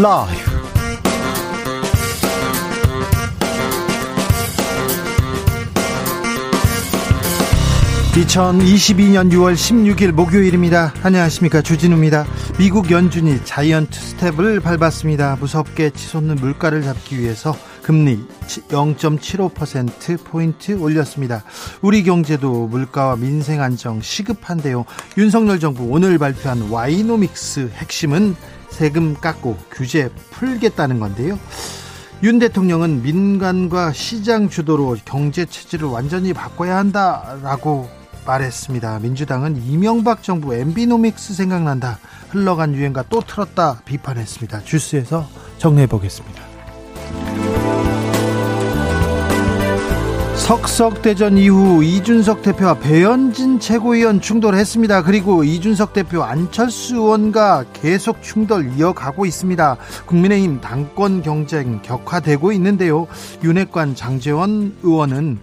라이브 2022년 6월 16일 목요일입니다. 안녕하십니까. 주진우입니다. 미국 연준이 자이언트 스텝을 밟았습니다. 무섭게 치솟는 물가를 잡기 위해서 금리 0.75%포인트 올렸습니다. 우리 경제도 물가와 민생 안정 시급한데요. 윤석열 정부 오늘 발표한 와이노믹스 핵심은 세금 깎고 규제 풀겠다는 건데요. 윤 대통령은 민간과 시장 주도로 경제 체질을 완전히 바꿔야 한다라고 말했습니다. 민주당은 이명박 정부 엠비노믹스 생각난다. 흘러간 유행과 또 틀었다 비판했습니다. 주스에서 정리해 보겠습니다. 석석대전 이후 이준석 대표와 배현진 최고위원 충돌했습니다. 그리고 이준석 대표 안철수 의원과 계속 충돌 이어가고 있습니다. 국민의힘 당권 경쟁 격화되고 있는데요. 윤핵관 장재원 의원은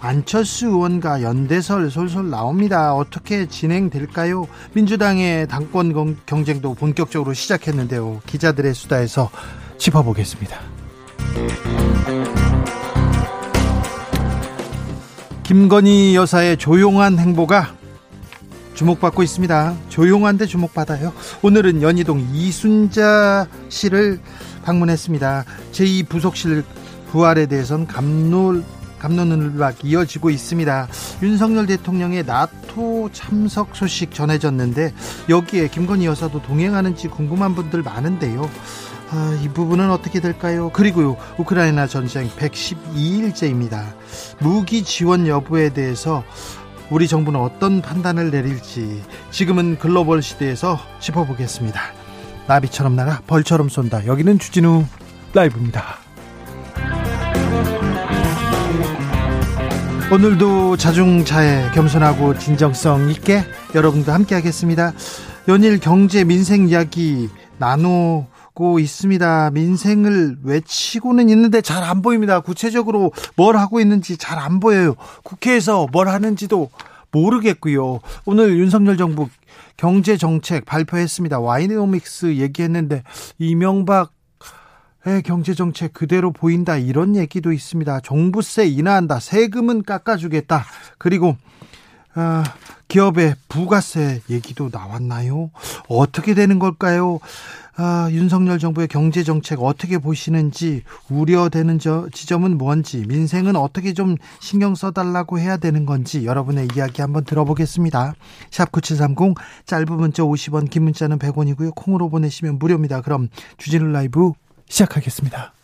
안철수 의원과 연대설 솔솔 나옵니다. 어떻게 진행될까요? 민주당의 당권 경쟁도 본격적으로 시작했는데요. 기자들의 수다에서 짚어보겠습니다. 김건희 여사의 조용한 행보가 주목받고 있습니다. 조용한데 주목받아요. 오늘은 연희동 이순자 씨를 방문했습니다. 제2부속실 부활에 대해선 감놀 감론을박 이어지고 있습니다. 윤석열 대통령의 나토 참석 소식 전해졌는데 여기에 김건희 여사도 동행하는지 궁금한 분들 많은데요. 아, 이 부분은 어떻게 될까요? 그리고요, 우크라이나 전쟁 112일째입니다. 무기 지원 여부에 대해서 우리 정부는 어떤 판단을 내릴지 지금은 글로벌 시대에서 짚어보겠습니다. 나비처럼 날아 벌처럼 쏜다. 여기는 주진우 라이브입니다. 오늘도 자중차에 겸손하고 진정성 있게 여러분과 함께 하겠습니다. 연일 경제 민생 이야기 나 누고 있습니다. 민생을 외치고는 있는데 잘 안 보입니다. 구체적으로 뭘 하고 있는지 잘 안 보여요. 국회에서 뭘 하는지도 모르겠고요. 오늘 윤석열 정부 경제 정책 발표했습니다. 와이노믹스 얘기했는데 이명박 경제 정책 그대로 보인다 이런 얘기도 있습니다. 종부세 인하한다. 세금은 깎아주겠다. 그리고 어, 기업의 부가세 얘기도 나왔나요? 어떻게 되는 걸까요? 아, 윤석열 정부의 경제 정책 어떻게 보시는지 우려되는 저, 지점은 뭔지 민생은 어떻게 좀 신경 써달라고 해야 되는 건지 여러분의 이야기 한번 들어보겠습니다. 샵 9730 짧은 문자 50원 긴 문자는 100원이고요. 콩으로 보내시면 무료입니다. 그럼 주진우 라이브 시작하겠습니다.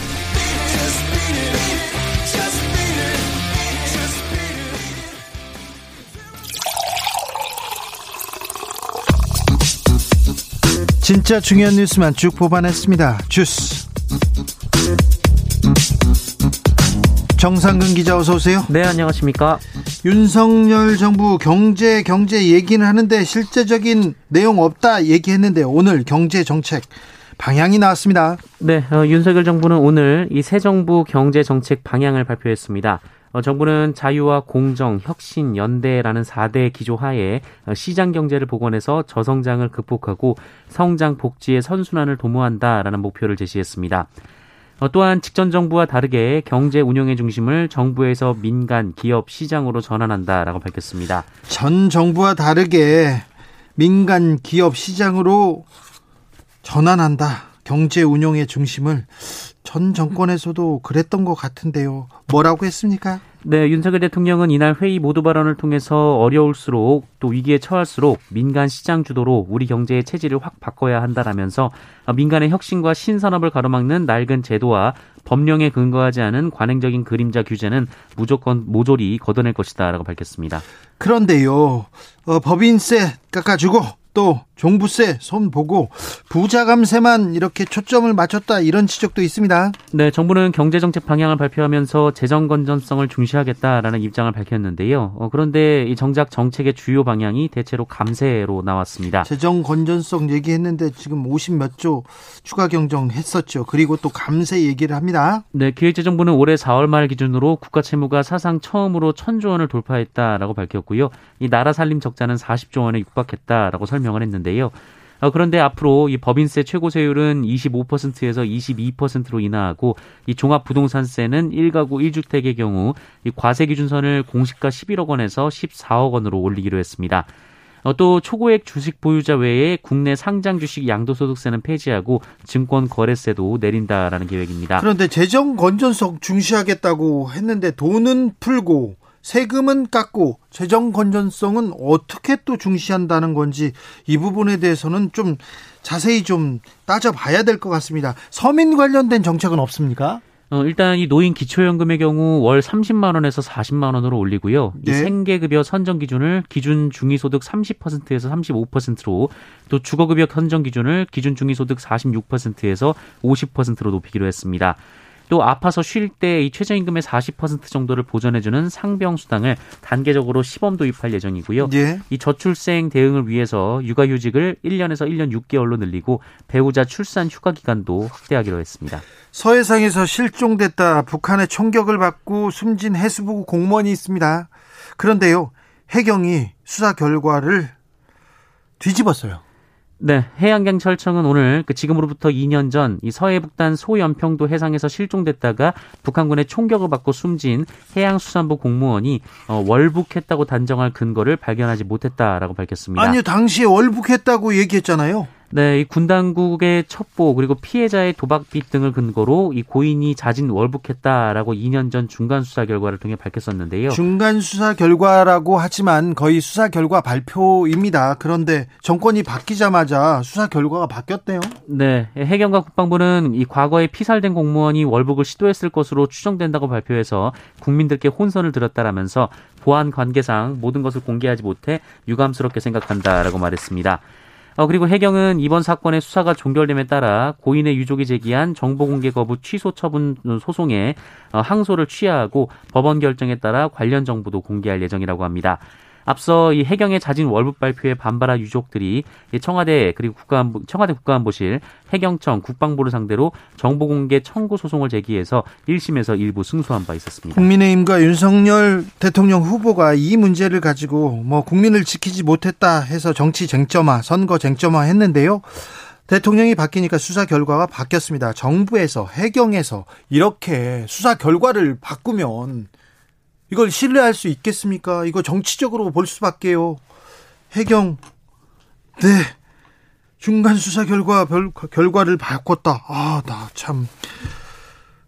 진짜 중요한 뉴스만 쭉 뽑아냈습니다. 주스. 정상근 기자 어서 오세요. 네, 안녕하십니까? 윤석열 정부 경제 경제 얘기는 하는데 실제적인 내용 없다 얘기했는데 오늘 경제 정책 방향이 나왔습니다. 네, 어, 윤석열 정부는 오늘 이 새 정부 경제 정책 방향을 발표했습니다. 어, 정부는 자유와 공정, 혁신, 연대라는 4대 기조 하에 어, 시장 경제를 복원해서 저성장을 극복하고 성장 복지의 선순환을 도모한다라는 목표를 제시했습니다. 어, 또한 직전 정부와 다르게 경제 운영의 중심을 정부에서 민간, 기업, 시장으로 전환한다라고 밝혔습니다. 전 정부와 다르게 민간, 기업, 시장으로 전환한다. 경제 운용의 중심을 전 정권에서도 그랬던 것 같은데요. 뭐라고 했습니까? 네, 윤석열 대통령은 이날 회의 모두 발언을 통해서 어려울수록 또 위기에 처할수록 민간 시장 주도로 우리 경제의 체질을 확 바꿔야 한다라면서 민간의 혁신과 신산업을 가로막는 낡은 제도와 법령에 근거하지 않은 관행적인 그림자 규제는 무조건 모조리 걷어낼 것이다라고 밝혔습니다. 그런데요, 어, 법인세 깎아주고 또 종부세 손 보고 부자 감세만 이렇게 초점을 맞췄다 이런 지적도 있습니다. 네, 정부는 경제 정책 방향을 발표하면서 재정 건전성을 중시하겠다라는 입장을 밝혔는데요. 어, 그런데 이 정작 정책의 주요 방향이 대체로 감세로 나왔습니다. 재정 건전성 얘기했는데 지금 50몇 조 추가 경정했었죠. 그리고 또 감세 얘기를 합니다. 네, 기획재정부는 올해 4월 말 기준으로 국가 채무가 사상 처음으로 1000조 원을 돌파했다라고 밝혔고요. 이 나라 살림 적자는 40조 원에 육박했다라고 설명을 했는데 요. 어, 그런데 앞으로 이 법인세 최고세율은 25%에서 22%로 인하하고 이 종합부동산세는 1가구 1주택의 경우 이 과세 기준선을 공시가 11억 원에서 14억 원으로 올리기로 했습니다. 어, 또 초고액 주식 보유자 외에 국내 상장 주식 양도소득세는 폐지하고 증권 거래세도 내린다라는 계획입니다. 그런데 재정 건전성 중시하겠다고 했는데 돈은 풀고 세금은 깎고 재정 건전성은 어떻게 또 중시한다는 건지 이 부분에 대해서는 좀 자세히 좀 따져봐야 될 것 같습니다. 서민 관련된 정책은 없습니까? 어, 일단 이 노인 기초연금의 경우 월 30만 원에서 40만 원으로 올리고요. 네. 이 생계급여 선정 기준을 기준 중위소득 30%에서 35%로 또 주거급여 선정 기준을 기준 중위소득 46%에서 50%로 높이기로 했습니다. 또 아파서 쉴 때 이 최저임금의 40% 정도를 보전해주는 상병수당을 단계적으로 시범 도입할 예정이고요. 예. 이 저출생 대응을 위해서 육아휴직을 1년에서 1년 6개월로 늘리고 배우자 출산 휴가 기간도 확대하기로 했습니다. 서해상에서 실종됐다 북한의 총격을 받고 숨진 해수부 공무원이 있습니다. 그런데요, 해경이 수사 결과를 뒤집었어요. 네, 해양경찰청은 오늘 그 지금으로부터 2년 전 이 서해 북단 소연평도 해상에서 실종됐다가 북한군의 총격을 받고 숨진 해양수산부 공무원이 어, 월북했다고 단정할 근거를 발견하지 못했다라고 밝혔습니다. 아니요, 당시에 월북했다고 얘기했잖아요. 네, 이 군 당국의 첩보 그리고 피해자의 도박빚 등을 근거로 이 고인이 자진 월북했다라고 2년 전 중간 수사 결과를 통해 밝혔었는데요. 중간 수사 결과라고 하지만 거의 수사 결과 발표입니다. 그런데 정권이 바뀌자마자 수사 결과가 바뀌었대요. 네, 해경과 국방부는 이 과거에 피살된 공무원이 월북을 시도했을 것으로 추정된다고 발표해서 국민들께 혼선을 들었다라면서 보안 관계상 모든 것을 공개하지 못해 유감스럽게 생각한다라고 말했습니다. 어, 그리고 해경은 이번 사건의 수사가 종결됨에 따라 고인의 유족이 제기한 정보 공개 거부 취소 처분 소송에 어, 항소를 취하하고 법원 결정에 따라 관련 정보도 공개할 예정이라고 합니다. 앞서 이 해경의 자진 월북 발표에 반발한 유족들이 청와대 그리고 국가안보, 청와대 국가안보실, 해경청, 국방부를 상대로 정보 공개 청구 소송을 제기해서 1심에서 일부 승소한 바 있었습니다. 국민의힘과 윤석열 대통령 후보가 이 문제를 가지고 뭐 국민을 지키지 못했다 해서 정치 쟁점화, 선거 쟁점화 했는데요. 대통령이 바뀌니까 수사 결과가 바뀌었습니다. 정부에서 해경에서 이렇게 수사 결과를 바꾸면 이걸 신뢰할 수 있겠습니까? 이거 정치적으로 볼 수밖에요. 해경, 네. 중간 수사 결과 별, 결과를 바꿨다. 아, 나 참.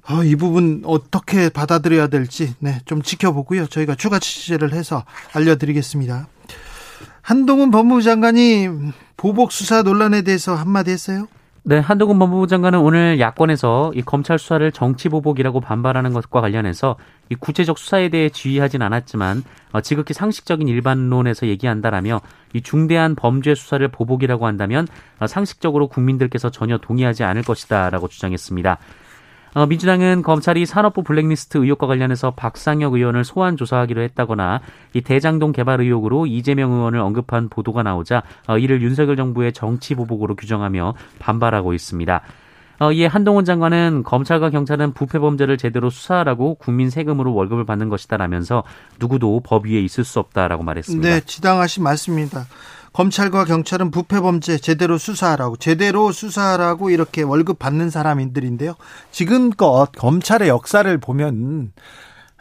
아, 이 부분 어떻게 받아들여야 될지, 네, 좀 지켜보고요. 저희가 추가 취재를 해서 알려드리겠습니다. 한동훈 법무부 장관이 보복 수사 논란에 대해서 한마디 했어요? 네, 한동훈 법무부 장관은 오늘 야권에서 이 검찰 수사를 정치 보복이라고 반발하는 것과 관련해서 이 구체적 수사에 대해 지휘하진 않았지만 어, 지극히 상식적인 일반론에서 얘기한다라며 이 중대한 범죄 수사를 보복이라고 한다면 어, 상식적으로 국민들께서 전혀 동의하지 않을 것이다라고 주장했습니다. 어, 민주당은 검찰이 산업부 블랙리스트 의혹과 관련해서 박상혁 의원을 소환 조사하기로 했다거나 이 대장동 개발 의혹으로 이재명 의원을 언급한 보도가 나오자 어, 이를 윤석열 정부의 정치 보복으로 규정하며 반발하고 있습니다. 어, 이에 한동훈 장관은 검찰과 경찰은 부패 범죄를 제대로 수사하라고 국민 세금으로 월급을 받는 것이다라면서 누구도 법 위에 있을 수 없다라고 말했습니다. 네, 지당하신 말씀입니다. 검찰과 경찰은 부패 범죄 제대로 수사하라고 제대로 수사하라고 이렇게 월급 받는 사람들인데요. 지금껏 검찰의 역사를 보면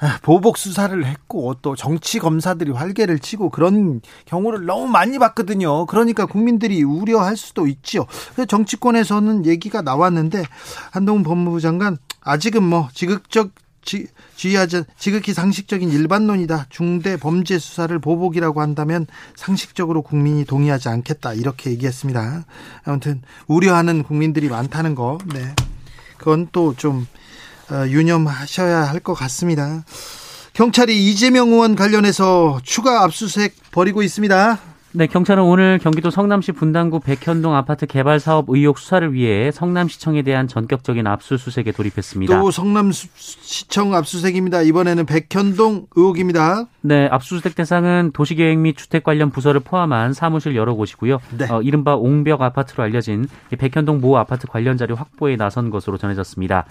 아, 보복 수사를 했고 또 정치 검사들이 활개를 치고 그런 경우를 너무 많이 봤거든요. 그러니까 국민들이 우려할 수도 있지요. 정치권에서는 얘기가 나왔는데 한동훈 법무부 장관 아직은 뭐 지극적 지, 지휘하자 지극히 상식적인 일반론이다. 중대 범죄 수사를 보복이라고 한다면 상식적으로 국민이 동의하지 않겠다. 이렇게 얘기했습니다. 아무튼 우려하는 국민들이 많다는 거. 네. 그건 또좀 어, 유념하셔야 할 것 같습니다. 경찰이 이재명 의원 관련해서 추가 압수수색 벌이고 있습니다. 네, 경찰은 오늘 경기도 성남시 분당구 백현동 아파트 개발 사업 의혹 수사를 위해 성남시청에 대한 전격적인 압수수색에 돌입했습니다. 또 성남시청 압수수색입니다. 이번에는 백현동 의혹입니다. 네, 압수수색 대상은 도시계획 및 주택 관련 부서를 포함한 사무실 여러 곳이고요. 네. 어, 이른바 옹벽 아파트로 알려진 백현동 모 아파트 관련 자료 확보에 나선 것으로 전해졌습니다.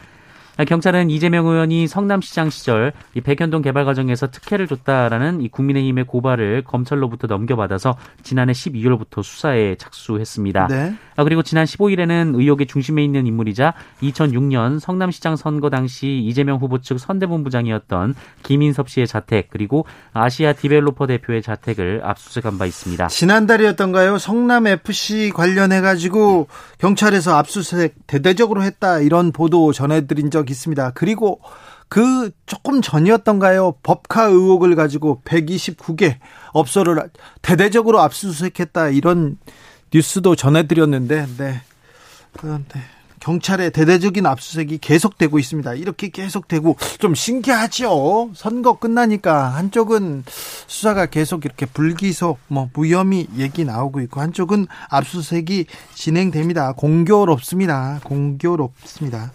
경찰은 이재명 의원이 성남시장 시절 이 백현동 개발 과정에서 특혜를 줬다라는 이 국민의힘의 고발을 검찰로부터 넘겨받아서 지난해 12월부터 수사에 착수했습니다. 네. 아, 그리고 지난 15일에는 의혹의 중심에 있는 인물이자 2006년 성남시장 선거 당시 이재명 후보 측 선대본부장이었던 김인섭 씨의 자택 그리고 아시아 디벨로퍼 대표의 자택을 압수수색한 바 있습니다. 지난달이었던가요? 성남 FC 관련해 가지고 경찰에서 압수수색 대대적으로 했다 이런 보도 전해드린 적이 있습니다. 그리고 그 조금 전이었던가요? 법카 의혹을 가지고 129개 업소를 대대적으로 압수수색했다 이런 뉴스도 전해드렸는데, 네. 그런데 경찰의 대대적인 압수수색이 계속되고 있습니다. 이렇게 계속되고 좀 신기하죠. 선거 끝나니까 한쪽은 수사가 계속 이렇게 불기소, 뭐 무혐의 얘기 나오고 있고 한쪽은 압수수색이 진행됩니다. 공교롭습니다. 공교롭습니다.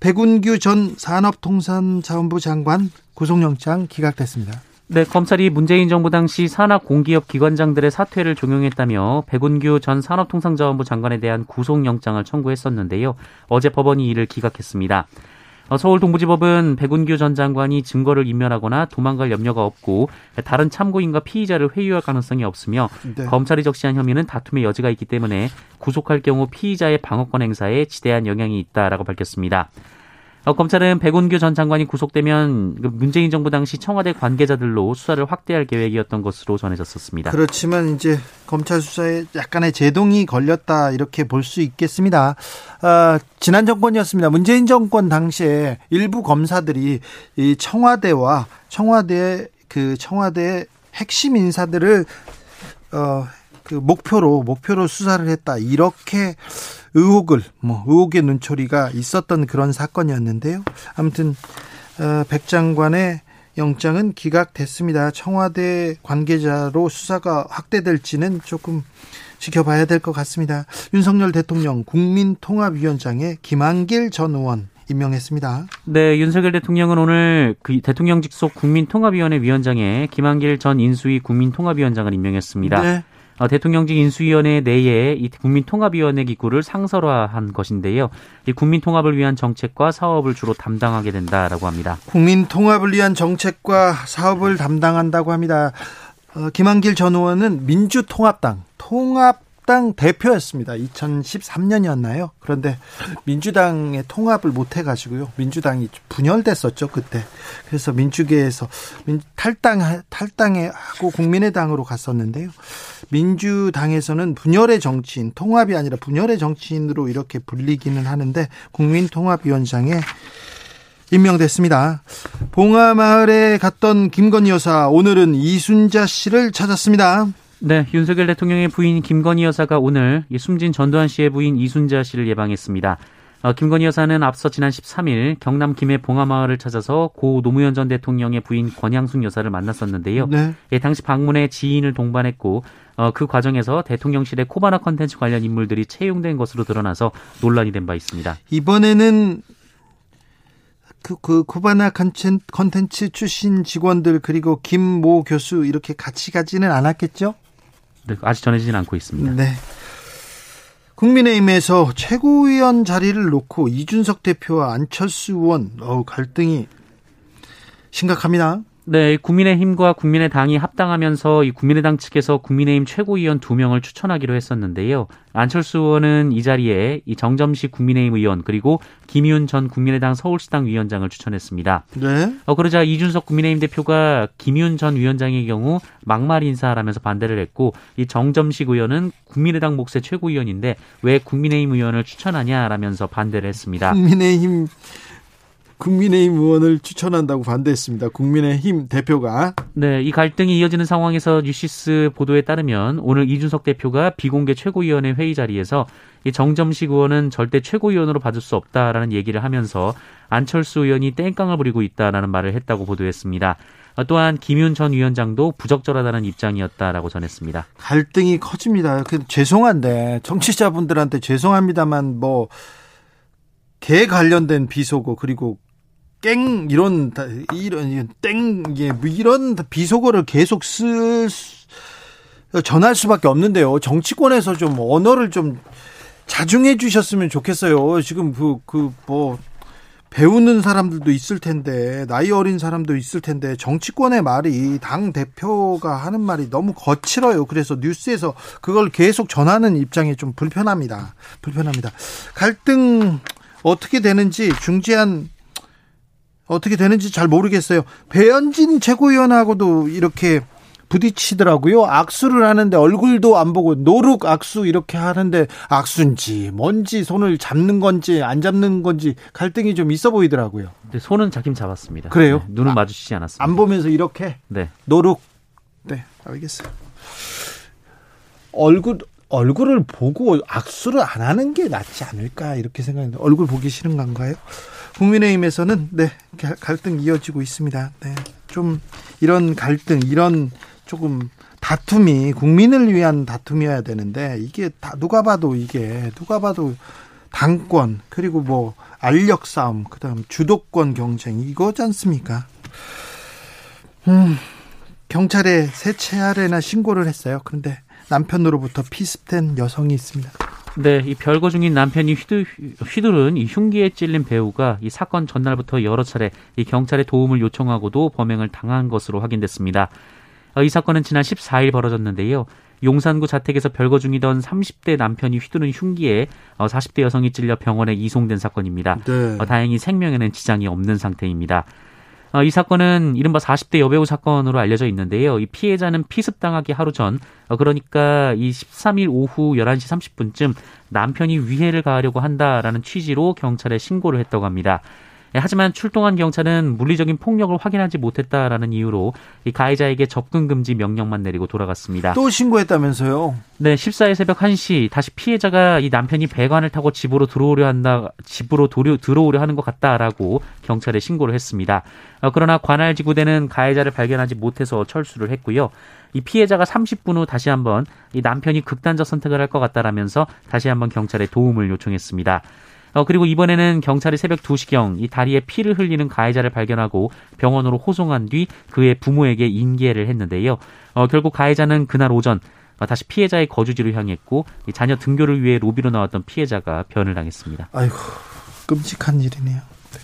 백운규 전 산업통상자원부 장관 구속영장 기각됐습니다. 네, 검찰이 문재인 정부 당시 산업 공기업 기관장들의 사퇴를 종용했다며 백운규 전 산업통상자원부 장관에 대한 구속영장을 청구했었는데요. 어제 법원이 이를 기각했습니다. 어, 서울 동부지법은 백운규 전 장관이 증거를 인멸하거나 도망갈 염려가 없고 다른 참고인과 피의자를 회유할 가능성이 없으며 네. 검찰이 적시한 혐의는 다툼의 여지가 있기 때문에 구속할 경우 피의자의 방어권 행사에 지대한 영향이 있다라고 밝혔습니다. 어, 검찰은 백운규 전 장관이 구속되면 그 문재인 정부 당시 청와대 관계자들로 수사를 확대할 계획이었던 것으로 전해졌었습니다. 그렇지만 이제 검찰 수사에 약간의 제동이 걸렸다 이렇게 볼 수 있겠습니다. 어, 지난 정권이었습니다. 문재인 정권 당시에 일부 검사들이 이 청와대와 청와대 그 청와대 핵심 인사들을 어, 그 목표로 목표로 수사를 했다 이렇게 의혹을 뭐 의혹의 눈초리가 있었던 그런 사건이었는데요. 아무튼 어, 백 장관의 영장은 기각됐습니다. 청와대 관계자로 수사가 확대될지는 조금 지켜봐야 될 것 같습니다. 윤석열 대통령 국민통합위원장에 김한길 전 의원 임명했습니다. 네, 윤석열 대통령은 오늘 그 대통령 직속 국민통합위원회 위원장에 김한길 전 인수위 국민통합위원장을 임명했습니다. 네. 어, 대통령직 인수위원회 내에 이 국민통합위원회 기구를 상설화한 것인데요. 이 국민통합을 위한 정책과 사업을 주로 담당하게 된다라고 합니다. 국민통합을 위한 정책과 사업을 담당한다고 합니다. 어, 김한길 전 의원은 민주통합당 통합 민주당 대표였습니다. 2013년이었나요? 그런데 민주당의 통합을 못 해 가지고요. 민주당이 분열됐었죠 그때. 그래서 민주계에서 탈당 탈당해 하고 국민의당으로 갔었는데요. 민주당에서는 분열의 정치인, 통합이 아니라 분열의 정치인으로 이렇게 불리기는 하는데 국민통합위원장에 임명됐습니다. 봉하마을에 갔던 김건희 여사 오늘은 이순자 씨를 찾았습니다. 네, 윤석열 대통령의 부인 김건희 여사가 오늘 숨진 전두환 씨의 부인 이순자 씨를 예방했습니다. 어, 김건희 여사는 앞서 지난 13일 경남 김해 봉하마을을 찾아서 고 노무현 전 대통령의 부인 권양숙 여사를 만났었는데요. 네. 예, 당시 방문에 지인을 동반했고 어, 그 과정에서 대통령실의 코바나 컨텐츠 관련 인물들이 채용된 것으로 드러나서 논란이 된 바 있습니다. 이번에는 그, 그 코바나 컨텐츠 출신 직원들 그리고 김 모 교수 이렇게 같이 가지는 않았겠죠? 네, 아직 전해지진 않고 있습니다. 네. 국민의힘에서 최고위원 자리를 놓고 이준석 대표와 안철수 의원 어 갈등이 심각합니다. 네, 국민의힘과 국민의당이 합당하면서 이 국민의당 측에서 국민의힘 최고위원 두 명을 추천하기로 했었는데요. 안철수 의원은 이 자리에 이 정점식 국민의힘 의원 그리고 김윤 전 국민의당 서울시당 위원장을 추천했습니다. 네. 어, 그러자 이준석 국민의힘 대표가 김윤 전 위원장의 경우 막말 인사라면서 반대를 했고 이 정점식 의원은 국민의당 몫의 최고위원인데 왜 국민의힘 의원을 추천하냐라면서 반대를 했습니다. 국민의힘 국민의힘 의원을 추천한다고 반대했습니다. 국민의힘 대표가. 네, 이 갈등이 이어지는 상황에서 뉴시스 보도에 따르면 오늘 이준석 대표가 비공개 최고위원회 회의 자리에서 이 정점식 의원은 절대 최고위원으로 받을 수 없다라는 얘기를 하면서 안철수 의원이 땡깡을 부리고 있다라는 말을 했다고 보도했습니다. 또한 김윤 전 위원장도 부적절하다는 입장이었다라고 전했습니다. 갈등이 커집니다. 그 죄송한데 정치자분들한테 죄송합니다만 뭐 개 관련된 비속어 그리고 깽 이런 이런 땡뭐 이런 비속어를 계속 쓸 전할 수밖에 없는데요. 정치권에서 좀 언어를 좀 자중해 주셨으면 좋겠어요. 지금 그 그 뭐 배우는 사람들도 있을 텐데 나이 어린 사람도 있을 텐데 정치권의 말이 당 대표가 하는 말이 너무 거칠어요. 그래서 뉴스에서 그걸 계속 전하는 입장이 좀 불편합니다. 불편합니다. 갈등 어떻게 되는지 중재안 어떻게 되는지 잘 모르겠어요. 배현진 최고위원하고도 이렇게 부딪히더라고요. 악수를 하는데 얼굴도 안 보고 노룩 악수 이렇게 하는데 악수인지 뭔지 손을 잡는 건지 안 잡는 건지 갈등이 좀 있어 보이더라고요. 네, 손은 잡긴 잡았습니다. 그래요? 네, 눈은 아, 마주치지 않았습니다. 안 보면서 이렇게 네. 노룩. 네, 알겠어요. 얼굴 얼굴을 보고 악수를 안 하는 게 낫지 않을까 이렇게 생각했는데 얼굴 보기 싫은 건가요? 국민의힘에서는 네 갈등 이어지고 있습니다. 네, 좀 이런 갈등 이런 조금 다툼이 국민을 위한 다툼이어야 되는데 이게 다 누가 봐도 이게 누가 봐도 당권 그리고 뭐 알력 싸움 그다음 주도권 경쟁 이거지 않습니까? 음, 경찰에 세차례나 신고를 했어요. 그런데 남편으로부터 피습된 여성이 있습니다. 네, 이 별거 중인 남편이 휘두, 휘두른 이 흉기에 찔린 배우가 이 사건 전날부터 여러 차례 이 경찰의 도움을 요청하고도 범행을 당한 것으로 확인됐습니다. 어, 이 사건은 지난 14일 벌어졌는데요. 용산구 자택에서 별거 중이던 30대 남편이 휘두른 흉기에 40대 어, 여성이 찔려 병원에 이송된 사건입니다. 네. 어, 다행히 생명에는 지장이 없는 상태입니다. 이 사건은 이른바 40대 여배우 사건으로 알려져 있는데요. 이 피해자는 피습당하기 하루 전, 그러니까 이 13일 오후 11시 30분쯤 남편이 위해를 가하려고 한다라는 취지로 경찰에 신고를 했다고 합니다. 예, 하지만 출동한 경찰은 물리적인 폭력을 확인하지 못했다라는 이유로 이 가해자에게 접근 금지 명령만 내리고 돌아갔습니다. 또 신고했다면서요? 네, 14일 새벽 1시 다시 피해자가 이 남편이 배관을 타고 집으로 들어오려 한다, 집으로 도려, 들어오려 하는 것 같다라고 경찰에 신고를 했습니다. 어, 그러나 관할 지구대는 가해자를 발견하지 못해서 철수를 했고요. 이 피해자가 30분 후 다시 한번 이 남편이 극단적 선택을 할 것 같다라면서 다시 한번 경찰에 도움을 요청했습니다. 어, 그리고 이번에는 경찰이 새벽 2시경 이 다리에 피를 흘리는 가해자를 발견하고 병원으로 호송한 뒤 그의 부모에게 인계를 했는데요. 어, 결국 가해자는 그날 오전 어, 다시 피해자의 거주지로 향했고 자녀 등교를 위해 로비로 나왔던 피해자가 변을 당했습니다. 아이고 끔찍한 일이네요. 네.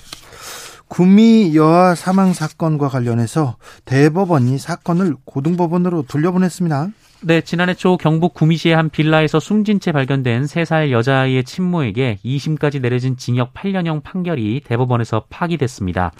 구미 여아 사망 사건과 관련해서 대법원이 사건을 고등법원으로 돌려보냈습니다. 네, 지난해 초 경북 구미시의 한 빌라에서 숨진 채 발견된 3살 여자아이의 친모에게 2심까지 내려진 징역 8년형 판결이 대법원에서 파기됐습니다.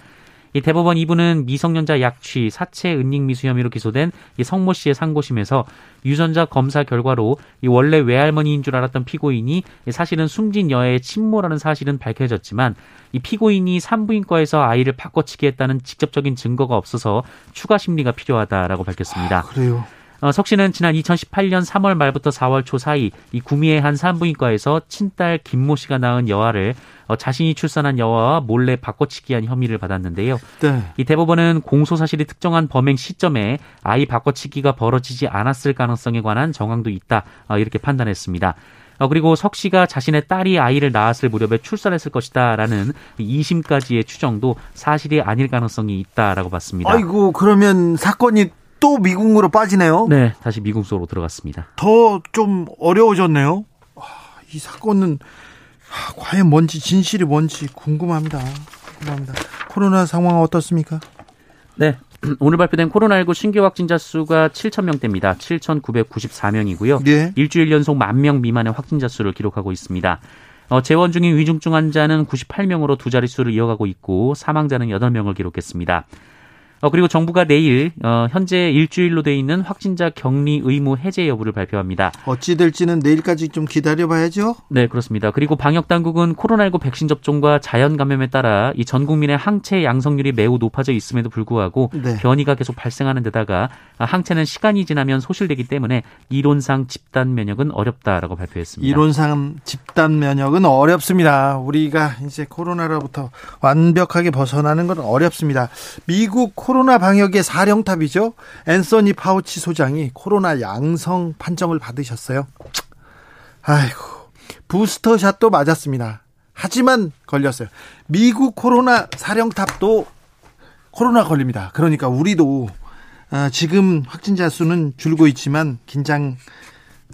이 대법원 2부는 미성년자 약취, 사체 은닉 미수 혐의로 기소된 이 성모 씨의 상고심에서 유전자 검사 결과로 이 원래 외할머니인 줄 알았던 피고인이 사실은 숨진 여아의 친모라는 사실은 밝혀졌지만 이 피고인이 산부인과에서 아이를 바꿔치기 했다는 직접적인 증거가 없어서 추가 심리가 필요하다라고 밝혔습니다. 아, 그래요. 어, 석 씨는 지난 2018년 3월 말부터 4월 초 사이 이 구미의 한 산부인과에서 친딸 김모 씨가 낳은 여아를 어, 자신이 출산한 여아와 몰래 바꿔치기한 혐의를 받았는데요. 네. 이 대법원은 공소 사실이 특정한 범행 시점에 아이 바꿔치기가 벌어지지 않았을 가능성에 관한 정황도 있다 어, 이렇게 판단했습니다. 어, 그리고 석 씨가 자신의 딸이 아이를 낳았을 무렵에 출산했을 것이다라는 2심까지의 추정도 사실이 아닐 가능성이 있다라고 봤습니다. 아이고 그러면 사건이 또 미국으로 빠지네요. 네, 다시 미국 속으로 들어갔습니다. 더 좀 어려워졌네요. 아, 이 사건은 아, 과연 뭔지 진실이 뭔지 궁금합니다. 궁금합니다. 코로나 상황 어떻습니까? 네. 오늘 발표된 코로나19 신규 확진자 수가 7천 명대입니다. 7,994명이고요. 네. 일주일 연속 만명 미만의 확진자 수를 기록하고 있습니다. 어, 재원 중인 위중증 환자는 98명으로 두 자릿수를 이어가고 있고 사망자는 8명을 기록했습니다. 어, 그리고 정부가 내일 어, 현재 일주일로 돼 있는 확진자 격리 의무 해제 여부를 발표합니다. 어찌 될지는 내일까지 좀 기다려 봐야죠. 네, 그렇습니다. 그리고 방역 당국은 코로나19 백신 접종과 자연 감염에 따라 이 전 국민의 항체 양성률이 매우 높아져 있음에도 불구하고 네. 변이가 계속 발생하는 데다가 항체는 시간이 지나면 소실되기 때문에 이론상 집단 면역은 어렵다라고 발표했습니다. 이론상 집단 면역은 어렵습니다. 우리가 이제 코로나로부터 완벽하게 벗어나는 건 어렵습니다. 미국 코로나 방역의 사령탑이죠. 앤서니 파우치 소장이 코로나 양성 판정을 받으셨어요. 아이고, 부스터샷도 맞았습니다. 하지만 걸렸어요. 미국 코로나 사령탑도 코로나 걸립니다. 그러니까 우리도 아, 지금 확진자 수는 줄고 있지만 긴장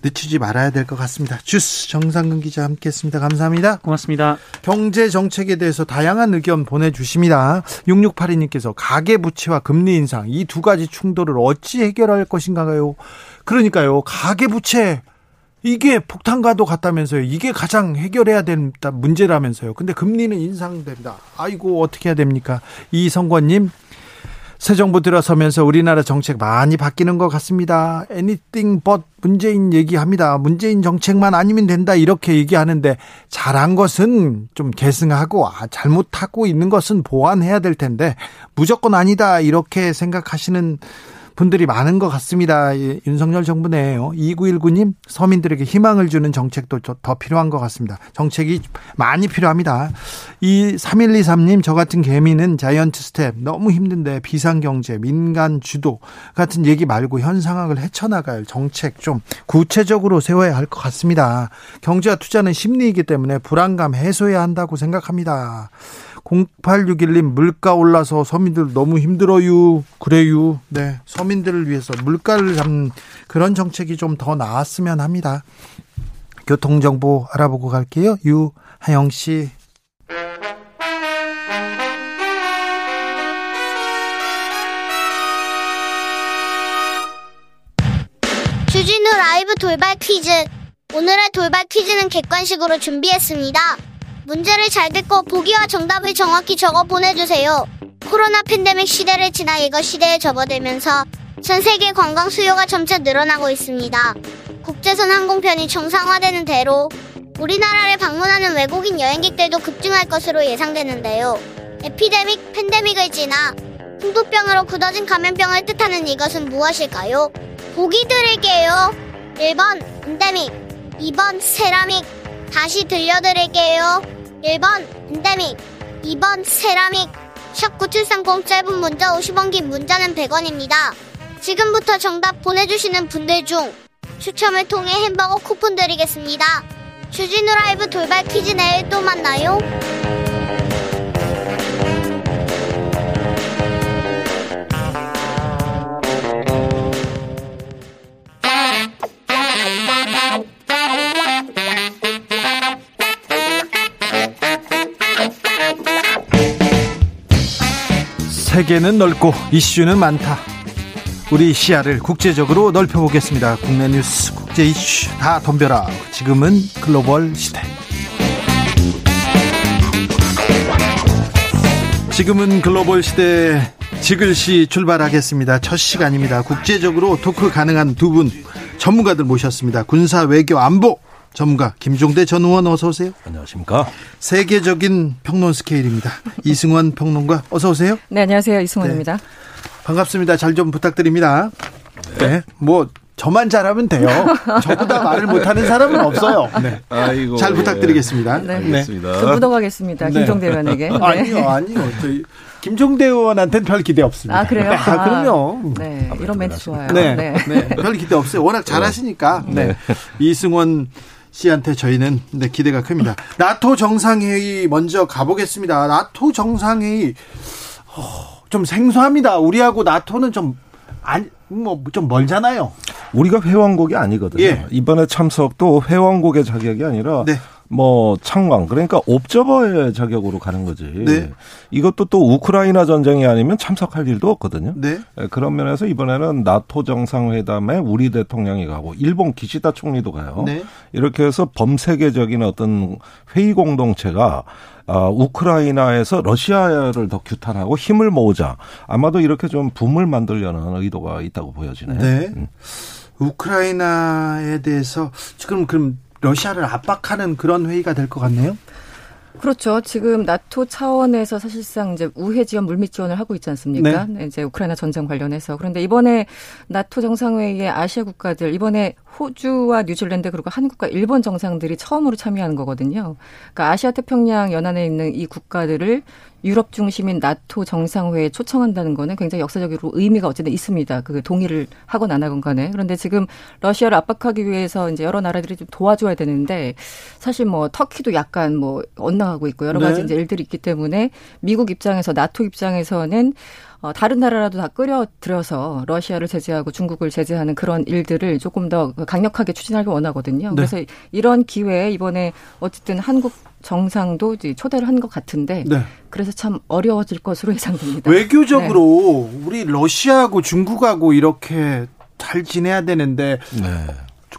늦추지 말아야 될 것 같습니다. 주스 정상근 기자 함께했습니다. 감사합니다. 고맙습니다. 경제 정책에 대해서 다양한 의견 보내주십니다. 6682님께서 가계 부채와 금리 인상 이 두 가지 충돌을 어찌 해결할 것인가요? 그러니까요. 가계 부채 이게 폭탄과도 같다면서요. 이게 가장 해결해야 된다 문제라면서요. 근데 금리는 인상됩니다. 아이고 어떻게 해야 됩니까? 이성권님 새 정부 들어서면서 우리나라 정책 많이 바뀌는 것 같습니다. anything but 문재인 얘기합니다. 문재인 정책만 아니면 된다 이렇게 얘기하는데 잘한 것은 좀 계승하고 아, 잘못하고 있는 것은 보완해야 될 텐데 무조건 아니다 이렇게 생각하시는 분들이 많은 것 같습니다. 윤석열 정부 내에요. 2919님 서민들에게 희망을 주는 정책도 더 필요한 것 같습니다. 정책이 많이 필요합니다. 이 3123님 저 같은 개미는 자이언트 스텝 너무 힘든데 비상경제 민간 주도 같은 얘기 말고 현 상황을 헤쳐나갈 정책 좀 구체적으로 세워야 할 것 같습니다. 경제와 투자는 심리이기 때문에 불안감 해소해야 한다고 생각합니다. 0861님 물가 올라서 서민들 너무 힘들어요. 그래요. 네. 서민들을 위해서 물가를 잡는 그런 정책이 좀 더 나았으면 합니다. 교통 정보 알아보고 갈게요. 유하영 씨. 주진우 라이브 돌발 퀴즈. 오늘의 돌발 퀴즈는 객관식으로 준비했습니다. 문제를 잘 듣고 보기와 정답을 정확히 적어 보내주세요. 코로나 팬데믹 시대를 지나 이거 시대에 접어들면서 전 세계 관광 수요가 점차 늘어나고 있습니다. 국제선 항공편이 정상화되는 대로 우리나라를 방문하는 외국인 여행객들도 급증할 것으로 예상되는데요. 에피데믹, 팬데믹을 지나 홍도병으로 굳어진 감염병을 뜻하는 이것은 무엇일까요? 보기 드릴게요. 1번 엔데믹, 2번 세라믹, 다시 들려드릴게요. 1번 엔데믹, 2번 세라믹, 샵9730 짧은 문자 50원 긴 문자는 100원입니다. 지금부터 정답 보내주시는 분들 중 추첨을 통해 햄버거 쿠폰 드리겠습니다. 주진우 라이브 돌발 퀴즈 내일 또 만나요. 세계는 넓고 이슈는 많다. 우리 시야를 국제적으로 넓혀보겠습니다. 국내 뉴스, 국제 이슈 다 덤벼라. 지금은 글로벌 시대. 지금은 글로벌 시대 지글시 출발하겠습니다. 첫 시간입니다. 국제적으로 토크 가능한 두 분 전문가들 모셨습니다. 군사 외교 안보 전문가 김종대 전 의원 어서 오세요. 안녕하십니까. 세계적인 평론 스케일입니다. 이승원 평론가 어서 오세요. 네, 안녕하세요. 이승원입니다. 네. 반갑습니다. 잘 좀 부탁드립니다. 네. 네. 뭐 저만 잘하면 돼요. 저보다 말을 못하는 사람은 없어요. 네. 아이고, 잘 부탁드리겠습니다. 네. 알겠습니다. 네. 묻어가겠습니다. 네. 김종대 의원에게. 네. 아니요, 아니요. 저희 김종대 의원한테는 별 기대 없습니다. 아, 그래요? 아, 그럼요. 네. 이런 멘트 좋아요. 네. 네. 네. 별 기대 없어요. 워낙 잘하시니까. 네. 이승원 씨한테 저희는 네, 기대가 큽니다. 나토 정상회의 먼저 가보겠습니다. 나토 정상회의 어, 좀 생소합니다. 우리하고 나토는 좀 아니 뭐좀 멀잖아요. 우리가 회원국이 아니거든요. 예. 이번에 참석도 회원국의 자격이 아니라 네. 뭐 창왕 그러니까 옵저버의 자격으로 가는 거지. 네. 이것도 또 우크라이나 전쟁이 아니면 참석할 일도 없거든요. 네. 예, 그런 면에서 이번에는 나토 정상회담에 우리 대통령이 가고 일본 기시다 총리도 가요. 네. 이렇게 해서 범세계적인 어떤 회의 공동체가 어, 우크라이나에서 러시아를 더 규탄하고 힘을 모으자. 아마도 이렇게 좀 붐을 만들려는 의도가 있다고 보여지네요. 네. 음. 우크라이나에 대해서 지금 그럼 러시아를 압박하는 그런 회의가 될 것 같네요. 그렇죠. 지금 나토 차원에서 사실상 이제 우회 지원 물밑 지원을 하고 있지 않습니까? 네. 이제 우크라이나 전쟁 관련해서 그런데 이번에 나토 정상회의에 아시아 국가들 이번에 호주와 뉴질랜드 그리고 한국과 일본 정상들이 처음으로 참여하는 거거든요. 그러니까 아시아 태평양 연안에 있는 이 국가들을 유럽 중심인 나토 정상회에 초청한다는 거는 굉장히 역사적으로 의미가 어쨌든 있습니다. 그 동의를 하건 안 하건 간에. 그런데 지금 러시아를 압박하기 위해서 이제 여러 나라들이 좀 도와줘야 되는데 사실 뭐 터키도 약간 뭐 엇나가고 있고 여러 가지 네. 이제 일들이 있기 때문에 미국 입장에서 나토 입장에서는 어, 다른 나라라도 다 끌어들여서 러시아를 제재하고 중국을 제재하는 그런 일들을 조금 더 강력하게 추진하길 원하거든요. 네. 그래서 이런 기회에 이번에 어쨌든 한국 정상도 이제 초대를 한 것 같은데 네. 그래서 참 어려워질 것으로 예상됩니다. 외교적으로 네. 우리 러시아하고 중국하고 이렇게 잘 지내야 되는데 네.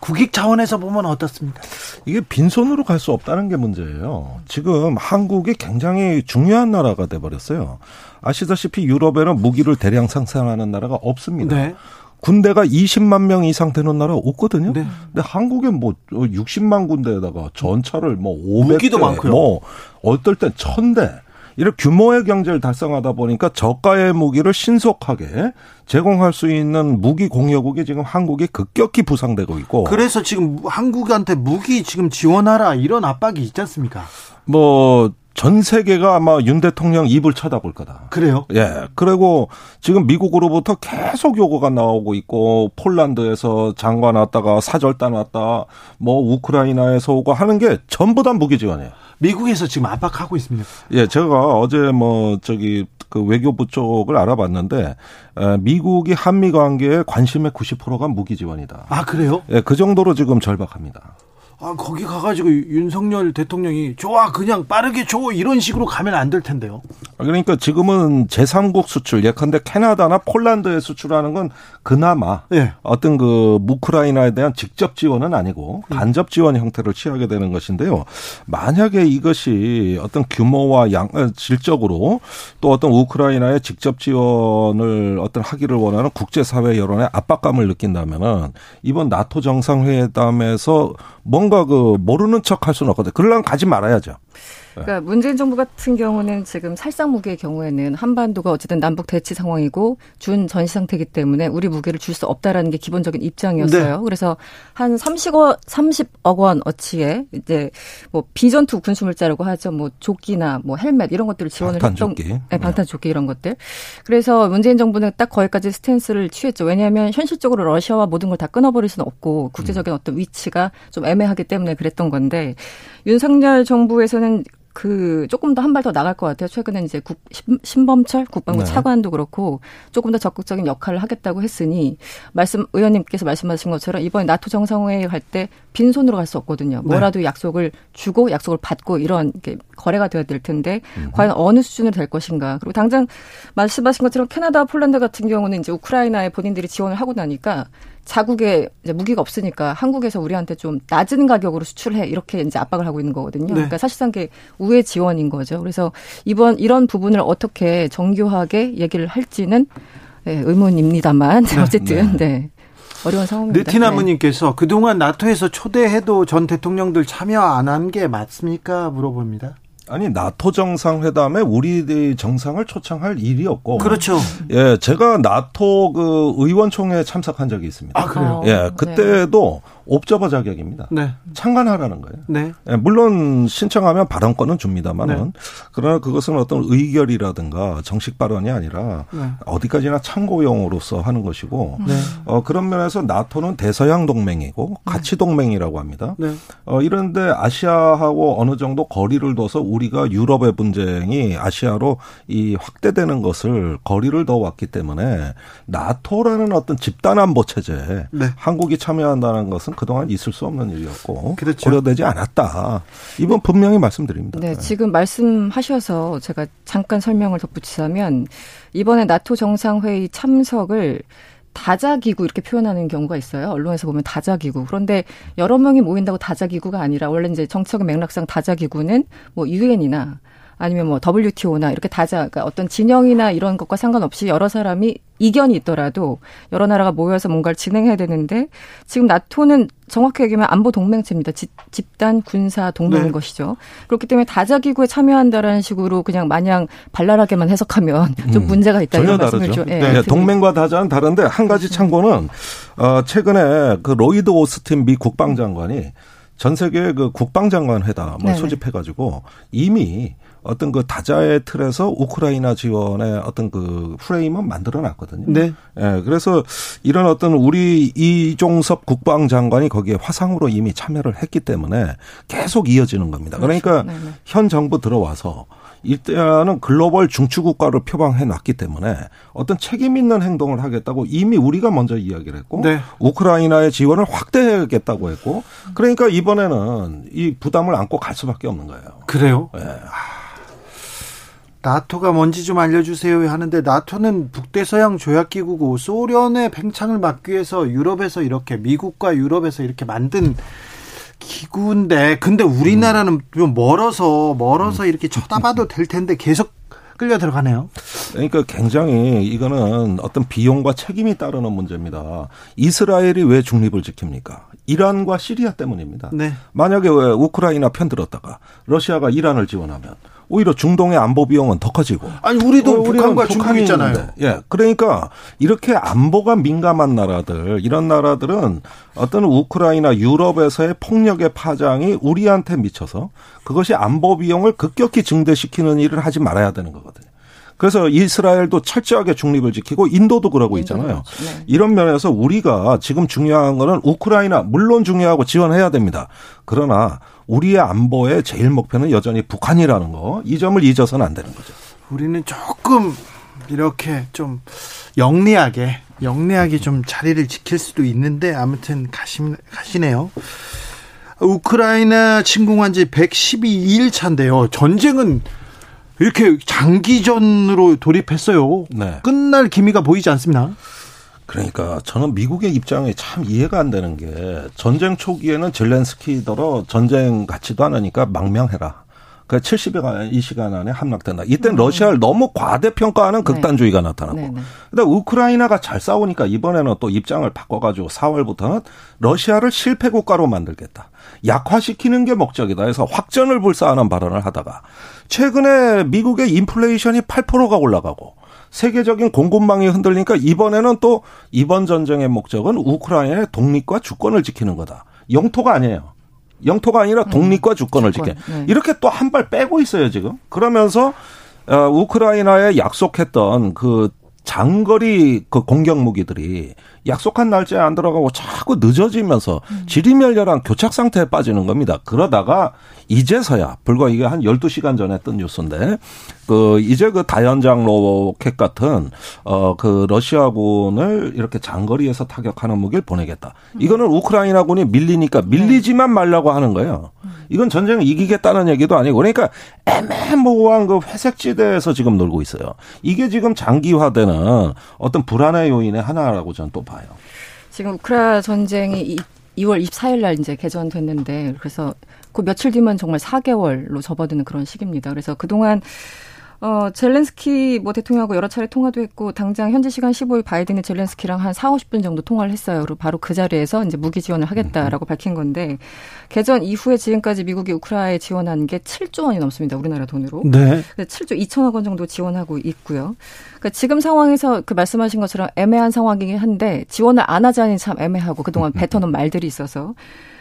국익 차원에서 보면 어떻습니까? 이게 빈손으로 갈 수 없다는 게 문제예요. 지금 한국이 굉장히 중요한 나라가 돼 버렸어요. 아시다시피 유럽에는 무기를 대량 생산하는 나라가 없습니다. 네. 군대가 20만 명 이상 되는 나라 없거든요. 네. 근데 한국에 뭐 60만 군대에다가 전차를 뭐 500대 무기도 많고요. 뭐 어떨 땐 1000대 이런 규모의 경제를 달성하다 보니까 저가의 무기를 신속하게 제공할 수 있는 무기 공여국이 지금 한국이 급격히 부상되고 있고 그래서 지금 한국한테 무기 지금 지원하라 이런 압박이 있지 않습니까? 뭐 전 세계가 아마 윤 대통령 입을 쳐다볼 거다. 그래요? 예. 그리고 지금 미국으로부터 계속 요구가 나오고 있고 폴란드에서 장관 왔다가 사절단 왔다 뭐 우크라이나에서 오고 하는 게 전부 다 무기 지원이에요. 미국에서 지금 압박하고 있습니다. 예, 제가 어제 뭐 저기 그 외교부 쪽을 알아봤는데 미국이 한미 관계에 관심의 90%가 무기 지원이다. 아 그래요? 예, 그 정도로 지금 절박합니다. 아, 거기 가가지고 윤석열 대통령이 좋아, 그냥 빠르게 줘, 이런 식으로 가면 안 될 텐데요. 아, 그러니까 지금은 제3국 수출, 예컨대 캐나다나 폴란드에 수출하는 건 그나마 네. 어떤 그 우크라이나에 대한 직접 지원은 아니고 음. 간접 지원 형태를 취하게 되는 것인데요. 만약에 이것이 어떤 규모와 양, 어, 질적으로 또 어떤 우크라이나의 직접 지원을 어떤 하기를 원하는 국제사회 여론의 압박감을 느낀다면은 이번 나토 정상회담에서 뭔가 그 모르는 척 할 수는 없거든. 그러려면 가지 말아야죠. 그러니까 문재인 정부 같은 경우는 지금 살상 무기의 경우에는 한반도가 어쨌든 남북 대치 상황이고 준 전시 상태이기 때문에 우리 무기를 줄 수 없다라는 게 기본적인 입장이었어요. 네. 그래서 한 30억 30억 원 어치에 이제 뭐 비전투 군수물자라고 하죠. 뭐 조끼나 뭐 헬멧 이런 것들을 지원을 했던 네, 네, 방탄 조끼 이런 것들. 그래서 문재인 정부는 딱 거기까지 스탠스를 취했죠. 왜냐하면 현실적으로 러시아와 모든 걸 다 끊어버릴 수는 없고 국제적인 음. 어떤 위치가 좀 애매하기 때문에 그랬던 건데 윤석열 정부에서는 그 조금 더 한 발 더 나갈 것 같아요. 최근에 이제 국, 신범철 국방부 네. 차관도 그렇고 조금 더 적극적인 역할을 하겠다고 했으니 말씀 의원님께서 말씀하신 것처럼 이번에 나토 정상회의 갈 때 빈손으로 갈 수 없거든요. 네. 뭐라도 약속을 주고 약속을 받고 이런 게 거래가 되어야 될 텐데 음. 과연 어느 수준으로 될 것인가. 그리고 당장 말씀하신 것처럼 캐나다, 폴란드 같은 경우는 이제 우크라이나에 본인들이 지원을 하고 나니까 자국에 이제 무기가 없으니까 한국에서 우리한테 좀 낮은 가격으로 수출해 이렇게 이제 압박을 하고 있는 거거든요. 네. 그러니까 사실상 게 우회 지원인 거죠. 그래서 이번 이런 부분을 어떻게 정교하게 얘기를 할지는 네, 의문입니다만 네. 어쨌든 네. 네. 어려운 상황입니다. 느티나무님께서 네. 그동안 나토에서 초대해도 전 대통령들 참여 안 한 게 맞습니까? 물어봅니다. 아니 나토 정상회담에 우리 정상을 초청할 일이 없고 그렇죠. 예, 제가 나토 그 의원총회에 참석한 적이 있습니다. 아 그래요? 예, 네. 그때도 네. 옵저버 자격입니다. 네. 참관하라는 거예요. 네. 예, 물론 신청하면 발언권은 줍니다만은 네. 그러나 그것은 어떤 의결이라든가 정식 발언이 아니라 네. 어디까지나 참고용으로서 하는 것이고 네. 어, 그런 면에서 나토는 대서양 동맹이고 네. 가치 동맹이라고 합니다. 네. 어, 이런데 아시아하고 어느 정도 거리를 둬서 우리가 유럽의 분쟁이 아시아로 이 확대되는 것을 거리를 더 왔기 때문에 나토라는 어떤 집단 안보 체제에 네. 한국이 참여한다는 것은 그동안 있을 수 없는 일이었고 그렇죠. 고려되지 않았다. 이번 분명히 말씀드립니다. 네, 지금 말씀하셔서 제가 잠깐 설명을 덧붙이자면 이번에 나토 정상회의 참석을 다자기구 이렇게 표현하는 경우가 있어요. 언론에서 보면 다자기구. 그런데 여러 명이 모인다고 다자기구가 아니라 원래 이제 정책의 맥락상 다자기구는 뭐 유엔이나 아니면 뭐 WTO나 이렇게 다자 그러니까 어떤 진영이나 이런 것과 상관없이 여러 사람이 이견이 있더라도 여러 나라가 모여서 뭔가를 진행해야 되는데 지금 나토는 정확히 얘기하면 안보 동맹체입니다. 집, 단 군사 동맹인 네. 것이죠. 그렇기 때문에 다자기구에 참여한다라는 식으로 그냥 마냥 발랄하게만 해석하면 좀 음, 문제가 있다 전혀 다르죠. 네, 네, 동맹과 다자는 다른데 한 가지 참고는 어, 최근에 그 로이드 오스틴 미 국방장관이 전 세계 그 국방장관 회담을 네 소집해가지고 이미 어떤 그 다자의 틀에서 우크라이나 지원의 어떤 그 프레임은 만들어 놨거든요. 네. 예, 그래서 이런 어떤 우리 이종섭 국방장관이 거기에 화상으로 이미 참여를 했기 때문에 계속 이어지는 겁니다. 그러니까 그렇죠. 현 정부 들어와서 일단은 글로벌 중추국가를 표방해 놨기 때문에 어떤 책임 있는 행동을 하겠다고 이미 우리가 먼저 이야기를 했고 네. 우크라이나의 지원을 확대하겠다고 했고 그러니까 이번에는 이 부담을 안고 갈 수밖에 없는 거예요. 그래요? 네. 나토가 뭔지 좀 알려주세요 하는데 나토는 북대서양 조약기구고 소련의 팽창을 막기 위해서 유럽에서 이렇게 미국과 유럽에서 이렇게 만든 기구인데 근데 우리나라는 좀 멀어서 멀어서 이렇게 쳐다봐도 될 텐데 계속 끌려 들어가네요. 그러니까 굉장히 이거는 어떤 비용과 책임이 따르는 문제입니다. 이스라엘이 왜 중립을 지킵니까? 이란과 시리아 때문입니다. 네. 만약에 왜 우크라이나 편 들었다가 러시아가 이란을 지원하면 오히려 중동의 안보 비용은 더 커지고. 아니 우리도 어, 북한과 중국 있잖아요. 예, 그러니까 이렇게 안보가 민감한 나라들 이런 나라들은 어떤 우크라이나 유럽에서의 폭력의 파장이 우리한테 미쳐서 그것이 안보 비용을 급격히 증대시키는 일을 하지 말아야 되는 거거든요. 그래서 이스라엘도 철저하게 중립을 지키고 인도도 그러고 있잖아요. 네. 이런 면에서 우리가 지금 중요한 거는 우크라이나 물론 중요하고 지원해야 됩니다. 그러나 우리의 안보의 제일 목표는 여전히 북한이라는 거. 이 점을 잊어서는 안 되는 거죠. 우리는 조금 이렇게 좀 영리하게 영리하게 좀 자리를 지킬 수도 있는데 아무튼 가시, 가시네요. 우크라이나 침공한 지 112일 차인데요. 전쟁은 이렇게 장기전으로 돌입했어요. 네. 끝날 기미가 보이지 않습니다. 그러니까 저는 미국의 입장이 참 이해가 안 되는 게 전쟁 초기에는 젤렌스키더러 전쟁 같지도 않으니까 망명해라. 그 70여 이 시간 안에 함락된다. 이때 음. 러시아를 너무 과대평가하는 네. 극단주의가 네. 나타나고. 네, 네. 근데 우크라이나가 잘 싸우니까 이번에는 또 입장을 바꿔가지고 4월부터는 러시아를 실패 국가로 만들겠다. 약화시키는 게 목적이다 해서 확전을 불사하는 발언을 하다가 최근에 미국의 인플레이션이 8%가 올라가고 세계적인 공급망이 흔들리니까 이번에는 또 이번 전쟁의 목적은 우크라이나의 독립과 주권을 지키는 거다. 영토가 아니에요. 영토가 아니라 음, 독립과 주권을 주권. 지켜. 네. 이렇게 또 한 발 빼고 있어요, 지금. 그러면서 어, 우크라이나에 약속했던 그 장거리 그 공격 무기들이 약속한 날짜에 안 들어가고 자꾸 늦어지면서 음. 지리멸렬한 교착 상태에 빠지는 겁니다. 그러다가 이제서야 불과 이게 한 12시간 전에 뜬 뉴스인데 그 이제 그 다연장 로켓 같은 어 그 러시아군을 이렇게 장거리에서 타격하는 무기를 보내겠다. 이거는 우크라이나군이 밀리니까 밀리지만 말라고 하는 거예요. 이건 전쟁을 이기겠다는 얘기도 아니고 그러니까 애매모호한 그 회색 지대에서 지금 놀고 있어요. 이게 지금 장기화되는 어떤 불안의 요인의 하나라고 저는 또 봐요. 지금 우크라 전쟁이 2월 24일 날 이제 개전됐는데 그래서 그 며칠 뒤면 정말 4개월로 접어드는 그런 시기입니다. 그래서 그동안 어, 젤렌스키 뭐 대통령하고 여러 차례 통화도 했고 당장 현지 시간 15일 바이든이 젤렌스키랑 한 4, 50분 정도 통화를 했어요. 그리고 바로 그 자리에서 이제 무기 지원을 하겠다라고 음. 밝힌 건데 개전 이후에 지금까지 미국이 우크라이나에 지원한 게 7조 원이 넘습니다. 우리나라 돈으로. 네. 7조 2천억 원 정도 지원하고 있고요. 그러니까 지금 상황에서 그 말씀하신 것처럼 애매한 상황이긴 한데 지원을 안 하자니 참 애매하고 그동안 음. 뱉어놓은 말들이 있어서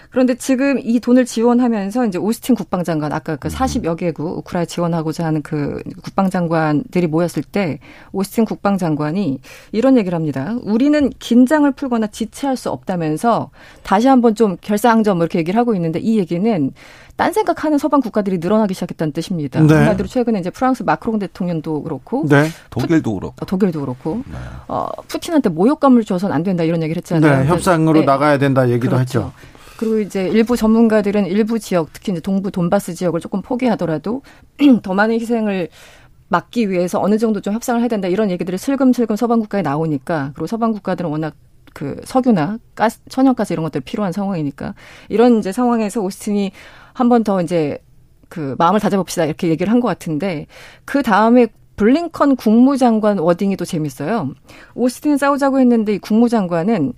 그런데 지금 이 돈을 지원하면서 이제 오스틴 국방장관 아까 그 40여 음. 개국 우크라이나 지원하고자 하는 그 국방장관들이 모였을 때 오스틴 국방장관이 이런 얘기를 합니다. 우리는 긴장을 풀거나 지체할 수 없다면서 다시 한번 좀 결사항전 뭐 이렇게 얘기를 하고 있는데 이 얘기는 딴 생각하는 서방 국가들이 늘어나기 시작했다는 뜻입니다. 네. 한마디로 최근에 이제 프랑스 마크롱 대통령도 그렇고, 네. 독일도 그렇고, 어, 독일도 그렇고, 네. 어, 푸틴한테 모욕감을 줘서는 안 된다 이런 얘기를 했잖아요. 네, 협상으로 네. 나가야 된다 얘기도 그렇죠. 했죠. 그리고 이제 일부 전문가들은 일부 지역, 특히 이제 동부 돈바스 지역을 조금 포기하더라도 더 많은 희생을 막기 위해서 어느 정도 좀 협상을 해야 된다 이런 얘기들이 슬금슬금 서방 국가에 나오니까 그리고 서방 국가들은 워낙 그 석유나 가스, 천연가스 이런 것들 필요한 상황이니까 이런 이제 상황에서 오스틴이 한 번 더 이제 그 마음을 다잡읍시다 이렇게 얘기를 한 것 같은데 그 다음에 블링컨 국무장관 워딩이 또 재밌어요. 오스틴 싸우자고 했는데 이 국무장관은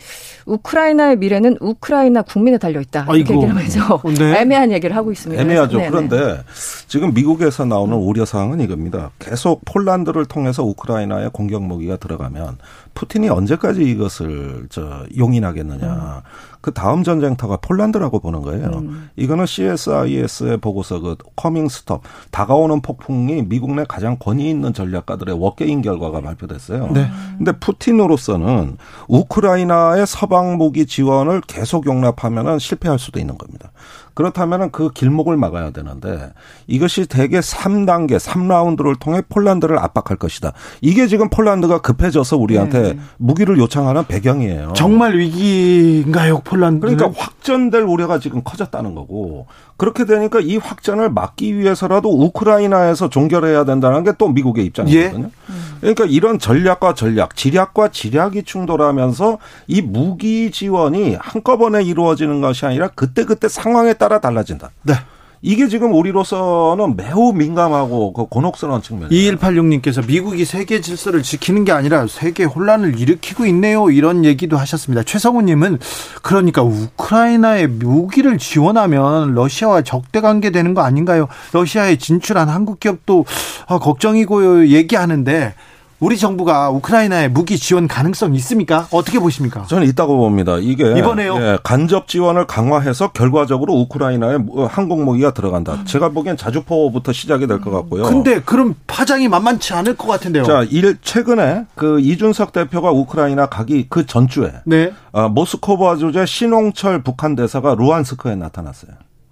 우크라이나의 미래는 우크라이나 국민에 달려 있다. 이렇게 얘기를 하면서 네. 애매한 얘기를 하고 있습니다. 애매하죠. 네네. 그런데 지금 미국에서 나오는 우려 사항은 이겁니다. 계속 폴란드를 통해서 우크라이나에 공격 무기가 들어가면 푸틴이 언제까지 이것을 저 용인하겠느냐. 음. 그 다음 전쟁터가 폴란드라고 보는 거예요. 음. 이거는 CSIS의 보고서 그 Coming Storm 다가오는 폭풍이 미국 내 가장 권위 있는 전략가들의 워게임 결과가 발표됐어요. 네. 근데 푸틴으로서는 우크라이나의 서방 무기 지원을 계속 용납하면은 실패할 수도 있는 겁니다. 그렇다면 그 길목을 막아야 되는데 이것이 대개 3단계, 3라운드를 통해 폴란드를 압박할 것이다. 이게 지금 폴란드가 급해져서 우리한테 네. 무기를 요청하는 배경이에요. 정말 위기인가요, 폴란드? 그러니까 확전될 우려가 지금 커졌다는 거고 그렇게 되니까 이 확전을 막기 위해서라도 우크라이나에서 종결해야 된다는 게 또 미국의 입장이거든요. 예. 그러니까 이런 전략과 전략, 지략과 지략이 충돌하면서 이 무기 지원이 한꺼번에 이루어지는 것이 아니라 그때그때 상황에 따라 달라진다. 네. 이게 지금 우리로서는 매우 민감하고 그 곤혹스러운 측면이에요. 2186님께서 미국이 세계 질서를 지키는 게 아니라 세계 혼란을 일으키고 있네요. 이런 얘기도 하셨습니다. 최성우님은 그러니까 우크라이나에 무기를 지원하면 러시아와 적대 관계 되는 거 아닌가요? 러시아에 진출한 한국 기업도 아, 걱정이고 얘기하는데 우리 정부가 우크라이나에 무기 지원 가능성 있습니까? 어떻게 보십니까? 저는 있다고 봅니다. 이게 이번에요. 예, 간접 지원을 강화해서 결과적으로 우크라이나에 항공 무기가 들어간다. 제가 보기엔 자주포부터 시작이 될 것 같고요. 근데 그럼 파장이 만만치 않을 것 같은데요. 자, 일 최근에 그 이준석 대표가 우크라이나 가기 그 전주에 네. 어, 모스코바 주재 신홍철 북한 대사가 루안스크에 나타났어요.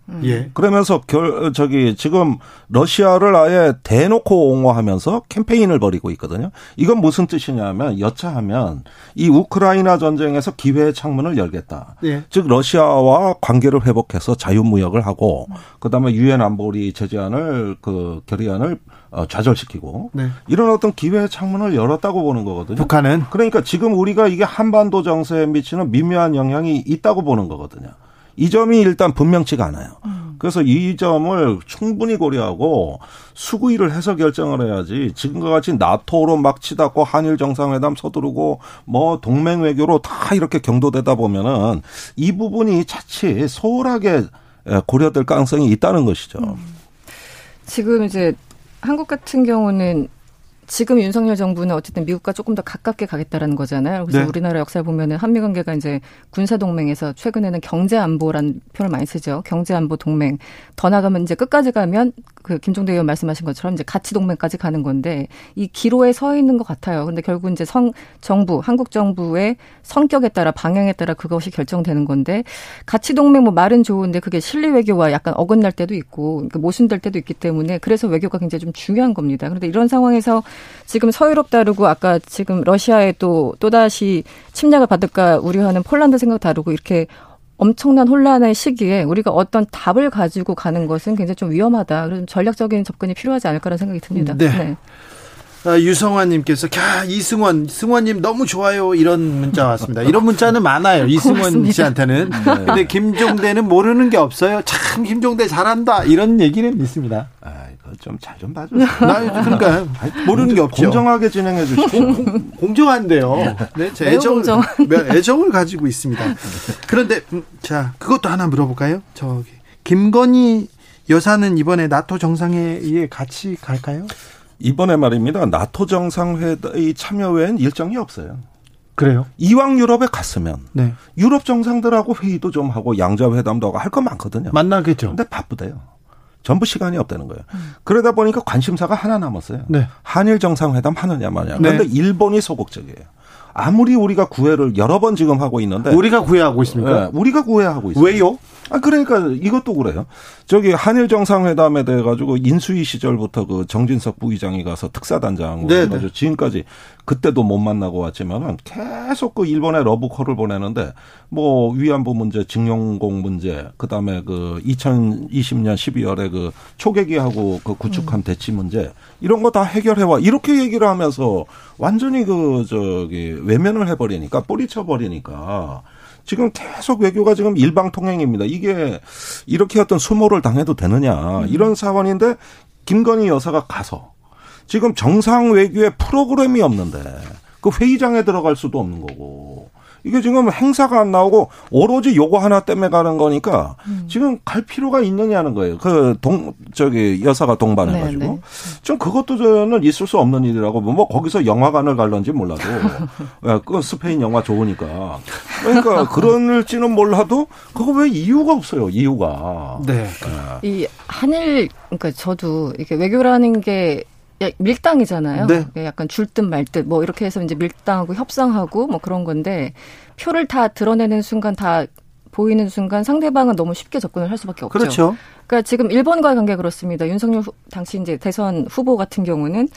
음. 예. 그러면서 결 저기 지금 러시아를 아예 대놓고 옹호하면서 캠페인을 벌이고 있거든요. 이건 무슨 뜻이냐면 여차하면 이 우크라이나 전쟁에서 기회의 창문을 열겠다. 예. 즉 러시아와 관계를 회복해서 자유무역을 하고 그다음에 유엔 안보리 제재안을 그 결의안을 어, 좌절시키고 네. 이런 어떤 기회의 창문을 열었다고 보는 거거든요. 북한은 그러니까 지금 우리가 이게 한반도 정세에 미치는 미묘한 영향이 있다고 보는 거거든요. 이 점이 일단 분명치가 않아요. 음. 그래서 이 점을 충분히 고려하고 수구위를 해서 결정을 해야지 지금과 같이 나토로 막 치닫고 한일 정상회담 서두르고 뭐 동맹 외교로 다 이렇게 경도되다 보면은 이 부분이 차치 소홀하게 고려될 가능성이 있다는 것이죠. 음. 지금 이제 한국 같은 경우는 지금 윤석열 정부는 어쨌든 미국과 조금 더 가깝게 가겠다라는 거잖아요. 그래서 네. 우리나라 역사를 보면은 한미 관계가 이제 군사 동맹에서 최근에는 경제 안보라는 표현을 많이 쓰죠. 경제 안보 동맹. 더 나가면 이제 끝까지 가면 그 김종대 의원 말씀하신 것처럼 이제 가치 동맹까지 가는 건데 이 기로에 서 있는 것 같아요. 근데 결국 이제 성 정부 한국 정부의 성격에 따라 방향에 따라 그것이 결정되는 건데 가치 동맹 뭐 말은 좋은데 그게 실리 외교와 약간 어긋날 때도 있고 그러니까 모순될 때도 있기 때문에 그래서 외교가 굉장히 좀 중요한 겁니다. 그런데 이런 상황에서 지금 서유럽 다르고 아까 지금 러시아에 또 또다시 침략을 받을까 우려하는 폴란드 생각 다르고 이렇게 엄청난 혼란의 시기에 우리가 어떤 답을 가지고 가는 것은 굉장히 좀 위험하다. 그래서 전략적인 접근이 필요하지 않을까라는 생각이 듭니다. 네. 네. 아, 유성환님께서 야 이승원 승원님 너무 좋아요 이런 문자 왔습니다. 이런 문자는 많아요 이승원 씨한테는. 네. 근데 김종대는 모르는 게 없어요. 참 김종대 잘한다 이런 얘기는 있습니다. 아, 좀잘 좀 봐주세요. 나 그러니까 모르는 게 없죠. 공정하게 진행해 주시고 공정한데요. 네, 제 애정을 애정을 가지고 있습니다. 그런데 음, 자 그것도 하나 물어볼까요? 저기 김건희 여사는 이번에 나토 정상회의에 같이 갈까요? 이번에 말입니다. 나토 정상회의 참여 외엔 일정이 없어요. 그래요? 이왕 유럽에 갔으면 네. 유럽 정상들하고 회의도 좀 하고 양자 회담도 하고 할 거 많거든요. 만나겠죠. 근데 바쁘대요. 전부 시간이 없다는 거예요. 음. 그러다 보니까 관심사가 하나 남았어요. 네. 한일 정상회담 하느냐 마냐. 그런데 네. 일본이 소극적이에요. 아무리 우리가 구애를 여러 번 지금 하고 있는데 우리가 구애하고 있습니까? 네, 우리가 구애하고 있어요. 왜요? 아 그러니까 이것도 그래요. 저기 한일 정상회담에 대해 가지고 인수위 시절부터 그 정진석 부의장이 가서 특사단장으로 네, 네. 지금까지 그때도 못 만나고 왔지만은 계속 그 일본에 러브콜을 보내는데 뭐 위안부 문제, 징용공 문제, 그다음에 그 2020년 12월에 그 초계기하고 그 구축한 음. 대치 문제 이런 거 다 해결해 와. 이렇게 얘기를 하면서 완전히 그 저기 외면을 해 버리니까 뿌리쳐 버리니까 지금 계속 외교가 지금 일방 통행입니다. 이게 이렇게 어떤 수모를 당해도 되느냐 음. 이런 사안인데 김건희 여사가 가서 지금 정상 외교의 프로그램이 없는데 그 회의장에 들어갈 수도 없는 거고 이게 지금 행사가 안 나오고 오로지 요거 하나 때문에 가는 거니까 음. 지금 갈 필요가 있느냐는 거예요. 그 동 저기 여사가 동반해 가지고 네, 네. 좀 그것도 저는 있을 수 없는 일이라고 뭐 거기서 영화관을 갈런지 몰라도 예, 그 스페인 영화 좋으니까 그러니까 그런지는 몰라도 그거 왜 이유가 없어요. 이유가 네. 예. 이 한일 그러니까 저도 이게 외교라는 게 밀당이잖아요. 네. 약간 줄 듯 말 듯 뭐 이렇게 해서 이제 밀당하고 협상하고 뭐 그런 건데 표를 다 드러내는 순간 다 보이는 순간 상대방은 너무 쉽게 접근을 할 수밖에 없죠. 그렇죠. 그러니까 지금 일본과의 관계 그렇습니다. 윤석열 후, 당시 이제 대선 후보 같은 경우는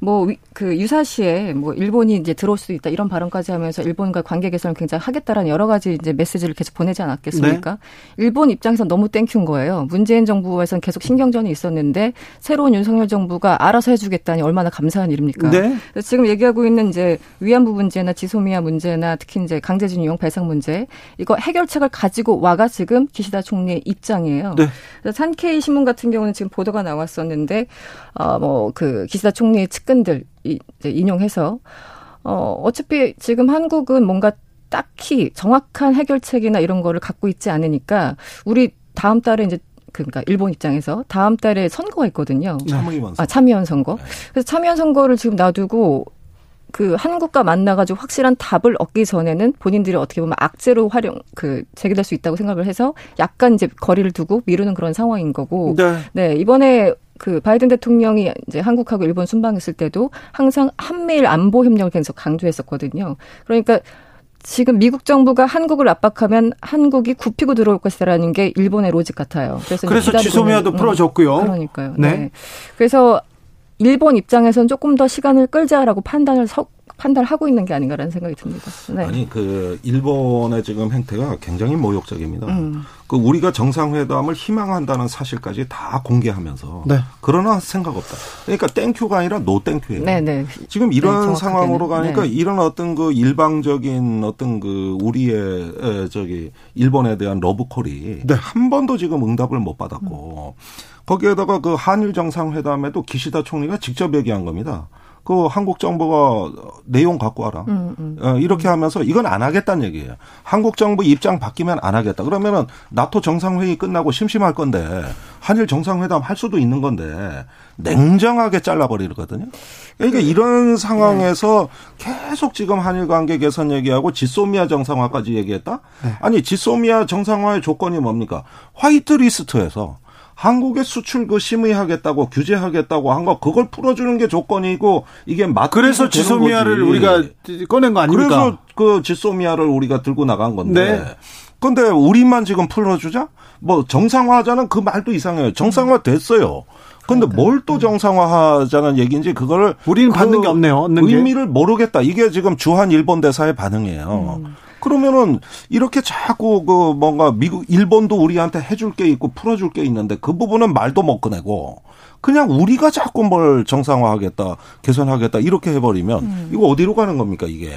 뭐 그 유사시에 뭐 일본이 이제 들어올 수도 있다 이런 발언까지 하면서 일본과 관계 개선을 굉장히 하겠다라는 여러 가지 이제 메시지를 계속 보내지 않았겠습니까? 네. 일본 입장에서 너무 thank you인 거예요. 문재인 정부에서는 계속 신경전이 있었는데 새로운 윤석열 정부가 알아서 해주겠다니 얼마나 감사한 일입니까? 네. 지금 얘기하고 있는 이제 위안부 문제나 지소미아 문제나 특히 이제 강제징용 용 배상 문제 이거 해결책을 가지고 와가 지금 기시다 총리의 입장이에요. 네. 산케이 신문 같은 경우는 지금 보도가 나왔었는데 어뭐 그 기시다 총리의 측 측근들 이제 인용해서 어 어차피 지금 한국은 뭔가 딱히 정확한 해결책이나 이런 거를 갖고 있지 않으니까 우리 다음 달에 이제 그러니까 일본 입장에서 다음 달에 선거가 있거든요. 참의원 선거. 아, 참의원 선거. 네. 그래서 참의원 선거를 지금 놔두고 그 한국과 만나가지고 확실한 답을 얻기 전에는 본인들이 어떻게 보면 악재로 활용 그 제기될 수 있다고 생각을 해서 약간 이제 거리를 두고 미루는 그런 상황인 거고. 네. 네 이번에 그 바이든 대통령이 이제 한국하고 일본 순방했을 때도 항상 한미일 안보 협력을 계속 강조했었거든요. 그러니까 지금 미국 정부가 한국을 압박하면 한국이 굽히고 들어올 것이라는 게 일본의 로직 같아요. 그래서, 그래서 지소미아도 풀어줬고요. 그러니까요. 네. 네. 그래서 일본 입장에서는 조금 더 시간을 끌자라고 판단을 서, 판단하고 있는 게 아닌가라는 생각이 듭니다. 네. 아니 그 일본의 지금 행태가 굉장히 모욕적입니다. 음. 그 우리가 정상회담을 희망한다는 사실까지 다 공개하면서 네. 그러나 생각 없다. 그러니까 thank you가 아니라 no thank you예요. 네, 네. 지금 이런 네, 상황으로 가니까 네. 이런 어떤 그 일방적인 어떤 그 우리의 저기 일본에 대한 러브콜이 네. 한 번도 지금 응답을 못 받았고 음. 거기에다가 그 한일 정상회담에도 기시다 총리가 직접 얘기한 겁니다. 그 한국 정부가 내용 갖고 와라. 음, 음. 어, 이렇게 하면서 이건 안 하겠다는 얘기예요. 한국 정부 입장 바뀌면 안 하겠다. 그러면은 나토 정상회의 끝나고 심심할 건데 한일 정상회담 할 수도 있는 건데 냉정하게 잘라버리거든요. 그러니까 이런 상황에서 계속 지금 한일 관계 개선 얘기하고 지소미아 정상화까지 얘기했다? 네. 아니 지소미아 정상화의 조건이 뭡니까? 화이트 리스트에서 한국의 수출 그 심의하겠다고 규제하겠다고 한 거 그걸 풀어주는 게 조건이고 이게 맞 그래서 지소미아를 우리가 꺼낸 거 아닙니까? 그래서 그 지소미아를 우리가 들고 나간 건데. 네. 근데 우리만 지금 풀어주자? 뭐 정상화하자는 그 말도 이상해요. 정상화 됐어요. 근데 뭘 또 정상화하자는 얘기인지 그거를 우리는 그 받는 게 없네요. 의미를 게. 모르겠다. 이게 지금 주한 일본 대사의 반응이에요. 음. 그러면은 이렇게 자꾸 그 뭔가 미국 일본도 우리한테 해줄 게 있고 풀어줄 게 있는데 그 부분은 말도 못 꺼내고 그냥 우리가 자꾸 뭘 정상화하겠다, 개선하겠다 이렇게 해버리면 음. 이거 어디로 가는 겁니까 이게?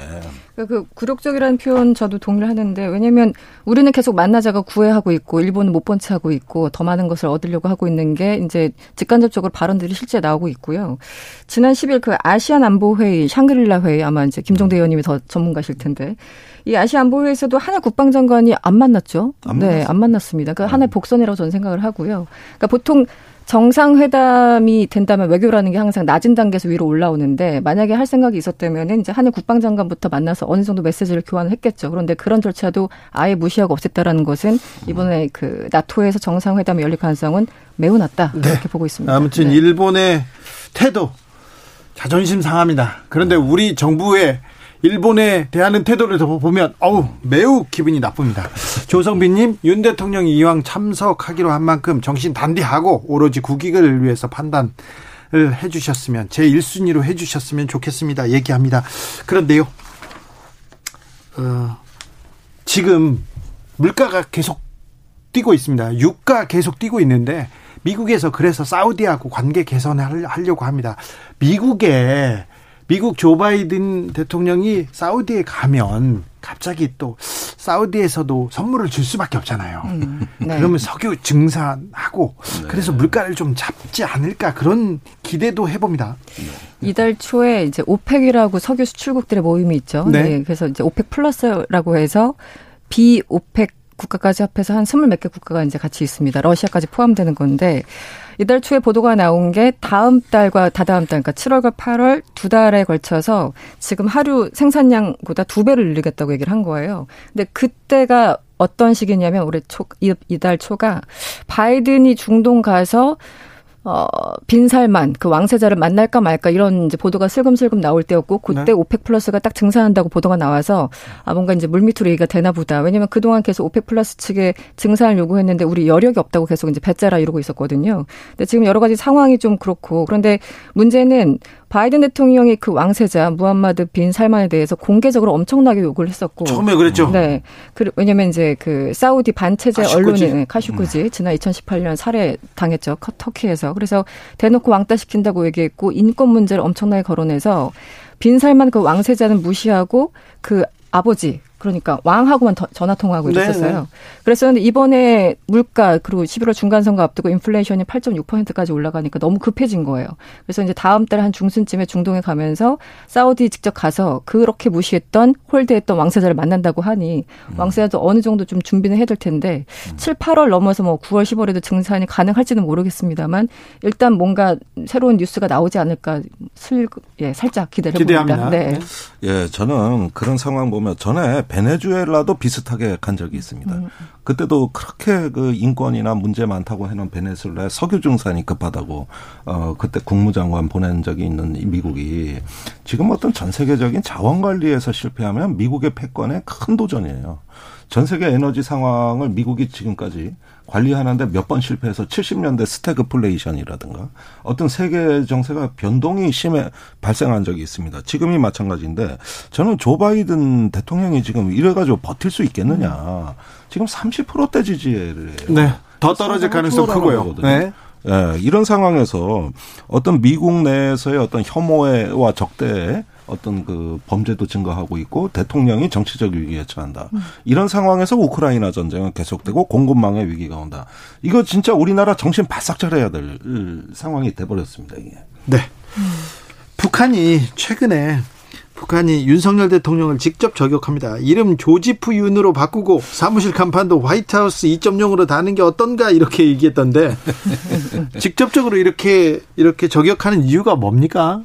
그러니까 그 굴욕적이라는 표현 저도 동의를 하는데 왜냐하면 우리는 계속 만나자가 구애하고 있고 일본은 못본채 하고 있고 더 많은 것을 얻으려고 하고 있는 게 이제 직간접적으로 발언들이 실제 나오고 있고요. 지난 10일 그 아시안 안보 회의 샹그릴라 회의 아마 이제 김종대 의원님이 더 전문가실 텐데 이 아시아 안보회에서도 하나 국방장관이 안 만났죠. 안 네, 안 만났습니다. 그 하나의 복선이라고 저는 생각을 하고요. 그러니까 보통 정상회담이 된다면 외교라는 게 항상 낮은 단계에서 위로 올라오는데 만약에 할 생각이 있었다면 이제 한일 국방장관부터 만나서 어느 정도 메시지를 교환을 했겠죠. 그런데 그런 절차도 아예 무시하고 없앴다라는 것은 이번에 그 나토에서 정상회담이 열릴 가능성은 매우 낮다 네. 이렇게 보고 있습니다. 아무튼 네. 일본의 태도 자존심 상합니다. 그런데 우리 정부의 일본에 대하는 태도를 보면 어우 매우 기분이 나쁩니다. 조성빈님 윤 대통령이 이왕 참석하기로 한 만큼 정신 단디하고 오로지 국익을 위해서 판단 을 해주셨으면 제 1순위로 해주셨으면 좋겠습니다. 얘기합니다. 그런데요, 어, 지금 물가가 계속 뛰고 있습니다. 유가 계속 뛰고 있는데 미국에서 그래서 사우디하고 관계 개선을 하려고 합니다. 미국에 미국 조 바이든 대통령이 사우디에 가면 갑자기 또 사우디에서도 선물을 줄 수밖에 없잖아요. 음, 네. 그러면 석유 증산하고 네. 그래서 물가를 좀 잡지 않을까 그런 기대도 해봅니다. 이달 초에 이제 OPEC이라고 석유 수출국들의 모임이 있죠. 네. 네. 그래서 이제 OPEC 플러스라고 해서 비OPEC 국가까지 합해서 한 스물 몇 개 국가가 이제 같이 있습니다. 러시아까지 포함되는 건데 이달 초에 보도가 나온 게 다음 달과 다다음 달, 그러니까 7월과 8월 두 달에 걸쳐서 지금 하루 생산량보다 두 배를 늘리겠다고 얘기를 한 거예요. 근데 그때가 어떤 시기냐면 올해 초, 이달 초가 바이든이 중동 가서 어, 빈살만 그 왕세자를 만날까 말까 이런 이제 보도가 슬금슬금 나올 때였고 그때 네. OPEC 플러스가 딱 증산한다고 보도가 나와서 아 뭔가 이제 물밑으로 얘기가 되나 보다. 왜냐면 그동안 계속 OPEC 플러스 측에 증산을 요구했는데 우리 여력이 없다고 계속 이제 배째라 이러고 있었거든요. 근데 지금 여러 가지 상황이 좀 그렇고 그런데 문제는 바이든 대통령이 그 왕세자 무함마드 빈 살만에 대해서 공개적으로 엄청나게 욕을 했었고 처음에 그랬죠. 네. 그 왜냐면 이제 그 사우디 반체제 언론인 카슈끄지 음. 지난 2018년 살해 당했죠. 터키에서. 그래서 대놓고 왕따 시킨다고 얘기했고 인권 문제를 엄청나게 거론해서 빈 살만 그 왕세자는 무시하고 그 아버지 그러니까 왕하고만 전화 통화하고 네, 있었어요. 네. 그랬었는데 이번에 물가 그리고 11월 중간 선거 앞두고 인플레이션이 8.6%까지 올라가니까 너무 급해진 거예요. 그래서 이제 다음 달 한 중순쯤에 중동에 가면서 사우디 직접 가서 그렇게 무시했던 홀드했던 왕세자를 만난다고 하니 음. 왕세자도 어느 정도 좀 준비는 해둘 텐데 음. 7, 8월 넘어서 뭐 9월, 10월에도 증산이 가능할지는 모르겠습니다만 일단 뭔가 새로운 뉴스가 나오지 않을까 슬, 예, 살짝 기대를 해봅니다. 네. 예, 저는 그런 상황 보면 전에 베네수엘라도 비슷하게 간 적이 있습니다. 음. 그때도 그렇게 그 인권이나 문제 많다고 해놓은 베네수엘라에 석유 증산이 급하다고 어 그때 국무장관 보낸 적이 있는 미국이 지금 어떤 전 세계적인 자원 관리에서 실패하면 미국의 패권에 큰 도전이에요. 전 세계 에너지 상황을 미국이 지금까지 관리하는데 몇 번 실패해서 70년대 스태그플레이션이라든가 어떤 세계 정세가 변동이 심해 발생한 적이 있습니다. 지금이 마찬가지인데 저는 조 바이든 대통령이 지금 이래가지고 버틸 수 있겠느냐. 지금 30%대 지지를 해요. 네. 더 떨어질 가능성 크고요. 네. 예, 이런 상황에서 어떤 미국 내에서의 어떤 혐오와 적대에 어떤 그 범죄도 증가하고 있고 대통령이 정치적 위기에 처한다. 음. 이런 상황에서 우크라이나 전쟁은 계속되고 공급망의 위기가 온다. 이거 진짜 우리나라 정신 바싹 차려야 될 상황이 돼버렸습니다. 이게. 네. 음. 북한이 최근에 북한이 윤석열 대통령을 직접 저격합니다. 이름 조지프 윤으로 바꾸고 사무실 간판도 화이트하우스 2.0으로 다는 게 어떤가 이렇게 얘기했던데 직접적으로 이렇게 이렇게 저격하는 이유가 뭡니까?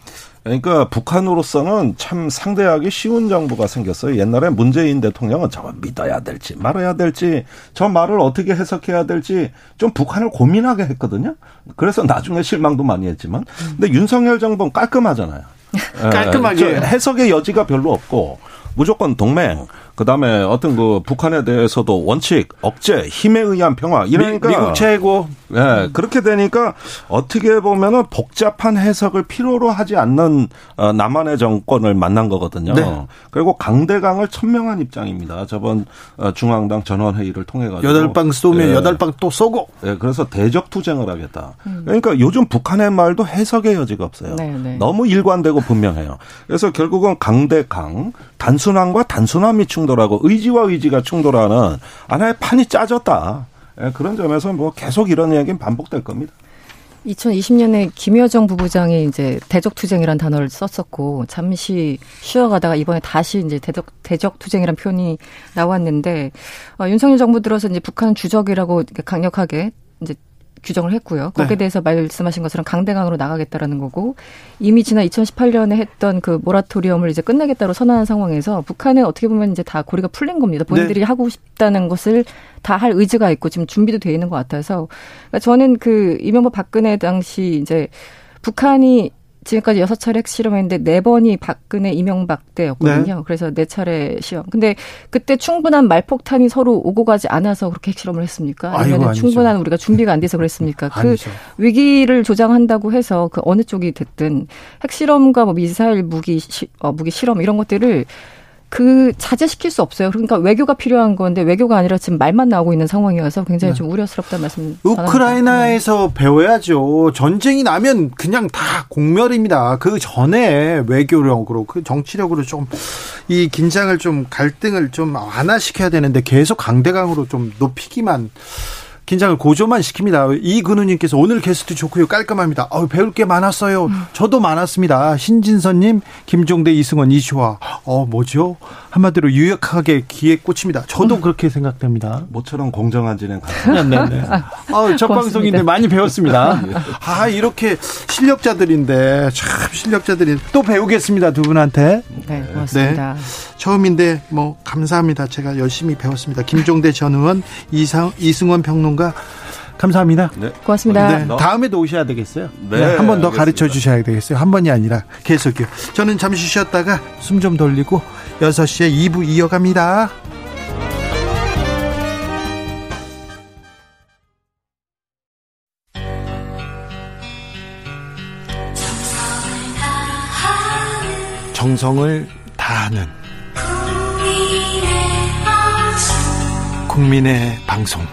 그러니까 북한으로서는 참 상대하기 쉬운 정부가 생겼어요. 옛날에 문재인 대통령은 저걸 믿어야 될지 말아야 될지 저 말을 어떻게 해석해야 될지 좀 북한을 고민하게 했거든요. 그래서 나중에 실망도 많이 했지만 근데 윤석열 정부는 깔끔하잖아요. 깔끔하게 해석의 여지가 별로 없고 무조건 동맹 그 다음에 어떤 그 북한에 대해서도 원칙, 억제, 힘에 의한 평화 이러니까 미, 국 최고. 예, 네, 그렇게 되니까 어떻게 보면은 복잡한 해석을 필요로 하지 않는 어, 남한의 정권을 만난 거거든요. 네. 그리고 강대강을 천명한 입장입니다. 저번 어, 중앙당 전원 회의를 통해 가지고 여덟 방 쏘면 예. 여덟 방 또 쏘고. 예, 그래서 대적 투쟁을 하겠다. 음. 그러니까 요즘 북한의 말도 해석의 여지가 없어요. 네, 네. 너무 일관되고 분명해요. 그래서 결국은 강대강 단순함과 단순함이 충 충돌하고 의지와 의지가 충돌하는 하나의 판이 짜졌다. 예, 그런 점에서 뭐 계속 이런 이야기는 반복될 겁니다. 2020년에 김여정 부부장이 이제 대적투쟁이라는 단어를 썼었고 잠시 쉬어가다가 이번에 다시 이제 대적 대적투쟁이라는 표현이 나왔는데 어, 윤석열 정부 들어서 이제 북한 주적이라고 강력하게 이제 규정을 했고요. 거기에 네. 대해서 말씀하신 것처럼 강대강으로 나가겠다라는 거고 이미 지난 2018년에 했던 그 모라토리엄을 이제 끝내겠다로 선언한 상황에서 북한은 어떻게 보면 이제 다 고리가 풀린 겁니다. 본인들이 네. 하고 싶다는 것을 다 할 의지가 있고 지금 준비도 돼 있는 것 같아서 그러니까 저는 그 이명박 박근혜 당시 이제 북한이 지금까지 여섯 차례 핵실험했는데 네 번이 박근혜 이명박 때였거든요. 네. 그래서 네 차례 시험. 근데 그때 충분한 말폭탄이 서로 오고 가지 않아서 그렇게 핵실험을 했습니까? 아니면 충분한 우리가 준비가 안 돼서 그랬습니까? 그 아니죠. 위기를 조장한다고 해서 그 어느 쪽이 됐든 핵실험과 뭐 미사일 무기 시, 어, 무기 실험 이런 것들을 그 자제시킬 수 없어요. 그러니까 외교가 필요한 건데 외교가 아니라 지금 말만 나오고 있는 상황이어서 굉장히 네. 좀 우려스럽다 말씀. 우크라이나에서 네. 배워야죠. 전쟁이 나면 그냥 다 공멸입니다. 그 전에 외교력으로 그 정치력으로 좀 이 긴장을 좀 갈등을 좀 완화시켜야 되는데 계속 강대강으로 좀 높이기만 긴장을 고조만 시킵니다. 이근우님께서 오늘 게스트 좋고요. 깔끔합니다. 어, 배울 게 많았어요. 음. 저도 많았습니다. 신진선님, 김종대, 이승원, 이슈화. 어, 뭐죠? 한마디로 유약하게 귀에 꽂힙니다. 저도 음. 그렇게 생각됩니다. 모처럼 공정한 진행 가능합니다. 네, 네. 아, 첫 방송인데 많이 배웠습니다. 아, 이렇게 실력자들인데, 참 실력자들이 또 배우겠습니다. 두 분한테. 네, 고맙습니다. 네. 처음인데, 뭐, 감사합니다. 제가 열심히 배웠습니다. 김종대 전 의원, 이상, 이승원 평론가, 감사합니다. 네. 고맙습니다. 네, 다음에도 오셔야 되겠어요. 네. 네 한번 더 가르쳐 주셔야 되겠어요. 한 번이 아니라 계속요. 저는 잠시 쉬었다가 숨 좀 돌리고 6시에 2부 이어갑니다. 정성을 다하는 국민의 방송.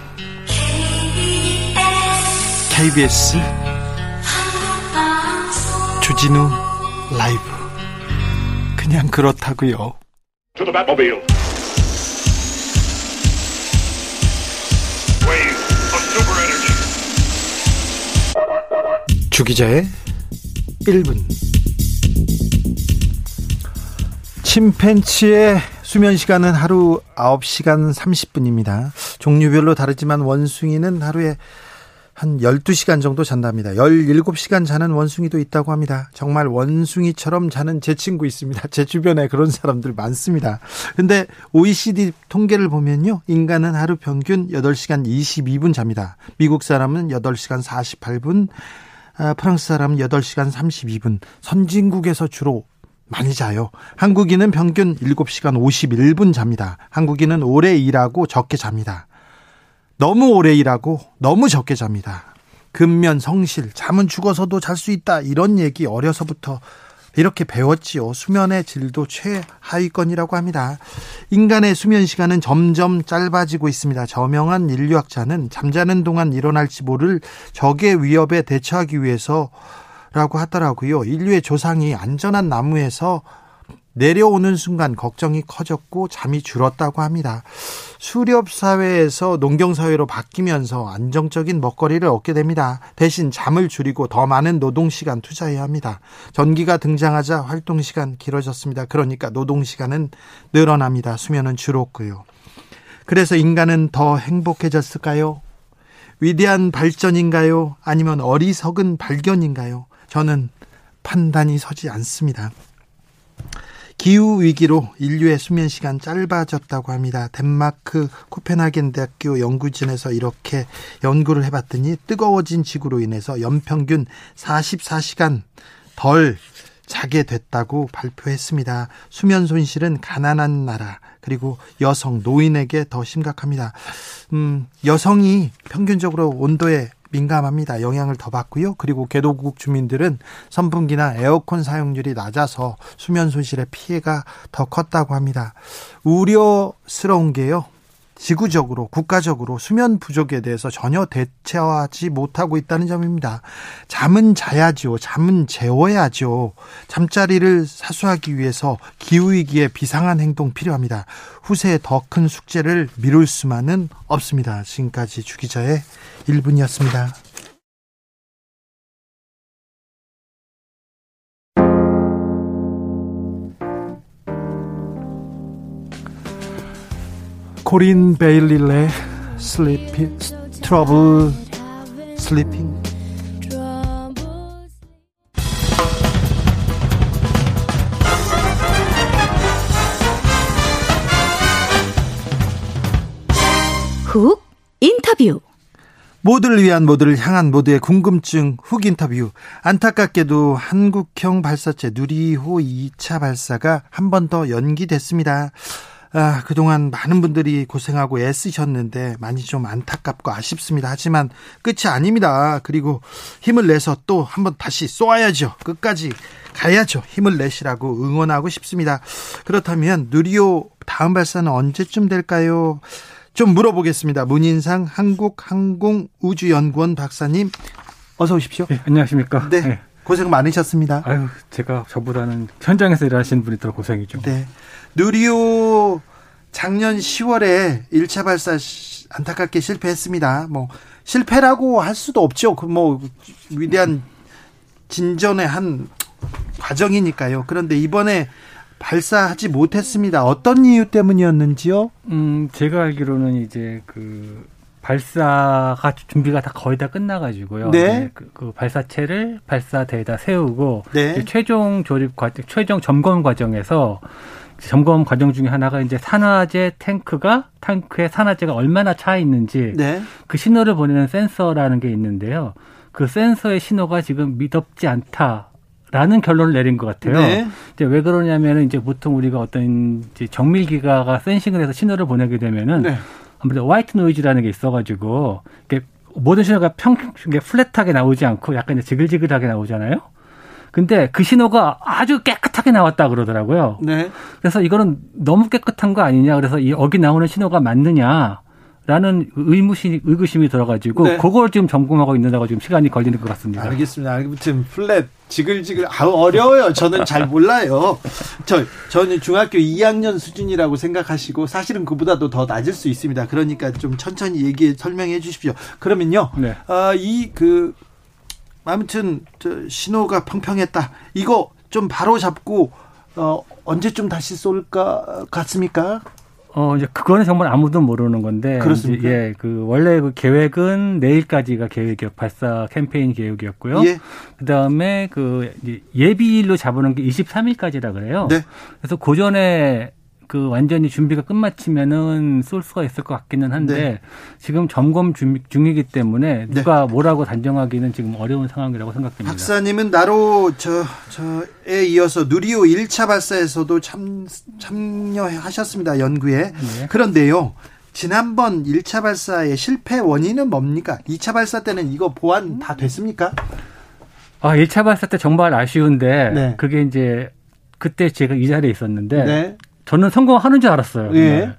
KBS 주진우 라이브. 그냥 그렇다고요. 주 기자의 1분. 침팬치의 수면 시간은 하루 9시간 30분입니다. 종류별로 다르지만 원숭이는 하루에 한 12시간 정도 잔답니다. 17시간 자는 원숭이도 있다고 합니다. 정말 원숭이처럼 자는 제 친구 있습니다. 제 주변에 그런 사람들 많습니다. 근데 OECD 통계를 보면요. 인간은 하루 평균 8시간 22분 잡니다. 미국 사람은 8시간 48분, 아, 프랑스 사람은 8시간 32분. 선진국에서 주로 많이 자요. 한국인은 평균 7시간 51분 잡니다. 한국인은 오래 일하고 적게 잡니다. 너무 오래 일하고 너무 적게 잡니다. 근면 성실, 잠은 죽어서도 잘 수 있다. 이런 얘기 어려서부터 이렇게 배웠지요. 수면의 질도 최하위권이라고 합니다. 인간의 수면 시간은 점점 짧아지고 있습니다. 저명한 인류학자는 잠자는 동안 일어날 지 모를 적의 위협에 대처하기 위해서 라고 하더라고요. 인류의 조상이 안전한 나무에서 내려오는 순간 걱정이 커졌고 잠이 줄었다고 합니다. 수렵 사회에서 농경 사회로 바뀌면서 안정적인 먹거리를 얻게 됩니다. 대신 잠을 줄이고 더 많은 노동 시간 투자해야 합니다. 전기가 등장하자 활동 시간 길어졌습니다. 그러니까 노동 시간은 늘어납니다. 수면은 줄었고요. 그래서 인간은 더 행복해졌을까요? 위대한 발전인가요? 아니면 어리석은 발견인가요? 저는 판단이 서지 않습니다. 기후 위기로 인류의 수면 시간 짧아졌다고 합니다. 덴마크 코펜하겐 대학교 연구진에서 이렇게 연구를 해봤더니 뜨거워진 지구로 인해서 연평균 44시간 덜 자게 됐다고 발표했습니다. 수면 손실은 가난한 나라 그리고 여성 노인에게 더 심각합니다. 음, 여성이 평균적으로 온도에 민감합니다. 영향을 더 받고요. 그리고 개도국 주민들은 선풍기나 에어컨 사용률이 낮아서 수면 손실의 피해가 더 컸다고 합니다. 우려스러운 게요. 지구적으로 국가적으로 수면 부족에 대해서 전혀 대처하지 못하고 있다는 점입니다. 잠은 자야지요. 잠은 재워야죠. 잠자리를 사수하기 위해서 기후위기에 비상한 행동 필요합니다. 후세에 더 큰 숙제를 미룰 수만은 없습니다. 지금까지 주기자의 1분이었습니다. 코린 베일리의 sleepy Trouble Sleeping 훅 인터뷰 모두를 위한 모두를 향한 모두의 궁금증 훅 인터뷰. 안타깝게도 한국형 발사체 누리호 2차 발사가 한 번 더 연기됐습니다. 아, 그동안 많은 분들이 고생하고 애쓰셨는데 많이 좀 안타깝고 아쉽습니다. 하지만 끝이 아닙니다. 그리고 힘을 내서 또 한번 다시 쏘아야죠. 끝까지 가야죠. 힘을 내시라고 응원하고 싶습니다. 그렇다면 누리호 다음 발사는 언제쯤 될까요? 좀 물어보겠습니다. 문인상 한국항공우주연구원 박사님 어서 오십시오. 네, 안녕하십니까? 네. 네. 고생 많으셨습니다. 아유, 제가 저보다는 현장에서 일하시는 분이 더 고생이죠. 네. 누리호 작년 10월에 1차 발사 안타깝게 실패했습니다. 뭐 실패라고 할 수도 없죠. 그 뭐 위대한 진전의 한 과정이니까요. 그런데 이번에 발사하지 못했습니다. 어떤 이유 때문이었는지요? 음, 제가 알기로는 이제 그 발사가 준비가 다 거의 다 끝나가지고요. 네. 네 그, 그, 발사체를 발사대에다 세우고 네. 최종 조립 과정, 최종 점검 과정에서 점검 과정 중에 하나가 이제 산화제 탱크가 탱크에 산화제가 얼마나 차 있는지 네. 그 신호를 보내는 센서라는 게 있는데요. 그 센서의 신호가 지금 미덥지 않다. 라는 결론을 내린 것 같아요. 네. 이제 왜 그러냐면은 이제 보통 우리가 어떤 이제 정밀 기가가 센싱을 해서 신호를 보내게 되면은 네. 아무래도 화이트 노이즈라는 게 있어가지고 이게 모든 신호가 평 플랫하게 나오지 않고 약간 이제 지글지글하게 나오잖아요. 근데 그 신호가 아주 깨끗하게 나왔다 그러더라고요. 네. 그래서 이거는 너무 깨끗한 거 아니냐. 그래서 이 여기 나오는 신호가 맞느냐. 라는 의무심, 의구심이 들어가지고 네. 그걸 지금 점검하고 있는다고 지금 시간이 걸리는 것 같습니다. 알겠습니다. 아무튼 플랫 지글지글 아 어려워요. 저는 잘 몰라요. 저 저는 중학교 2학년 수준이라고 생각하시고 사실은 그보다도 더 낮을 수 있습니다. 그러니까 좀 천천히 얘기 설명해 주십시오. 그러면요. 네. 아 이 그 아무튼 저 신호가 평평했다. 이거 좀 바로 잡고 어 언제쯤 다시 쏠까 같습니까? 어, 이제 그거는 정말 아무도 모르는 건데. 그렇습니까? 예, 그 원래 그 계획은 내일까지가 계획이었, 발사 캠페인 계획이었고요. 예. 그 다음에 그 예비일로 잡아놓은 게 23일까지라 그래요. 네. 그래서 그 전에 그 완전히 준비가 끝마치면은 쏠 수가 있을 것 같기는 한데 네. 지금 점검 중, 이기 때문에 네. 누가 네. 뭐라고 단정하기는 지금 어려운 상황이라고 생각됩니다. 박사님은 나로 저 저에 이어서 누리호 1차 발사에서도 참 참여하셨습니다. 연구에. 네. 그런데요. 지난번 1차 발사의 실패 원인은 뭡니까? 2차 발사 때는 이거 보완 다 됐습니까? 아, 1차 발사 때 정말 아쉬운데 네. 그게 이제 그때 제가 이 자리에 있었는데 네. 저는 성공하는 줄 알았어요. 예.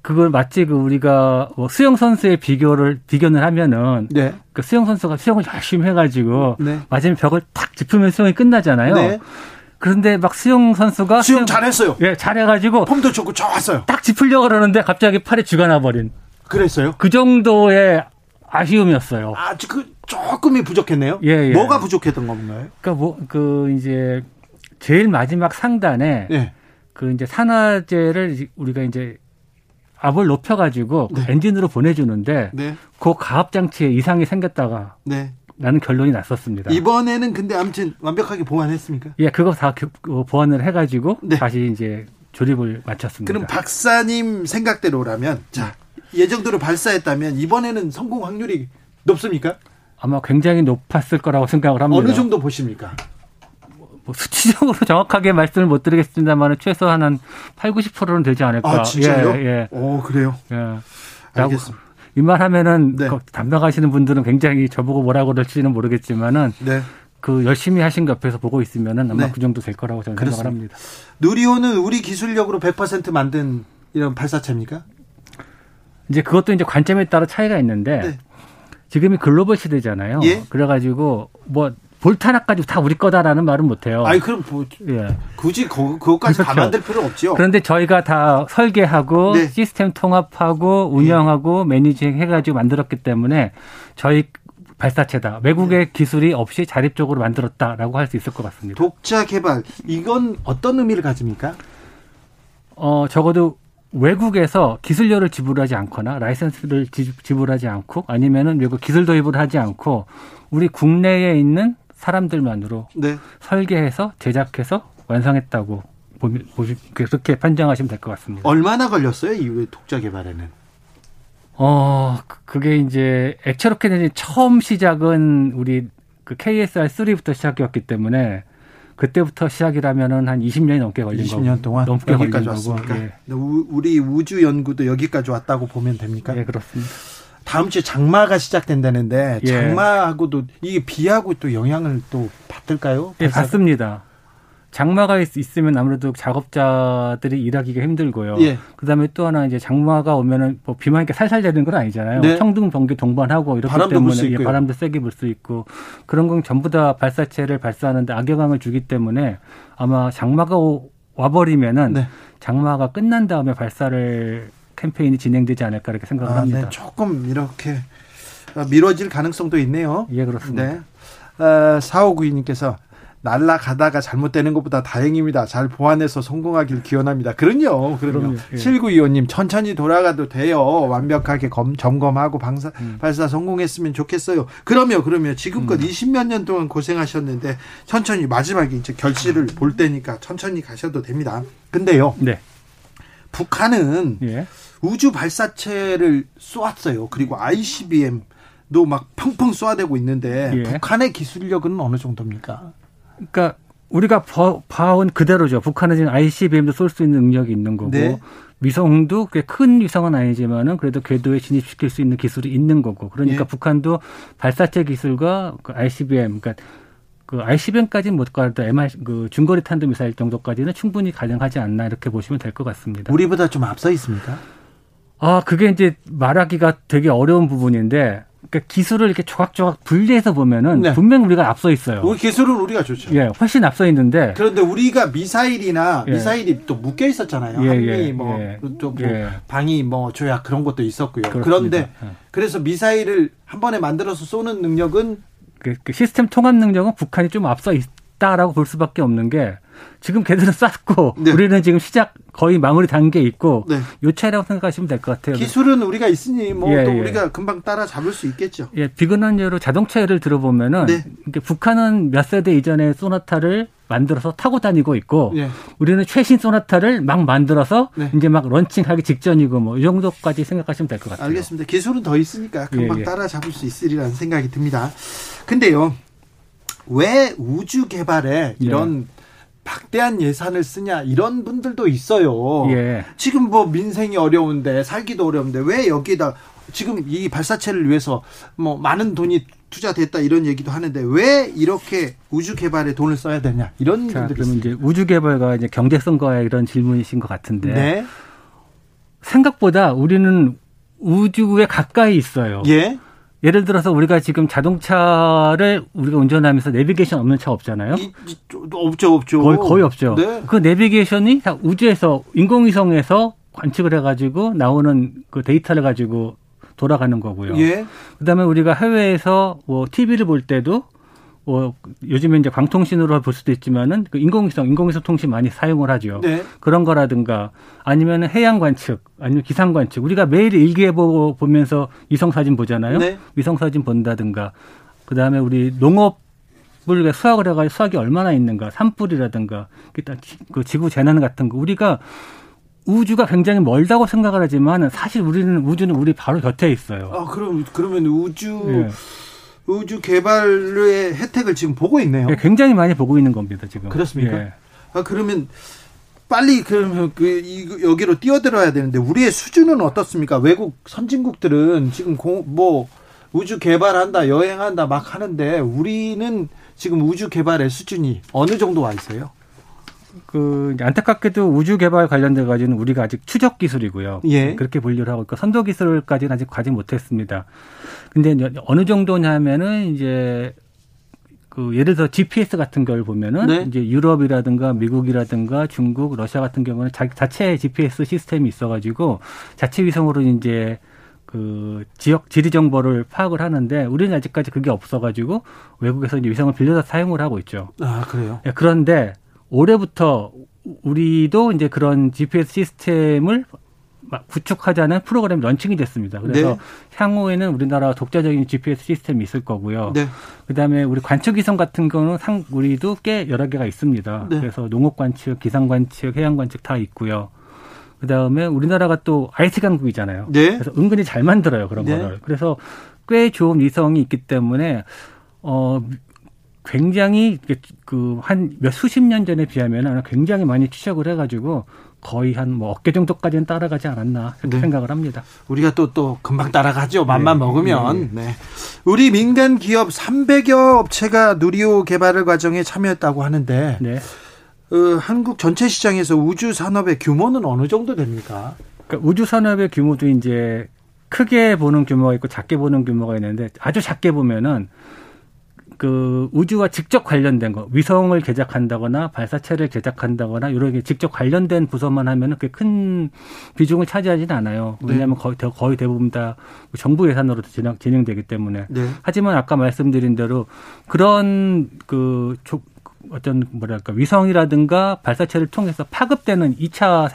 그걸 마치 그 우리가 뭐 수영 선수의 비교를 비교를 하면은 네. 그 수영 선수가 수영을 열심히 해가지고 네. 마지막에 벽을 탁 짚으면 수영이 끝나잖아요. 네. 그런데 막 수영 선수가 수영, 수영 잘했어요. 예, 잘해가지고 폼도 좋고 좋았어요. 딱 짚으려고 그러는데 갑자기 팔에 쥐가 나버린. 그랬어요? 그 정도의 아쉬움이었어요. 아, 그 조금이 부족했네요. 예, 예. 뭐가 부족했던 건가요? 그러니까 뭐 그 이제 제일 마지막 상단에. 예. 그 이제 산화제를 우리가 이제 압을 높여가지고 네. 엔진으로 보내주는데 네. 그 가압 장치에 이상이 생겼다가 네. 라는 결론이 났었습니다. 이번에는 근데 아무튼 완벽하게 보완했습니까? 예, 그거 다그 보완을 해가지고 네. 다시 이제 조립을 마쳤습니다. 그럼 박사님 생각대로라면 자 예정대로 발사했다면 이번에는 성공 확률이 높습니까? 아마 굉장히 높았을 거라고 생각을 합니다. 어느 정도 보십니까? 뭐 수치적으로 정확하게 말씀을 못 드리겠습니다만 최소한 한 8, 90%는 되지 않을까. 아, 진짜요? 예, 예. 오, 그래요? 예. 알겠습니다. 이말 하면은 네. 그 담당하시는 분들은 굉장히 저보고 뭐라고 그럴지는 모르겠지만은 네. 그 열심히 하신 거 옆에서 보고 있으면은 아마 네. 그 정도 될 거라고 저는 그렇습니다. 생각을 합니다. 누리호는 우리 기술력으로 100% 만든 이런 발사체입니까? 이제 그것도 이제 관점에 따라 차이가 있는데 네. 지금이 글로벌 시대잖아요. 예? 그래가지고 뭐 볼트 하나 가지고 다 우리 거다라는 말은 못해요. 아니 그럼 뭐, 예. 굳이 그, 그것까지 그렇죠. 다 만들 필요 없죠. 그런데 저희가 다 설계하고 네. 시스템 통합하고 운영하고 네. 매니징 해가지고 만들었기 때문에 저희 발사체다. 외국의 네. 기술이 없이 자립적으로 만들었다라고 할 수 있을 것 같습니다. 독자 개발 이건 어떤 의미를 가집니까? 어 적어도 외국에서 기술료를 지불하지 않거나 라이센스를 지불하지 않고 아니면은 외국 기술 도입을 하지 않고 우리 국내에 있는 사람들만으로 네. 설계해서 제작해서 완성했다고 보시 그렇게 판정하시면 될 것 같습니다. 얼마나 걸렸어요 이후에 독자 개발에는? 어 그게 이제 액체로켓이 처음 시작은 우리 그 KSR 3부터 시작이었기 때문에 그때부터 시작이라면은 한 20년이 넘게 걸린 20년 거고. 동안 넘게 여기까지 왔습니까? 예. 우리 우주 연구도 여기까지 왔다고 보면 됩니까? 예, 그렇습니다. 다음 주에 장마가 시작된다는데 예. 장마하고도 이게 비하고 또 영향을 또 받을까요? 예, 받습니다. 장마가 있, 으면 아무래도 작업자들이 일하기가 힘들고요. 예. 그다음에 또 하나 이제 장마가 오면은 뭐 비만 이렇게 살살 되는 건 아니잖아요. 네. 청둥 번개 동반하고 이렇기 바람도 때문에 예, 바람도 세게 불 수 있고 그런 건 전부 다 발사체를 발사하는데 악영향을 주기 때문에 아마 장마가 오, 와버리면은 네. 장마가 끝난 다음에 발사를 캠페인이 진행되지 않을까 이렇게 생각을 아, 합니다. 네. 조금 이렇게 미뤄질 가능성도 있네요. 예, 그렇습니다. 네. 어, 4592님께서 날라가다가 잘못되는 것보다 다행입니다. 잘 보완해서 성공하길 기원합니다. 그럼요. 그럼요. 예. 7925님 천천히 돌아가도 돼요. 완벽하게 검, 점검하고 방사, 음. 발사 성공했으면 좋겠어요. 그럼요. 그럼요. 지금껏 음. 20몇 년 동안 고생하셨는데 천천히 마지막에 이제 결실을 볼 때니까 천천히 가셔도 됩니다. 근데요. 네. 북한은 예. 우주 발사체를 쏘았어요. 그리고 ICBM도 막 펑펑 쏘아대고 있는데 예. 북한의 기술력은 어느 정도입니까? 그러니까 우리가 봐온 그대로죠. 북한은 지금 ICBM도 쏠 수 있는 능력이 있는 거고 네. 위성도 꽤 큰 위성은 아니지만은 그래도 궤도에 진입시킬 수 있는 기술이 있는 거고 그러니까 예. 북한도 발사체 기술과 그 ICBM 그러니까 그 ICBM까지는 못 가도 MR 그 중거리 탄도 미사일 정도까지는 충분히 가능하지 않나 이렇게 보시면 될 것 같습니다. 우리보다 좀 앞서 있습니까? 아 그게 이제 말하기가 되게 어려운 부분인데 그러니까 기술을 이렇게 조각조각 분리해서 보면은 네. 분명 우리가 앞서 있어요. 우리 기술은 우리가 좋죠. 예, 훨씬 앞서 있는데. 그런데 우리가 미사일이나 예. 미사일이 또 묶여 있었잖아요. 예, 한미 예, 뭐또 예. 뭐 예. 방위 뭐 조약 그런 것도 있었고요. 그렇습니다. 그런데 예. 그래서 미사일을 한 번에 만들어서 쏘는 능력은 그, 그 시스템 통합 능력은 북한이 좀 앞서 있다라고 볼 수밖에 없는 게 지금 걔들은 쌌고 네. 우리는 지금 시작 거의 마무리 단계에 있고 네. 요 차이라고 생각하시면 될 것 같아요. 기술은 우리가 있으니 뭐또 예, 예. 우리가 금방 따라 잡을 수 있겠죠. 예, 비근한 예로 자동차 예를 들어보면은 네. 북한은 몇 세대 이전에 소나타를 만들어서 타고 다니고 있고 예. 우리는 최신 소나타를 막 만들어서 네. 이제 막 런칭하기 직전이고 뭐 이 정도까지 생각하시면 될 것 같아요. 알겠습니다. 기술은 더 있으니까 금방 예, 예. 따라잡을 수 있으리라는 생각이 듭니다. 근데요. 왜 우주 개발에 이런 예. 박대한 예산을 쓰냐 이런 분들도 있어요. 예. 지금 뭐 민생이 어려운데 살기도 어려운데 왜 여기다 지금 이 발사체를 위해서 뭐 많은 돈이 투자됐다 이런 얘기도 하는데 왜 이렇게 우주 개발에 돈을 써야 되냐 이런 자, 분들이 그러면 이제 우주 개발과 이제 경제성과 이런 질문이신 것 같은데 네. 생각보다 우리는 우주에 가까이 있어요. 예. 예를 들어서 우리가 지금 자동차를 우리가 운전하면서 내비게이션 없는 차 없잖아요. 이, 이, 없죠, 없죠. 거의, 거의 없죠. 네. 그 내비게이션이 다 우주에서 인공위성에서 관측을 해가지고 나오는 그 데이터를 가지고 돌아가는 거고요. 예. 그다음에 우리가 해외에서 뭐 TV를 볼 때도 뭐 요즘에 이제 광통신으로 볼 수도 있지만은 그 인공위성, 인공위성 통신 많이 사용을 하죠. 네. 그런 거라든가 아니면 해양 관측, 아니면 기상 관측. 우리가 매일 일기예보 보면서 위성 사진 보잖아요. 네. 위성 사진 본다든가. 그 다음에 우리 농업 을 수학을 해가지고 수학이 얼마나 있는가, 산불이라든가, 그 지구 재난 같은 거. 우리가 우주가 굉장히 멀다고 생각을 하지만 사실 우리는 우주는 우리 바로 곁에 있어요. 아, 그럼, 그러면 우주, 예. 우주 개발의 혜택을 지금 보고 있네요. 네, 굉장히 많이 보고 있는 겁니다, 지금. 그렇습니까? 예. 아, 그러면 빨리 그러면 그 이, 여기로 뛰어들어야 되는데 우리의 수준은 어떻습니까? 외국 선진국들은 지금 공, 뭐 우주 개발한다, 여행한다 막 하는데 우리는 지금 우주 개발의 수준이 어느 정도 와 있어요? 그 안타깝게도 우주 개발 관련돼 가지고는 우리가 아직 추적 기술이고요. 예. 그렇게 분류를 하고 있고 선도 기술까지는 아직 가지 못했습니다. 근데 어느 정도냐면은 이제 그 예를 들어 GPS 같은 걸 보면은 네. 이제 유럽이라든가 미국이라든가 중국, 러시아 같은 경우는 자, 자체 GPS 시스템이 있어 가지고 자체 위성으로 이제 그 지역 지리 정보를 파악을 하는데 우리는 아직까지 그게 없어가지고 외국에서 이제 위성을 빌려서 사용을 하고 있죠. 아 그래요? 네, 그런데 올해부터 우리도 이제 그런 GPS 시스템을 구축하자는 프로그램이 launching이 됐습니다. 그래서 네. 향후에는 우리나라 독자적인 GPS 시스템이 있을 거고요. 네. 그다음에 우리 관측 위성 같은 거는 상 우리도 꽤 여러 개가 있습니다. 네. 그래서 농업 관측, 기상 관측, 해양 관측 다 있고요. 그다음에 우리나라가 또 IT 강국이잖아요. 네. 그래서 은근히 잘 만들어요 그런 네. 거를. 그래서 꽤 좋은 위성이 있기 때문에 어 굉장히 그 한 몇 수십 년 전에 비하면 굉장히 많이 추적을 해가지고 거의 한 뭐 어깨 정도까지는 따라가지 않았나 네. 생각을 합니다. 우리가 또또 금방 따라가죠. 맘만 네. 먹으면. 네. 네. 우리 민간 기업 300여 업체가 누리호 개발을 과정에 참여했다고 하는데 네. 어, 한국 전체 시장에서 우주 산업의 규모는 어느 정도 됩니까? 그러니까 우주 산업의 규모도 이제 크게 보는 규모가 있고 작게 보는 규모가 있는데 아주 작게 보면은 그 우주와 직접 관련된 거 위성을 제작한다거나 발사체를 제작한다거나 이런 게 직접 관련된 부서만 하면은 큰 비중을 차지하지는 않아요. 네. 왜냐하면 거의, 거의 대부분 다 정부 예산으로 진행, 진행되기 때문에. 네. 하지만 아까 말씀드린 대로 그런 그 어떤 뭐랄까 위성이라든가 발사체를 통해서 파급되는 2차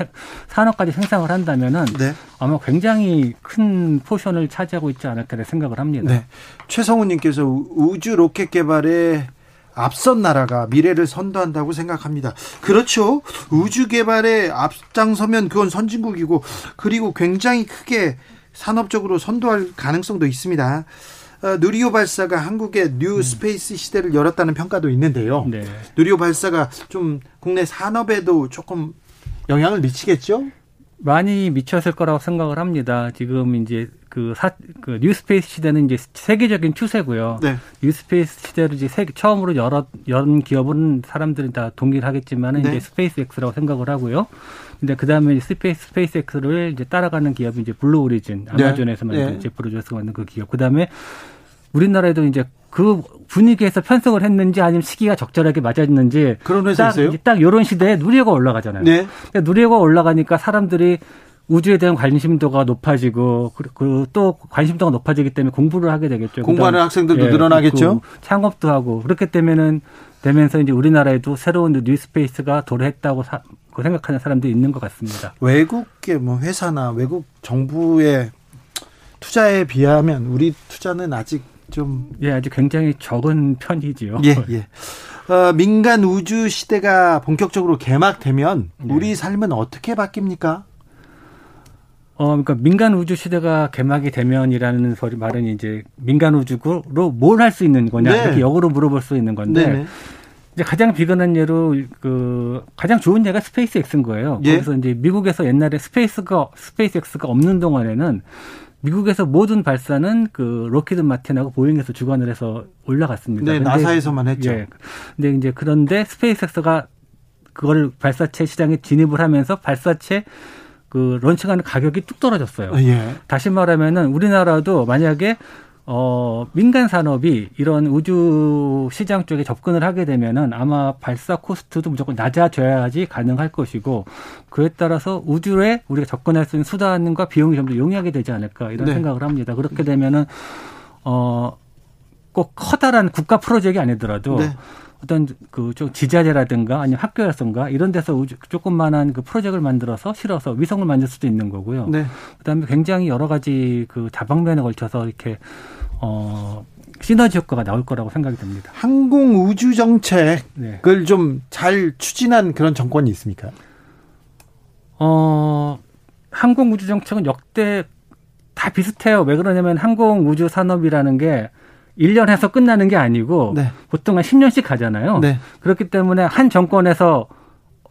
산업까지 생산을 한다면은 네. 아마 굉장히 큰 포션을 차지하고 있지 않을까 생각을 합니다. 네. 최성우님께서 우주 로켓 개발에 앞선 나라가 미래를 선도한다고 생각합니다. 그렇죠. 우주 개발에 앞장서면 그건 선진국이고 그리고 굉장히 크게 산업적으로 선도할 가능성도 있습니다. 어, 누리호 발사가 한국의 New 음. Space 시대를 열었다는 평가도 있는데요. 네. 누리호 발사가 좀 국내 산업에도 조금 영향을 미치겠죠? 많이 미쳤을 거라고 생각을 합니다. 지금 이제 그 사, 그 New Space 시대는 이제 세계적인 추세고요. 네. New Space 시대를 이제 세계, 처음으로 열어, 연 기업은 사람들이 다 동의하겠지만은 네. 이제 스페이스 X라고 생각을 하고요. 근데 그 다음에 스페이스, 스페이스 X를 이제 따라가는 기업이 이제 블루 오리진, 네. 아마존에서 만든 네. 제프 베조스가 만든 그 기업. 그 다음에 우리나라에도 이제 그 분위기에서 편성을 했는지 아니면 시기가 적절하게 맞았는지 그런 회사 있어요? 딱 이런 시대에 누리호가 올라가잖아요. 네. 누리호가 올라가니까 사람들이 우주에 대한 관심도가 높아지고 그리고 또 관심도가 높아지기 때문에 공부를 하게 되겠죠. 공부하는 학생들도 예, 늘어나겠죠. 창업도 하고 그렇기 때문에는 되면서 이제 우리나라에도 새로운 뉴스페이스가 도래했다고 사, 그 생각하는 사람들이 있는 것 같습니다. 외국의 뭐 회사나 외국 정부의 투자에 비하면 우리 투자는 아직 좀 예, 아직 굉장히 적은 편이지요. 예, 예. 어, 민간 우주 시대가 본격적으로 개막되면 네. 우리 삶은 어떻게 바뀝니까? 어, 그러니까 민간 우주 시대가 개막이 되면이라는 소리 말은 이제 민간 우주로 뭘 할 수 있는 거냐 네. 이렇게 역으로 물어볼 수 있는 건데 네네. 이제 가장 비근한 예로 그 가장 좋은 예가 스페이스 X인 거예요. 예. 거기서 이제 미국에서 옛날에 스페이스가 스페이스 X가 없는 동안에는 미국에서 모든 발사는 그 록히드 마틴하고 보잉에서 주관을 해서 올라갔습니다. 네, 나사에서만 했죠. 예. 근데 이제 그런데 스페이스X가 그걸 발사체 시장에 진입을 하면서 발사체 그 launching하는 가격이 뚝 떨어졌어요. 예. 다시 말하면은 우리나라도 만약에 어, 민간 산업이 이런 우주 시장 쪽에 접근을 하게 되면은 아마 발사 코스트도 무조건 낮아져야지 가능할 것이고 그에 따라서 우주에 우리가 접근할 수 있는 수단과 비용이 좀 더 용이하게 되지 않을까 이런 네. 생각을 합니다. 그렇게 되면은 어, 꼭 커다란 국가 프로젝트가 아니더라도 네. 어떤 그 좀 지자체라든가 아니면 학교라든가 이런 데서 우주 조금만한 그 프로젝트를 만들어서 실어서 위성을 만들 수도 있는 거고요. 네. 그다음에 굉장히 여러 가지 그 다방면에 걸쳐서 이렇게 어 시너지 효과가 나올 거라고 생각이 듭니다. 항공 우주 정책을 네. 좀잘 추진한 그런 정권이 있습니까? 어 항공 우주 정책은 역대 다 비슷해요. 왜 그러냐면 항공 우주 산업이라는 게 1년 해서 끝나는 게 아니고 네. 보통 한 10년씩 가잖아요. 네. 그렇기 때문에 한 정권에서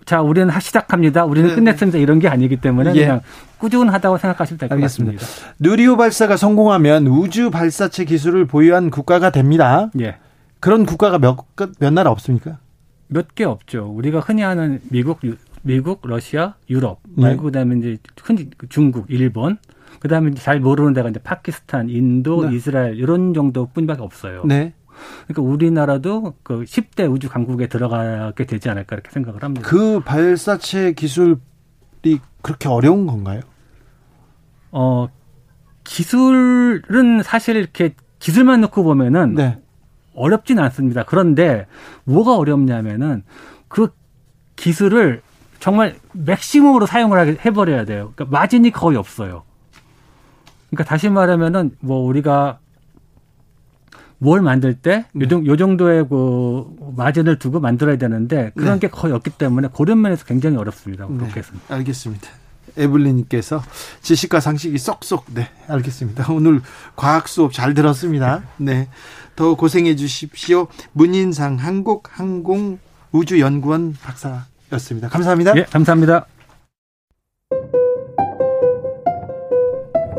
자, 우리는 시작합니다. 우리는 네. 끝냈습니다. 이런 게 아니기 때문에 예. 그냥 꾸준하다고 생각하시면 될 것 같습니다. 누리호 발사가 성공하면 우주 발사체 기술을 보유한 국가가 됩니다. 예. 그런 국가가 몇, 몇 나라 없습니까? 몇 개 없죠. 우리가 흔히 하는 미국, 미국, 러시아, 유럽 네. 말고 네. 그다음에 이제 흔히 중국, 일본, 그다음에 잘 모르는 데가 이제 파키스탄, 인도, 네. 이스라엘 이런 정도뿐밖에 없어요. 네. 그러니까 우리나라도 그 10대 우주 강국에 들어가게 되지 않을까 이렇게 생각을 합니다. 그 발사체 기술이 그렇게 어려운 건가요? 어, 기술은 사실 이렇게 기술만 놓고 보면은 네. 어렵진 않습니다. 그런데 뭐가 어렵냐면은 그 기술을 정말 맥시멈으로 사용을 해버려야 돼요. 그러니까 마진이 거의 없어요. 그러니까 다시 말하면은 뭐 우리가 뭘 만들 때 네. 요, 정도의 그 마진을 두고 만들어야 되는데 그런 네. 게 거의 없기 때문에 그런 면에서 굉장히 어렵습니다. 네. 알겠습니다. 에블린님께서 지식과 상식이 쏙쏙. 네, 알겠습니다. 오늘 과학 수업 잘 들었습니다. 네. 더 고생해 주십시오. 문인상 한국항공우주연구원 박사였습니다. 감사합니다. 예, 감사합니다.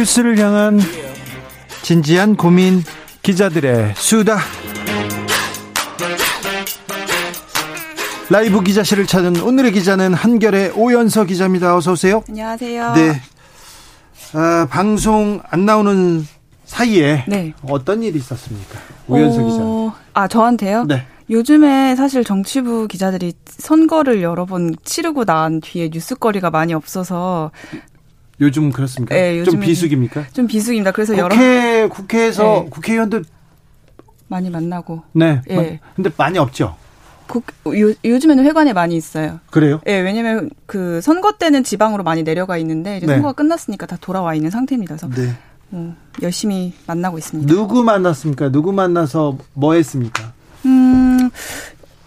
뉴스를 향한 진지한 고민 기자들의 수다. 라이브 기자실을 찾은 오늘의 기자는 한결의 오연서 기자입니다. 어서 오세요. 안녕하세요. 네. 아, 방송 안 나오는 사이에 네. 어떤 일이 있었습니까? 오연서 어... 기자. 아, 저한테요? 네. 요즘에 사실 정치부 기자들이 선거를 여러 번 치르고 난 뒤에 뉴스거리가 많이 없어서 요즘 그렇습니까? 네, 좀 비수기입니까? 좀 비수기입니다. 그래서 국회 여러 국회에서 네. 국회의원들 많이 만나고. 네. 네. 근데 많이 없죠. 국, 요, 요즘에는 회관에 많이 있어요. 그래요? 예, 네, 왜냐면 그 선거 때는 지방으로 많이 내려가 있는데 이제 네. 선거가 끝났으니까 다 돌아와 있는 상태입니다. 그래서 네. 뭐 열심히 만나고 있습니다. 누구 만났습니까? 누구 만나서 뭐 했습니까? 음,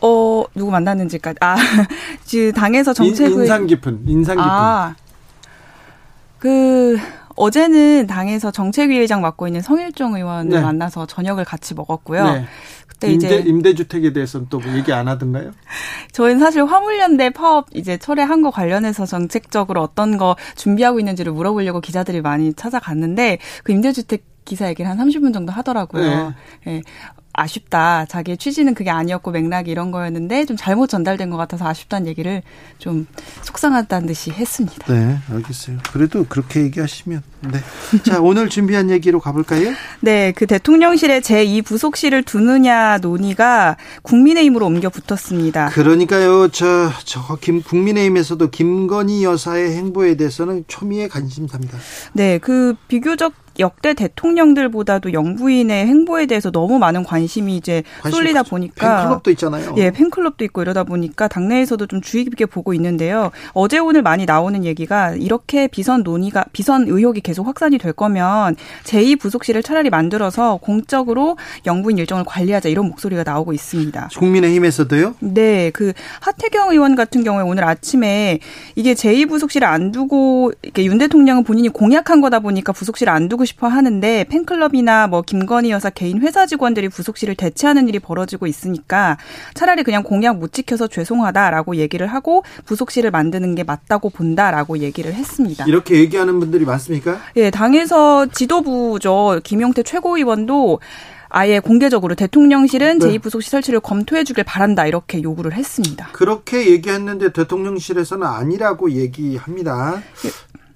어, 누구 만났는지까지. 아, 그 당에서 정책을. 인상 깊은, 인상 깊은. 아, 그, 어제는 당에서 정책위의장 맡고 있는 성일종 의원을 네. 만나서 저녁을 같이 먹었고요. 네. 그때 임대, 이제 임대주택에 대해서는 또 뭐 얘기 안 하던가요? 저희는 사실 화물연대 파업 이제 철회한 거 관련해서 정책적으로 어떤 거 준비하고 있는지를 물어보려고 기자들이 많이 찾아갔는데 그 임대주택 기사 얘기를 한 30분 정도 하더라고요. 네. 네. 아쉽다. 자기의 취지는 그게 아니었고 맥락이 이런 거였는데 좀 잘못 전달된 것 같아서 아쉽다는 얘기를 좀 속상하다는 듯이 했습니다. 네, 알겠어요. 그래도 그렇게 얘기하시면 네. 자, 오늘 준비한 얘기로 가볼까요? 네, 그 대통령실에 제2 부속실을 두느냐 논의가 국민의힘으로 옮겨 붙었습니다. 그러니까요, 저, 저, 김, 국민의힘에서도 김건희 여사의 행보에 대해서는 초미의 관심사입니다. 네, 그 비교적 역대 대통령들보다도 영부인의 행보에 대해서 너무 많은 관심이 이제 쏠리다 보니까 팬클럽도 있잖아요. 예, 팬클럽도 있고 이러다 보니까 당내에서도 좀 주의 깊게 보고 있는데요. 어제 오늘 많이 나오는 얘기가 이렇게 비선 논의가 비선 의혹이 계속 확산이 될 거면 제2 부속실을 차라리 만들어서 공적으로 영부인 일정을 관리하자 이런 목소리가 나오고 있습니다. 국민의힘에서도요? 네, 그 하태경 의원 같은 경우에 오늘 아침에 이게 제2 부속실을 안 두고 이렇게 윤 대통령은 본인이 공약한 거다 보니까 부속실을 안 두고 싶어 하는데 팬클럽이나 뭐 김건희 여사 개인 회사 직원들이 부속실을 대체하는 일이 벌어지고 있으니까 차라리 그냥 공약 못 지켜서 죄송하다라고 얘기를 하고 부속실을 만드는 게 맞다고 본다라고 얘기를 했습니다. 이렇게 얘기하는 분들이 많습니까? 예, 당에서 지도부죠. 김용태 최고위원도 아예 공개적으로 대통령실은 네. 제2부속실 설치를 검토해 주길 바란다 이렇게 요구를 했습니다. 그렇게 얘기했는데 대통령실에서는 아니라고 얘기합니다.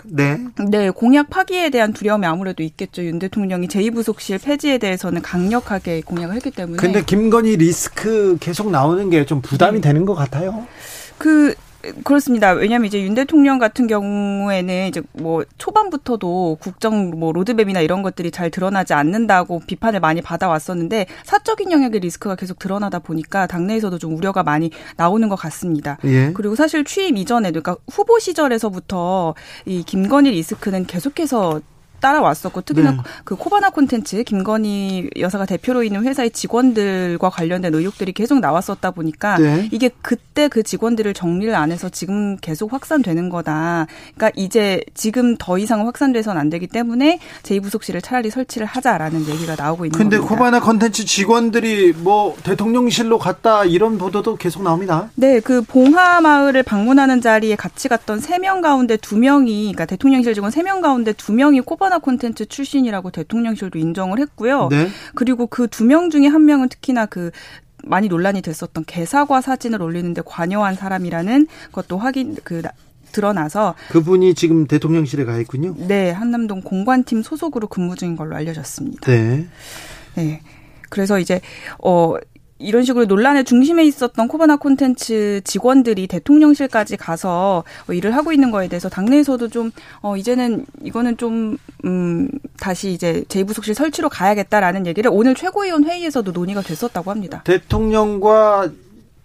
네. 네, 공약 파기에 대한 두려움이 아무래도 있겠죠. 윤 대통령이 제2부속실 폐지에 대해서는 강력하게 공약을 했기 때문에. 근데 김건희 리스크 계속 나오는 게 좀 부담이 네. 되는 것 같아요. 그 그렇습니다. 왜냐하면 이제 윤 대통령 같은 경우에는 이제 뭐 초반부터도 국정 뭐 로드맵이나 이런 것들이 잘 드러나지 않는다고 비판을 많이 받아왔었는데 사적인 영역의 리스크가 계속 드러나다 보니까 당내에서도 좀 우려가 많이 나오는 것 같습니다. 예. 그리고 사실 취임 이전에도 그러니까 후보 시절에서부터 이 김건희 리스크는 계속해서 따라왔었고 특히나 네. 그 코바나 콘텐츠 김건희 여사가 대표로 있는 회사의 직원들과 관련된 의혹들이 계속 나왔었다 보니까 네. 이게 그때 그 직원들을 정리를 안 해서 지금 계속 확산되는 거다. 그러니까 이제 지금 더 이상 확산돼서는 안 되기 때문에 제2부속실을 차라리 설치를 하자라는 얘기가 나오고 있는 근데 겁니다. 코바나 콘텐츠 직원들이 뭐 대통령실로 갔다 이런 보도도 계속 나옵니다. 네, 그 봉하 마을을 방문하는 자리에 같이 갔던 세 명 가운데 두명이 그러니까 대통령실 직원 세 명 가운데 두명이 코바나 콘텐츠 출신이라고 대통령실도 인정을 했고요. 네. 그리고 그 두 명 중에 한 명은 특히나 그 많이 논란이 됐었던 개사과 사진을 올리는데 관여한 사람이라는 것도 확인 그 드러나서 그분이 지금 대통령실에 가 있군요. 네, 한남동 공관팀 소속으로 근무 중인 걸로 알려졌습니다. 네. 네. 그래서 이제 어 이런 식으로 논란의 중심에 있었던 코바나 콘텐츠 직원들이 대통령실까지 가서 어, 일을 하고 있는 거에 대해서 당내에서도 좀 어, 이제는 이거는 좀 음, 다시 이제 제2부속실 설치로 가야겠다라는 얘기를 오늘 최고위원 회의에서도 논의가 됐었다고 합니다. 대통령과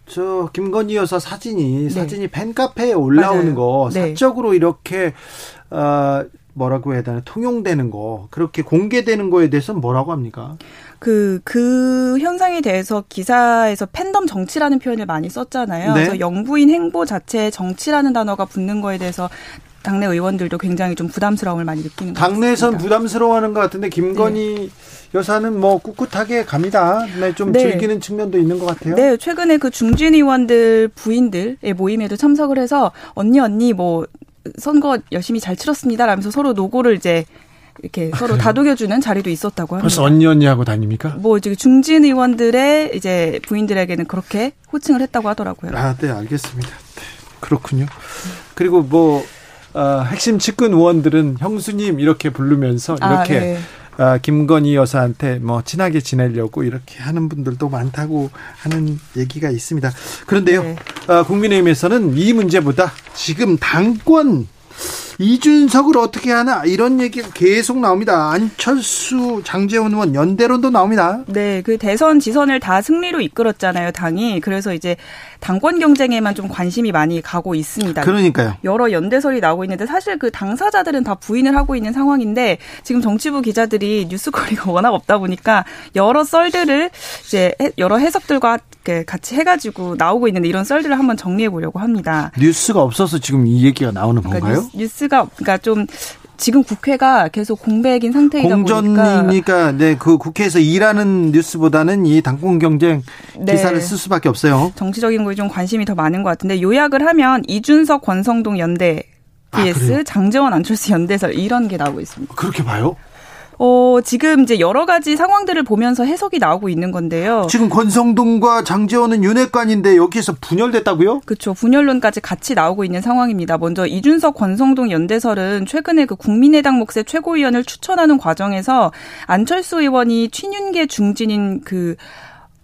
저 김건희 여사 사진이 네. 사진이 팬카페에 올라오는 맞아요. 거 네. 사적으로 이렇게 어 뭐라고 해야 되나 통용되는 거 그렇게 공개되는 거에 대해서는 뭐라고 합니까? 그, 그 현상에 대해서 기사에서 팬덤 정치라는 표현을 많이 썼잖아요. 네. 그래서 영부인 행보 자체에 정치라는 단어가 붙는 거에 대해서 당내 의원들도 굉장히 좀 부담스러움을 많이 느끼는 것 같습니다. 당내에선 부담스러워하는 것 같은데 김건희 네. 여사는 뭐 꿋꿋하게 갑니다. 네, 좀 네. 즐기는 측면도 있는 것 같아요. 네, 최근에 그 중진 의원들 부인들의 모임에도 참석을 해서 언니 언니 뭐 선거 열심히 잘 치렀습니다. 라면서 서로 노고를 이제 이렇게 아, 서로 그래요? 다독여주는 자리도 있었다고 합니다. 벌써 언니 언니 하고 다닙니까? 뭐 이제 중진 의원들의 이제 부인들에게는 그렇게 호칭을 했다고 하더라고요. 아, 네, 알겠습니다. 네, 그렇군요. 그리고 뭐 어, 핵심 측근 의원들은 형수님 이렇게 부르면서 아, 이렇게 아, 네. 아, 김건희 여사한테 뭐 친하게 지내려고 이렇게 하는 분들도 많다고 하는 얘기가 있습니다. 그런데요, 네. 아, 국민의힘에서는 이 문제보다 지금 당권 이준석을 어떻게 하나 이런 얘기가 계속 나옵니다. 안철수, 장재원 의원 연대론도 나옵니다. 네, 그 대선 지선을 다 승리로 이끌었잖아요, 당이. 그래서 이제 당권 경쟁에만 좀 관심이 많이 가고 있습니다. 그러니까요. 여러 연대설이 나오고 있는데 사실 그 당사자들은 다 부인을 하고 있는 상황인데 지금 정치부 기자들이 뉴스거리가 워낙 없다 보니까 여러 썰들을 이제 여러 해석들과 같이 해가지고 나오고 있는데 이런 썰들을 한번 정리해 보려고 합니다. 뉴스가 없어서 지금 이 얘기가 나오는 그러니까 건가요? 뉴스, 뉴스가 그러니까 좀 지금 국회가 계속 공백인 상태이다 공전이니까 보니까 네, 그 국회에서 일하는 뉴스보다는 이 당권 경쟁 네. 기사를 쓸 수밖에 없어요. 정치적인 거에 좀 관심이 더 많은 것 같은데 요약을 하면 이준석 권성동 연대 vs 아, 장재원 안철수 연대설 이런 게 나오고 있습니다. 그렇게 봐요? 어, 지금 이제 여러 가지 상황들을 보면서 해석이 나오고 있는 건데요. 지금 권성동과 장재원은 윤핵관인데 여기에서 분열됐다고요? 그렇죠. 분열론까지 같이 나오고 있는 상황입니다. 먼저 이준석 권성동 연대설은 최근에 그 국민의당 몫의 최고위원을 추천하는 과정에서 안철수 의원이 친윤계 중진인 그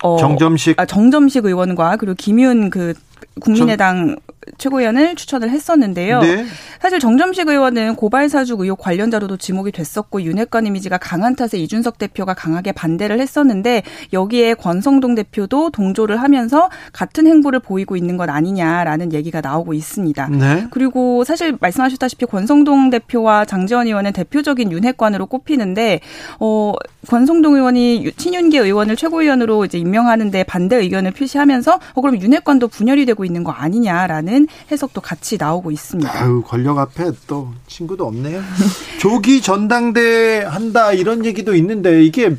어, 정점식 아, 정점식 의원과 그리고 김윤 그 국민의당 최고위원을 추천을 했었는데요. 네. 사실 정점식 의원은 고발 사주 의혹 관련자로도 지목이 됐었고 윤핵관 이미지가 강한 탓에 이준석 대표가 강하게 반대를 했었는데 여기에 권성동 대표도 동조를 하면서 같은 행보를 보이고 있는 것 아니냐라는 얘기가 나오고 있습니다. 네. 그리고 사실 말씀하셨다시피 권성동 대표와 장재원 의원은 대표적인 윤핵관으로 꼽히는데 어 권성동 의원이 친윤계 의원을 최고위원으로 이제 임명하는데 반대 의견을 표시하면서 어 그럼 윤핵관도 분열이 되고 있는 거 아니냐라는 해석도 같이 나오고 있습니다. 아유, 권력 앞에 또 친구도 없네요. 조기 전당대 한다 이런 얘기도 있는데 이게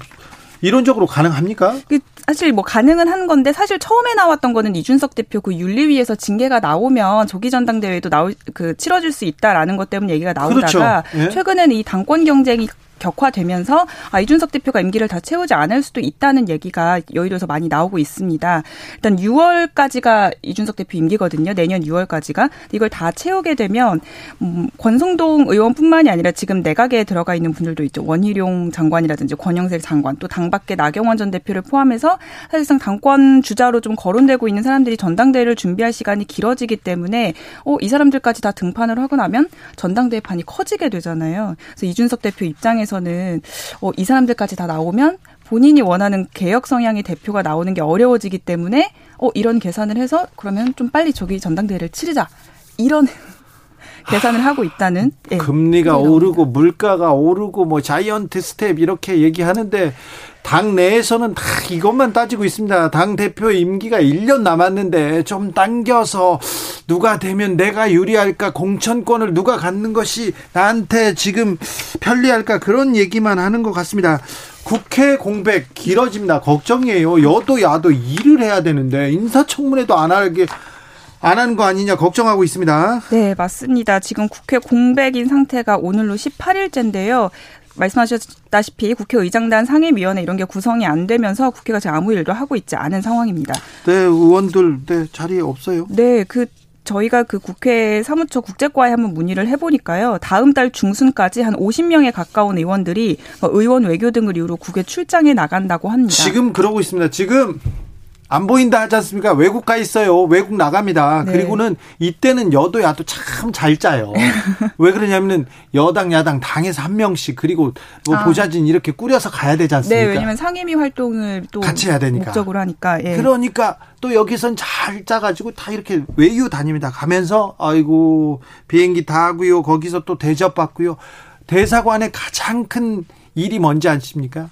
이론적으로 가능합니까? 그 사실 뭐 가능은 한 건데 사실 처음에 나왔던 거는 이준석 대표 그 윤리위에서 징계가 나오면 조기 전당대회도 나올 그 치러질 수 있다라는 것 때문에 얘기가 나오다가 그렇죠. 예? 최근에는 이 당권 경쟁이 격화되면서 아, 이준석 대표가 임기를 다 채우지 않을 수도 있다는 얘기가 여의도에서 많이 나오고 있습니다. 일단 6월까지가 이준석 대표 임기거든요. 내년 6월까지가. 이걸 다 채우게 되면 음, 권성동 의원뿐만이 아니라 지금 내각에 들어가 있는 분들도 있죠. 원희룡 장관이라든지 권영세 장관 또 당밖에 나경원 전 대표를 포함해서 사실상 당권 주자로 좀 거론되고 있는 사람들이 전당대회를 준비할 시간이 길어지기 때문에 어, 이 사람들까지 다 등판을 하고 나면 전당대회 판이 커지게 되잖아요. 그래서 이준석 대표 입장에서 입장에서는 어, 이 사람들까지 다 나오면 본인이 원하는 개혁 성향의 대표가 나오는 게 어려워지기 때문에 어, 이런 계산을 해서 그러면 좀 빨리 저기 전당대회를 치르자. 이런 계산을 하고 있다는 예, 금리가 오르고 물가가 오르고 뭐 자이언트 스텝 이렇게 얘기하는데 당 내에서는 다 이것만 따지고 있습니다. 당 대표 임기가 1년 남았는데 좀 당겨서 누가 되면 내가 유리할까 공천권을 누가 갖는 것이 나한테 지금 편리할까 그런 얘기만 하는 것 같습니다. 국회 공백 길어집니다. 걱정이에요. 여도 야도 일을 해야 되는데 인사청문회도 안 하게 안 하는 거 아니냐 걱정하고 있습니다. 네, 맞습니다. 지금 국회 공백인 상태가 오늘로 18일째인데요. 말씀하셨다시피 국회의장단 상임위원회 이런 게 구성이 안 되면서 국회가 지금 아무 일도 하고 있지 않은 상황입니다. 네, 의원들 네, 자리에 없어요. 네, 그 저희가 그 국회 사무처 국제과에 한번 문의를 해보니까요. 다음 달 중순까지 한 50명에 가까운 의원들이 뭐 의원 외교 등을 이유로 국외 출장에 나간다고 합니다. 지금 그러고 있습니다. 지금 안 보인다 하지 않습니까? 외국 가 있어요. 외국 나갑니다. 네. 그리고는 이때는 여도 야도 참 잘 짜요. 왜 그러냐면은 여당 야당 당에서 한 명씩 그리고 뭐 아. 보좌진 이렇게 꾸려서 가야 되지 않습니까? 네, 왜냐면 상임위 활동을 또 같이 해야 되니까. 목적으로 하니까. 예. 그러니까 또 여기선 잘 짜가지고 다 이렇게 외유 다닙니다. 가면서 아이고 비행기 타고요. 거기서 또 대접 받고요. 대사관의 가장 큰 일이 뭔지 아십니까?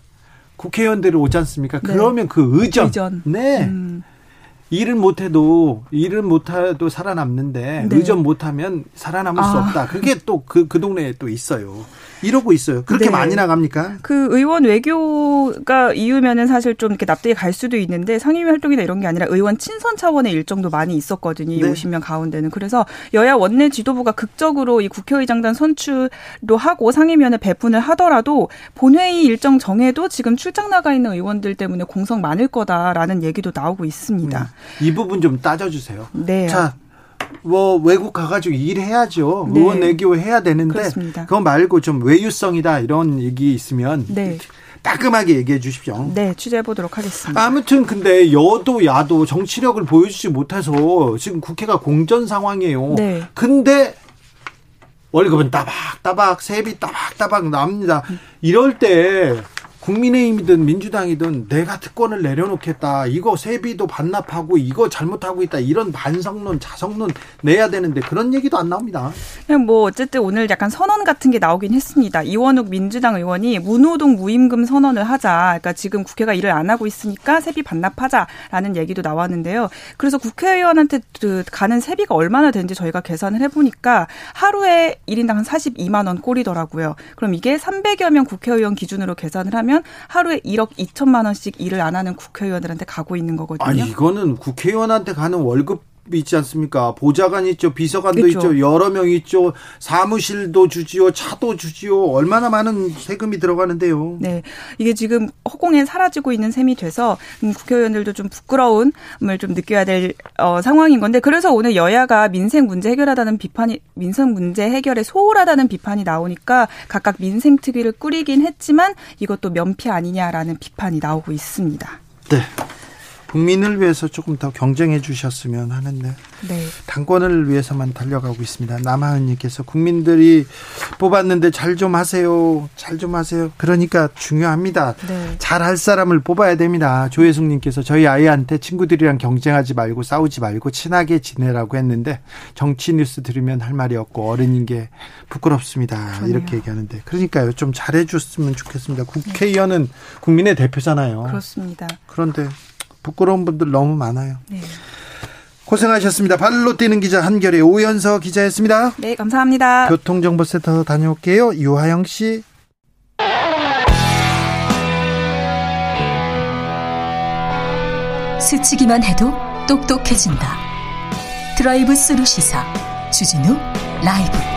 국회의원들이 오지 않습니까? 네. 그러면 그 의전. 의전. 네. 음. 일을 못해도 일을 못해도 살아남는데 네. 의전 못하면 살아남을 아. 수 없다. 그게 또 그그 그 동네에 또 있어요. 이러고 있어요. 그렇게 네. 많이 나갑니까? 그 의원 외교가 이유면은 사실 좀 이렇게 납득이 갈 수도 있는데 상임위 활동이나 이런 게 아니라 의원 친선 차원의 일정도 많이 있었거든요. 이 네. 50명 가운데는. 그래서 여야 원내 지도부가 극적으로 이 국회의장단 선출도 하고 상임위원회 배분을 하더라도 본회의 일정 정해도 지금 출장 나가 있는 의원들 때문에 공석 많을 거다라는 얘기도 나오고 있습니다. 음. 이 부분 좀 따져주세요. 네. 자, 뭐 외국 가가지고 일해야죠. 네. 의원 외교 해야 되는데 그렇습니다. 그거 말고 좀 외유성이다 이런 얘기 있으면 네. 따끔하게 얘기해 주십시오. 네, 취재해 보도록 하겠습니다. 아무튼 근데 여도 야도 정치력을 보여주지 못해서 지금 국회가 공전 상황이에요. 네. 근데 월급은 따박따박 세비 따박따박 납니다. 이럴 때 국민의힘이든 민주당이든 내가 특권을 내려놓겠다. 이거 세비도 반납하고 이거 잘못하고 있다. 이런 반성론, 자성론 내야 되는데 그런 얘기도 안 나옵니다. 그냥 뭐 어쨌든 오늘 약간 선언 같은 게 나오긴 했습니다. 이원욱 민주당 의원이 무노동 무임금 선언을 하자. 그러니까 지금 국회가 일을 안 하고 있으니까 세비 반납하자라는 얘기도 나왔는데요. 그래서 국회의원한테 그 가는 세비가 얼마나 되는지 저희가 계산을 해보니까 하루에 1인당 한 42만 원 꼴이더라고요. 그럼 이게 300여 명 국회의원 기준으로 계산을 하면 보면 하루에 1억 2천만 원씩 일을 안 하는 국회의원들한테 가고 있는 거거든요. 아니 이거는 국회의원한테 가는 월급 있지 않습니까? 보좌관 있죠, 비서관도 그렇죠. 있죠, 여러 명 있죠, 사무실도 주지요, 차도 주지요, 얼마나 많은 세금이 들어가는데요. 네, 이게 지금 허공에 사라지고 있는 셈이 돼서 음, 국회의원들도 좀 부끄러움을 좀 느껴야 될 어, 상황인 건데 그래서 오늘 여야가 민생 문제 해결하다는 비판이 민생 문제 해결에 소홀하다는 비판이 나오니까 각각 민생 특위를 꾸리긴 했지만 이것도 면피 아니냐라는 비판이 나오고 있습니다. 네. 국민을 위해서 조금 더 경쟁해 주셨으면 하는데 네. 당권을 위해서만 달려가고 있습니다. 남하은님께서 국민들이 뽑았는데 잘 좀 하세요, 잘 좀 하세요. 그러니까 중요합니다. 네. 잘할 사람을 뽑아야 됩니다. 조혜숙님께서 저희 아이한테 친구들이랑 경쟁하지 말고 싸우지 말고 친하게 지내라고 했는데 정치 뉴스 들으면 할 말이 없고 어른인 게 부끄럽습니다. 그러네요. 이렇게 얘기하는데 그러니까요 좀 잘해줬으면 좋겠습니다. 국회의원은 국민의 대표잖아요. 그렇습니다. 그런데 부끄러운 분들 너무 많아요. 네. 고생하셨습니다. 발로 뛰는 기자 한결의 오연서 기자였습니다. 네, 감사합니다. 교통정보센터 다녀올게요. 유하영 씨. 스치기만 해도 똑똑해진다. 드라이브 스루 시사 주진우 라이브.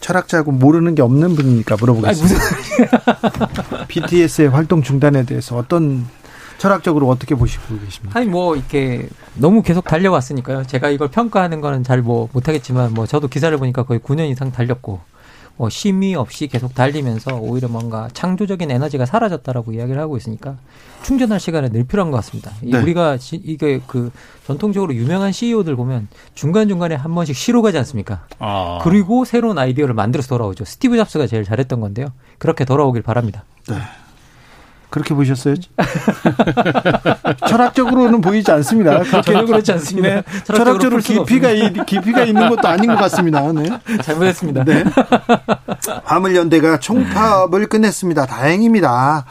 철학자고 모르는 게 없는 분입니까? 물어보겠습니다. BTS의 활동 중단에 대해서 어떤 철학적으로 어떻게 보시고 계십니까? 아니 뭐 이렇게 너무 계속 달려왔으니까요. 제가 이걸 평가하는 거는 잘 뭐 못하겠지만 뭐 저도 기사를 보니까 거의 9년 이상 달렸고 뭐 쉼이 없이 계속 달리면서 오히려 뭔가 창조적인 에너지가 사라졌다라고 이야기를 하고 있으니까 충전할 시간은 늘 필요한 것 같습니다. 네. 우리가 이게 그 전통적으로 유명한 CEO들 보면 중간 중간에 한 번씩 쉬러 가지 않습니까? 아. 그리고 새로운 아이디어를 만들어서 돌아오죠. 스티브 잡스가 제일 잘했던 건데요. 그렇게 돌아오길 바랍니다. 네. 그렇게 보셨어요? 철학적으로는 보이지 않습니다. 전혀 그렇지 않습니다. 네. 철학적으로 깊이가 깊이가 있는 것도 아닌 것 같습니다. 네. 잘못했습니다. 네. 화물연대가 총파업을 끝냈습니다. 다행입니다.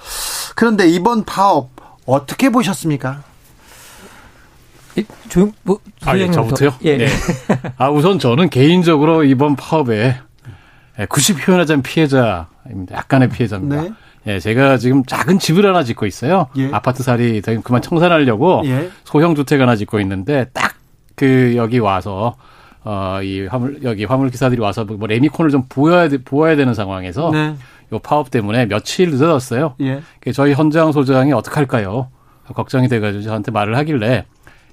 그런데 이번 파업 어떻게 보셨습니까? 조용 뭐 아, 예, 저부터요? 예. 네. 아 우선 저는 개인적으로 이번 파업에 굳이 표현하자면 피해자입니다. 약간의 피해자입니다. 네. 예, 제가 지금 작은 집을 하나 짓고 있어요. 예. 아파트 살이 그만 청산하려고 예. 소형 주택 하나 짓고 있는데 딱 그 여기 와서 어, 이 화물, 여기 화물 기사들이 와서 뭐 레미콘을 좀 보여야, 보아야 되는 상황에서 네. 요 파업 때문에 며칠 늦어졌어요. 예. 저희 현장 소장이 어떡할까요? 걱정이 돼가지고 저한테 말을 하길래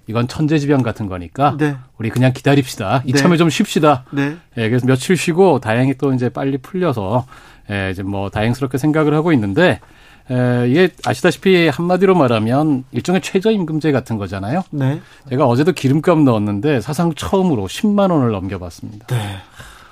이건 천재지변 같은 거니까 네. 우리 그냥 기다립시다. 이참에 네. 좀 쉽시다. 네. 예, 그래서 며칠 쉬고 다행히 또 이제 빨리 풀려서 예, 이제 뭐 다행스럽게 생각을 하고 있는데 에, 이게 아시다시피 한마디로 말하면 일종의 최저임금제 같은 거잖아요. 네. 제가 어제도 기름값 넣었는데 사상 처음으로 10만 원을 넘겨봤습니다. 네.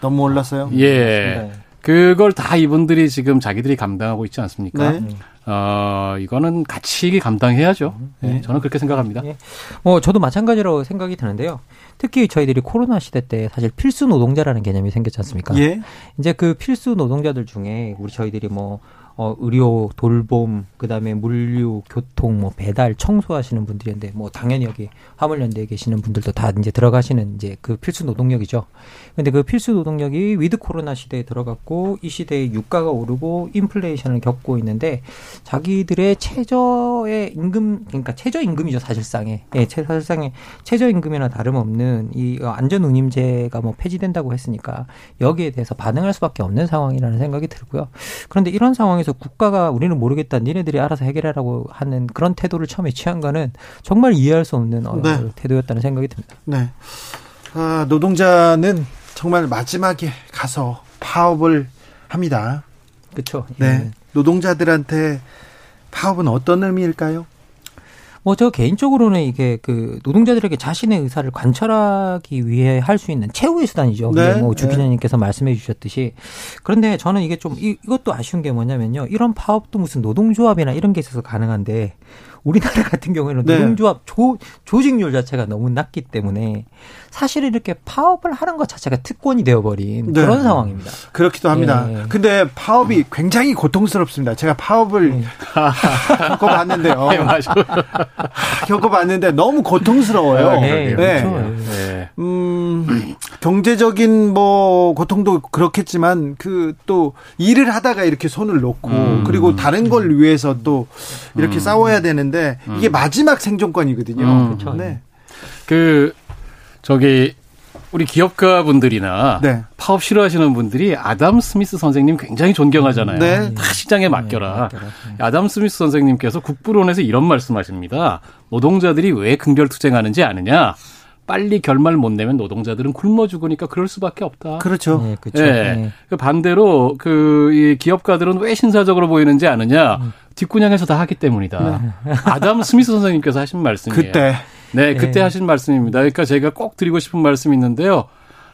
너무 올랐어요. 예. 네. 그걸 다 이분들이 지금 자기들이 감당하고 있지 않습니까? 네. 어, 이거는 같이 감당해야죠. 네. 네. 저는 그렇게 생각합니다. 네. 뭐, 저도 마찬가지로 생각이 드는데요. 특히 저희들이 코로나 시대 때 사실 필수 노동자라는 개념이 생겼지 않습니까? 예. 이제 그 필수 노동자들 중에 우리 저희들이 뭐 어, 의료, 돌봄, 그 다음에 물류, 교통, 뭐 배달, 청소하시는 분들인데, 뭐 당연히 여기 화물연대에 계시는 분들도 다 이제 들어가시는 이제 그 필수 노동력이죠. 근데 그 필수 노동력이 위드 코로나 시대에 들어갔고, 이 시대에 유가가 오르고 인플레이션을 겪고 있는데, 자기들의 최저의 임금, 그러니까 최저임금이죠, 사실상에. 예, 사실상에 최저임금이나 다름없는 이 안전운임제가 뭐 폐지된다고 했으니까, 여기에 대해서 반응할 수밖에 없는 상황이라는 생각이 들고요. 그런데 이런 상황에 상황에서 국가가 우리는 모르겠다, 니네들이 알아서 해결하라고 하는 그런 태도를 처음에 취한 거는 정말 이해할 수 없는 어, 네. 태도였다는 생각이 듭니다. 네. 아, 노동자는 정말 마지막에 가서 파업을 합니다. 그렇죠. 네. 예. 노동자들한테 파업은 어떤 의미일까요? 뭐 저 개인적으로는 이게 그 노동자들에게 자신의 의사를 관철하기 위해 할 수 있는 최후의 수단이죠. 네. 뭐주 네. 기자님께서 네. 말씀해 주셨듯이 그런데 저는 이게 좀 이, 이것도 아쉬운 게 뭐냐면요. 이런 파업도 무슨 노동조합이나 이런 게 있어서 가능한데 우리나라 같은 경우에는 네. 노동조합 조, 조직률 자체가 너무 낮기 때문에 사실 이렇게 파업을 하는 것 자체가 특권이 되어버린 네. 그런 상황입니다. 그렇기도 합니다. 네. 근데 파업이 굉장히 고통스럽습니다. 제가 파업을 네. 겪어봤는데요. 네, 겪어봤는데 너무 고통스러워요. 네. 네. 그렇죠. 네. 음, 경제적인 뭐 고통도 그렇겠지만 그 또 일을 하다가 이렇게 손을 놓고 음. 그리고 다른 걸 위해서 또 이렇게 음. 싸워야 되는 데 이게 음. 마지막 생존권이거든요. 음. 그렇죠. 네. 그 저기 우리 기업가 분들이나 네. 파업 싫어하시는 분들이 아담 스미스 선생님 굉장히 존경하잖아요. 네. 다 시장에 맡겨라. 네, 아담 스미스 선생님께서 국부론에서 이런 말씀하십니다. 노동자들이 왜 극렬 투쟁하는지 아느냐? 빨리 결말 못 내면 노동자들은 굶어 죽으니까 그럴 수밖에 없다. 그렇죠. 네, 그렇죠. 네. 네. 그 반대로 그 이 기업가들은 왜 신사적으로 보이는지 아느냐? 음. 뒷구녕에서 다 하기 때문이다. 네. 아담 스미스 선생님께서 하신 말씀이에요. 그때 네, 그때 네. 하신 말씀입니다. 그러니까 제가 꼭 드리고 싶은 말씀이 있는데요.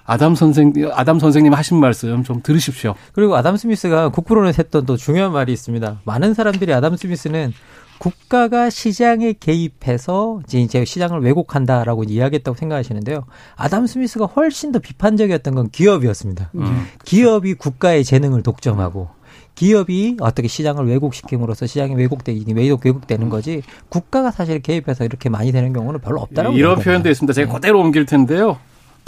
아담 선생 아담 선생님 하신 말씀 좀 들으십시오. 그리고 아담 스미스가 국부론에서 했던 또 중요한 말이 있습니다. 많은 사람들이 아담 스미스는 국가가 시장에 개입해서 이제 시장을 왜곡한다라고 이야기했다고 생각하시는데요. 아담 스미스가 훨씬 더 비판적이었던 건 기업이었습니다. 음. 기업이 국가의 재능을 독점하고 기업이 어떻게 시장을 왜곡시킴으로써 시장이 왜곡되니 왜곡 왜곡되는 거지 국가가 사실 개입해서 이렇게 많이 되는 경우는 별로 없다라고 이런 표현도 있습니다. 제가 네. 그대로 옮길 텐데요.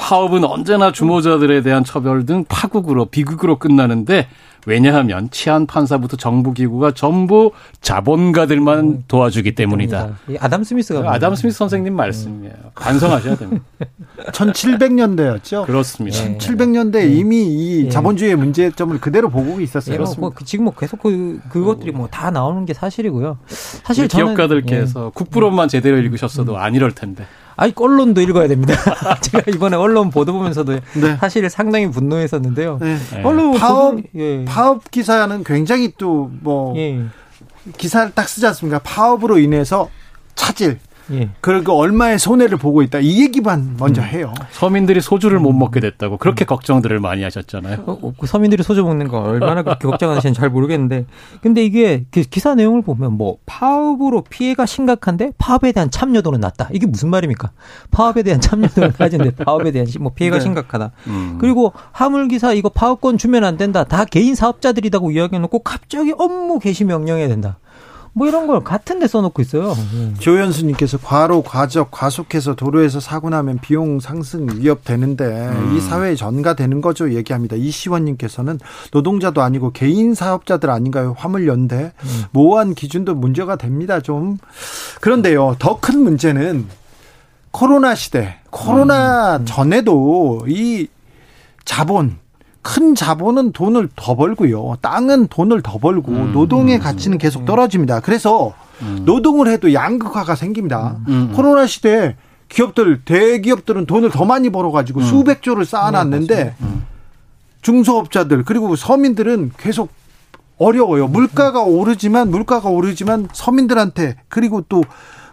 파업은 언제나 주모자들에 대한 처벌 등 파국으로 비극으로 끝나는데 왜냐하면 치안 판사부터 정부 기구가 전부 자본가들만 음, 도와주기 때문이다. 아담 스미스가 아담 스미스 선생님 말씀이에요. 반성하셔야 됩니다. 1700년대였죠. 그렇습니다. 1700년대 이미 이 예. 자본주의의 문제점을 그대로 보고 있었어요. 예, 뭐, 그 지금 뭐 계속 그 그것들이 뭐 다 나오는 게 사실이고요. 사실 저는 기업가들께서 예. 국부론만 제대로 읽으셨어도 안 이럴 텐데. 아니 언론도 읽어야 됩니다. 제가 이번에 언론 보도 보면서도 네. 사실 상당히 분노했었는데요. 네. 언론 파업 예. 파업 기사는 굉장히 또뭐 예. 기사를 딱 쓰지 않습니까? 파업으로 인해서 차질 예. 그리고 얼마의 손해를 보고 있다. 이 얘기만 먼저 음. 해요. 서민들이 소주를 못 먹게 됐다고 그렇게 음. 걱정들을 많이 하셨잖아요. 어, 어, 그 서민들이 소주 먹는 거 얼마나 그렇게 걱정하시는지 잘 모르겠는데. 근데 이게 그 기사 내용을 보면 뭐 파업으로 피해가 심각한데 파업에 대한 참여도는 낮다. 이게 무슨 말입니까? 파업에 대한 참여도는 낮은데 파업에 대한 뭐 피해가 네. 심각하다. 음. 그리고 화물 기사 이거 파업권 주면 안 된다. 다 개인 사업자들이라고 이야기해놓고 갑자기 업무 개시 명령해야 된다. 뭐 이런 걸 같은 데 써놓고 있어요. 네. 조현수님께서 과로 과적 과속해서 도로에서 사고 나면 비용 상승 위협되는데 음. 이 사회에 전가되는 거죠 얘기합니다. 이시원님께서는 노동자도 아니고 개인 사업자들 아닌가요? 화물 연대 음. 모호한 기준도 문제가 됩니다. 좀 그런데요 더 큰 문제는 코로나 시대 코로나 음. 전에도 이 자본 큰 자본은 돈을 더 벌고요. 땅은 돈을 더 벌고 음. 노동의 가치는 계속 떨어집니다. 그래서 음. 노동을 해도 양극화가 생깁니다. 음. 음. 코로나 시대에 기업들 대기업들은 돈을 더 많이 벌어가지고 음. 수백 조를 쌓아놨는데 음. 중소업자들 그리고 서민들은 계속 어려워요. 물가가 오르지만 물가가 오르지만 서민들한테 그리고 또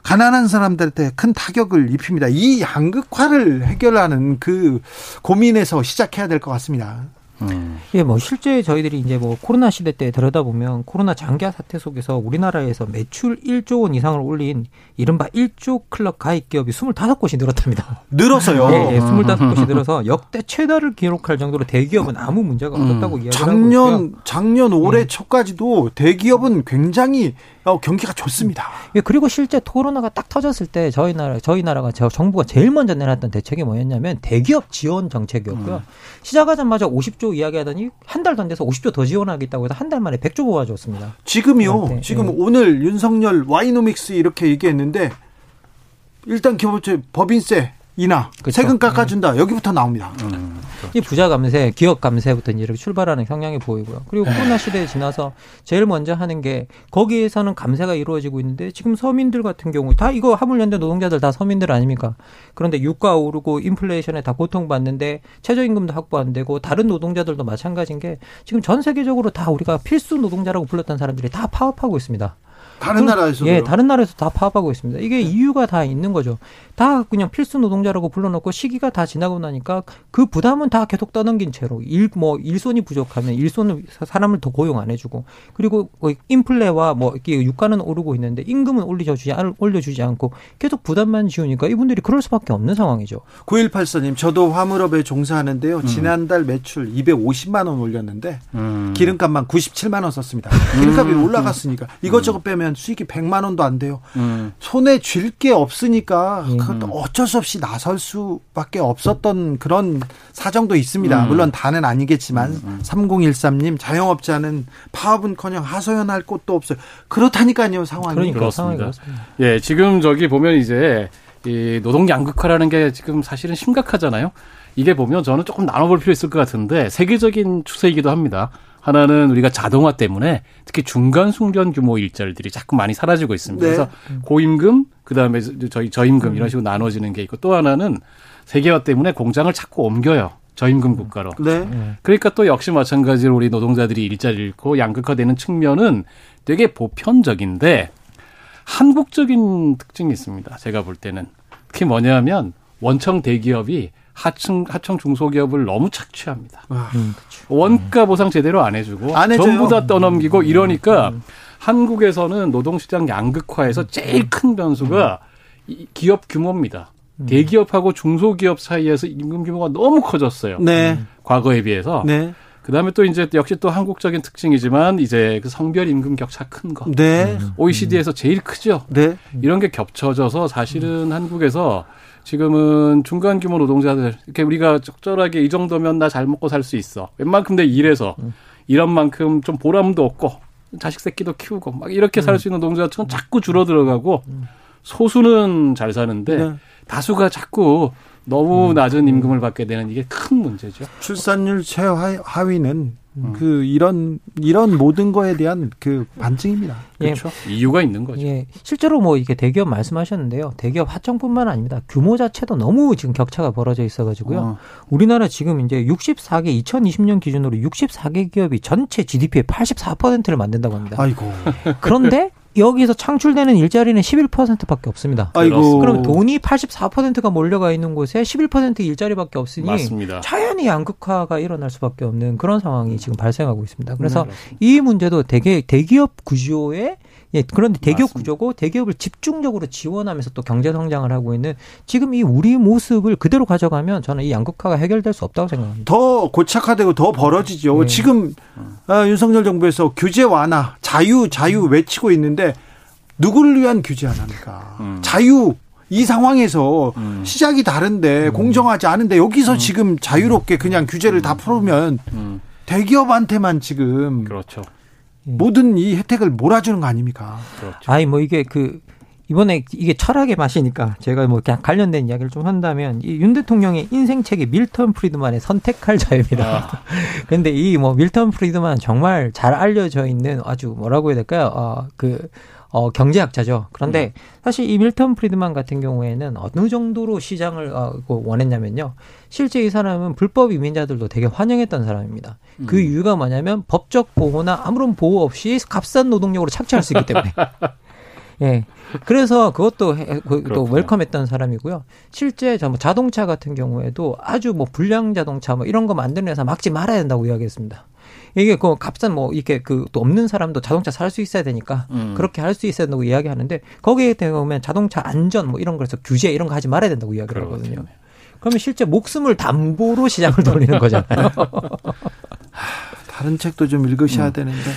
가난한 사람들한테 큰 타격을 입힙니다. 이 양극화를 해결하는 그 고민에서 시작해야 될 것 같습니다. 음. 예, 뭐 실제 저희들이 이제 뭐 코로나 시대 때 들여다보면 코로나 장기화 사태 속에서 우리나라에서 매출 1조 원 이상을 올린 이른바 1조 클럽 가입 기업이 25곳이 늘었답니다. 늘었어요. 예, 예 25곳이 늘어서 역대 최다를 기록할 정도로 대기업은 아무 문제가 없었다고 음. 이야기를 작년, 하고 있고요. 작년 올해 예. 초까지도 대기업은 굉장히 어, 경기가 좋습니다. 예, 그리고 실제 코로나가 딱 터졌을 때 저희 나라 저희 나라가 저 정부가 제일 먼저 내놨던 대책이 뭐였냐면 대기업 지원 정책이었고요. 음. 시작하자마자 50조 이야기하더니 한 달도 안 돼서 50조 더 지원하겠다고 해서 한 달 만에 100조 모아줬습니다. 지금요. 네, 지금 네. 오늘 윤석열 와이노믹스 이렇게 얘기했는데 일단 기본적으로 법인세 인하, 그렇죠. 세금 깎아준다. 음. 여기부터 나옵니다. 음, 그렇죠. 이 부자 감세, 기업 감세부터 이제 이렇게 출발하는 성향이 보이고요. 그리고 네. 코로나 시대에 지나서 제일 먼저 하는 게 거기에서는 감세가 이루어지고 있는데 지금 서민들 같은 경우 다 이거 화물연대 노동자들 다 서민들 아닙니까? 그런데 유가 오르고 인플레이션에 다 고통받는데 최저임금도 확보 안 되고 다른 노동자들도 마찬가지인 게 지금 전 세계적으로 다 우리가 필수 노동자라고 불렀던 사람들이 다 파업하고 있습니다. 다른 나라에서 예, 다른 나라에서 다 파업하고 있습니다. 이게 이유가 다 있는 거죠. 다 그냥 필수 노동자라고 불러놓고 시기가 다 지나고 나니까 그 부담은 다 계속 떠넘긴 채로 일 뭐 일손이 부족하면 일손을 사람을 더 고용 안 해주고 그리고 뭐 인플레와 뭐 유가는 오르고 있는데 임금은 올려주지 올려주지 않고 계속 부담만 지우니까 이분들이 그럴 수밖에 없는 상황이죠. 9184님 저도 화물업에 종사하는데요. 음. 지난달 매출 250만 원 올렸는데 음. 기름값만 97만 원 썼습니다. 기름값이 음. 올라갔으니까 이것저것 빼면 수익이 100만 원도 안 돼요. 음. 손에 쥘 게 없으니까 음. 어쩔 수 없이 나설 수밖에 없었던 그런 사정도 있습니다. 음. 물론 다는 아니겠지만 음. 음. 3013님 자영업자는 파업은커녕 하소연할 곳도 없어요. 그렇다니까요 상황이. 그러니까 그렇습니다. 예, 지금 저기 보면 이제 이 노동 양극화라는 게 지금 사실은 심각하잖아요. 이게 보면 저는 조금 나눠볼 필요 있을 것 같은데 세계적인 추세이기도 합니다. 하나는 우리가 자동화 때문에 특히 중간 숙련 규모 일자리들이 자꾸 많이 사라지고 있습니다. 네. 그래서 고임금, 그 다음에 저희 저임금 이런 식으로 나눠지는 게 있고 또 하나는 세계화 때문에 공장을 자꾸 옮겨요. 저임금 국가로. 네. 그러니까 또 역시 마찬가지로 우리 노동자들이 일자리 잃고 양극화되는 측면은 되게 보편적인데 한국적인 특징이 있습니다. 제가 볼 때는 특히 뭐냐면 원청 대기업이 하층 하청 중소기업을 너무 착취합니다. 아, 음, 원가 보상 제대로 안 해주고 안 전부 다 떠넘기고 음, 이러니까 음. 한국에서는 노동시장 양극화에서 제일 큰 변수가 기업 규모입니다. 대기업하고 중소기업 사이에서 임금 규모가 너무 커졌어요. 네. 과거에 비해서. 네. 그다음에 또 이제 역시 또 한국적인 특징이지만 이제 그 성별 임금 격차 큰 거. 네. OECD에서 제일 크죠. 네. 이런 게 겹쳐져서 사실은 한국에서 지금은 중간 규모 노동자들 이렇게 우리가 적절하게 이 정도면 나 잘 먹고 살 수 있어. 웬만큼 내 일해서 이런 만큼 좀 보람도 없고 자식 새끼도 키우고 막 이렇게 살수 있는 노동자층은 자꾸 줄어들어가고 소수는 잘 사는데 네. 다수가 자꾸 너무 낮은 임금을 받게 되는 이게 큰 문제죠. 출산율 최하위는 음. 그 이런 이런 모든 거에 대한 그 반증입니다. 예. 그렇죠. 이유가 있는 거죠. 예. 실제로 뭐 이게 대기업 말씀하셨는데요. 대기업 하청뿐만 아닙니다. 규모 자체도 너무 지금 격차가 벌어져 있어 가지고요. 어. 우리나라 지금 이제 64개 2020년 기준으로 64개 기업이 전체 GDP의 84%를 만든다고 합니다. 아이고. 그런데 여기서 창출되는 일자리는 11%밖에 없습니다. 아이고. 그럼 돈이 84%가 몰려가 있는 곳에 11% 일자리밖에 없으니 맞습니다. 자연히 양극화가 일어날 수밖에 없는 그런 상황이 지금 발생하고 있습니다. 그래서 네, 이 문제도 대개 대기업 구조에 예, 그런데 대기업 맞습니다. 구조고 대기업을 집중적으로 지원하면서 또 경제 성장을 하고 있는 지금 이 우리 모습을 그대로 가져가면 저는 이 양극화가 해결될 수 없다고 생각합니다. 더 고착화되고 더 벌어지죠. 네. 지금 아, 윤석열 정부에서 규제 완화, 자유, 자유 외치고 있는데 누구를 위한 규제 안 합니까? 음. 자유 이 상황에서 음. 시작이 다른데 음. 공정하지 않은데 여기서 음. 지금 자유롭게 그냥 규제를 다 풀으면 음. 대기업한테만 지금 그렇죠. 모든 이 혜택을 몰아주는 거 아닙니까? 그렇죠. 아니 뭐 이게 그 이번에 이게 철학의 맛이니까 제가 뭐 그냥 관련된 이야기를 좀 한다면 이 윤 대통령의 인생책이 밀턴 프리드만의 선택할 자유입니다. 아. 근데 이뭐 밀턴 프리드만 정말 잘 알려져 있는 아주 뭐라고 해야 될까요? 어, 그 어, 경제학자죠. 그런데 음. 사실 이 밀턴 프리드만 같은 경우에는 어느 정도로 시장을 어, 그 원했냐면요. 실제 이 사람은 불법 이민자들도 되게 환영했던 사람입니다. 그 음. 그 이유가 뭐냐면 법적 보호나 아무런 보호 없이 값싼 노동력으로 착취할 수 있기 때문에. 예. 그래서 그것도 그, 또 웰컴했던 사람이고요. 실제 뭐 자동차 같은 경우에도 아주 뭐 불량 자동차 뭐 이런 거 만드는 회사 막지 말아야 된다고 이야기했습니다. 이게 그 값싼 뭐 이렇게 그 또 없는 사람도 자동차 살 수 있어야 되니까 음. 그렇게 할 수 있어야 된다고 이야기하는데 거기에 대면 자동차 안전 뭐 이런 거에서 규제 이런 거 하지 말아야 된다고 이야기를 하거든요. 그러면 실제 목숨을 담보로 시장을 돌리는 거잖아요. 다른 책도 좀 읽으셔야 음. 되는데.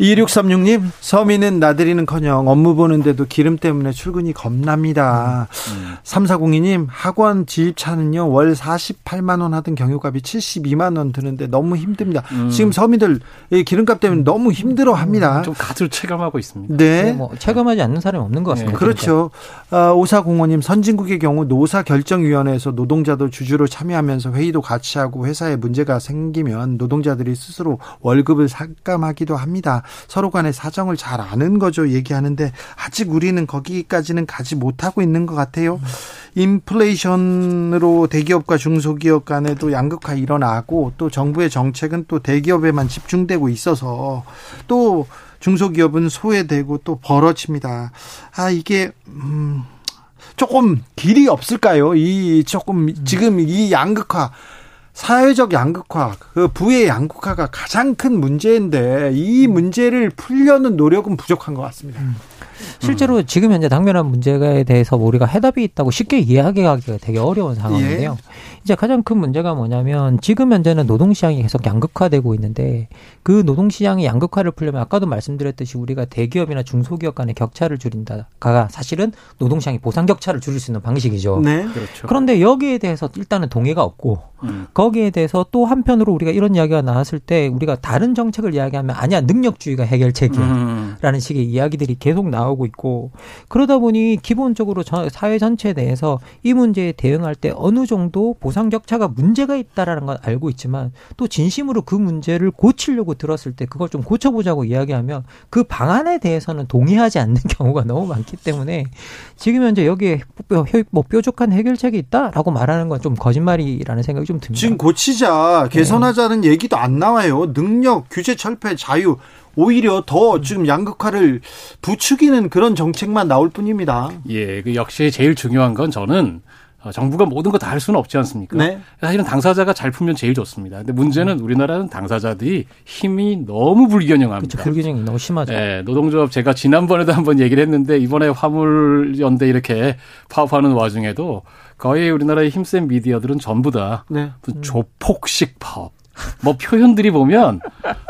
2636님, 서민은 나들이는 커녕 업무 보는데도 기름 때문에 출근이 겁납니다. 음. 3402님, 학원 지입차는요, 월 48만원 하던 경유값이 72만원 드는데 너무 힘듭니다. 음. 지금 서민들 기름값 때문에 너무 힘들어 합니다. 좀 가들 체감하고 있습니다. 네. 뭐 체감하지 않는 사람이 없는 것 같습니다. 네. 그렇죠. 아, 오사공원님, 선진국의 경우 노사결정위원회에서 노동자도 주주로 참여하면서 회의도 같이 하고 회사에 문제가 생기면 노동자들이 스스로 월급을 삭감하기도 합니다. 서로 간의 사정을 잘 아는 거죠. 얘기하는데 아직 우리는 거기까지는 가지 못하고 있는 것 같아요. 인플레이션으로 대기업과 중소기업 간에도 양극화 일어나고 또 정부의 정책은 또 대기업에만 집중되고 있어서 또 중소기업은 소외되고 또 벌어집니다. 아 이게 음 조금 길이 없을까요? 이 조금 지금 이 양극화 사회적 양극화, 그 부의 양극화가 가장 큰 문제인데 이 문제를 풀려는 노력은 부족한 것 같습니다. 음. 실제로 지금 현재 당면한 문제에 대해서 우리가 해답이 있다고 쉽게 이야기하기가 되게 어려운 상황인데요. 예. 이제 가장 큰 문제가 뭐냐면 지금 현재는 노동시장이 계속 양극화되고 있는데 그 노동시장이 양극화를 풀려면 아까도 말씀드렸듯이 우리가 대기업이나 중소기업 간의 격차를 줄인다가 사실은 노동시장이 보상 격차를 줄일 수 있는 방식이죠. 네. 그렇죠. 그런데 여기에 대해서 일단은 동의가 없고 음. 거기에 대해서 또 한편으로 우리가 이런 이야기가 나왔을 때 우리가 다른 정책을 이야기하면 아니야 능력주의가 해결책이야라는 음. 식의 이야기들이 계속 나오고 있고 그러다 보니 기본적으로 사회 전체에 대해서 이 문제에 대응할 때 어느 정도 보상 격차가 문제가 있다라는 건 알고 있지만 또 진심으로 그 문제를 고치려고 들었을 때 그걸 좀 고쳐보자고 이야기하면 그 방안에 대해서는 동의하지 않는 경우가 너무 많기 때문에 지금 현재 여기에 뭐 뾰족한 해결책이 있다라고 말하는 건 좀 거짓말이라는 생각이 좀 듭니다. 지금 고치자 개선하자는 네. 얘기도 안 나와요. 능력, 규제 철폐, 자유 오히려 더 음. 지금 양극화를 부추기는 그런 정책만 나올 뿐입니다. 예, 그 역시 제일 중요한 건 저는 어, 정부가 모든 거 다 할 수는 없지 않습니까? 네. 사실은 당사자가 잘 풀면 제일 좋습니다. 근데 문제는 음. 우리나라는 당사자들이 힘이 너무 불균형합니다. 그렇죠. 불균형이 너무 심하죠. 네, 노동조합 제가 지난번에도 한번 얘기를 했는데 이번에 화물연대 이렇게 파업하는 와중에도 거의 우리나라의 힘센 미디어들은 전부 다 네. 조폭식 파업. 뭐 표현들이 보면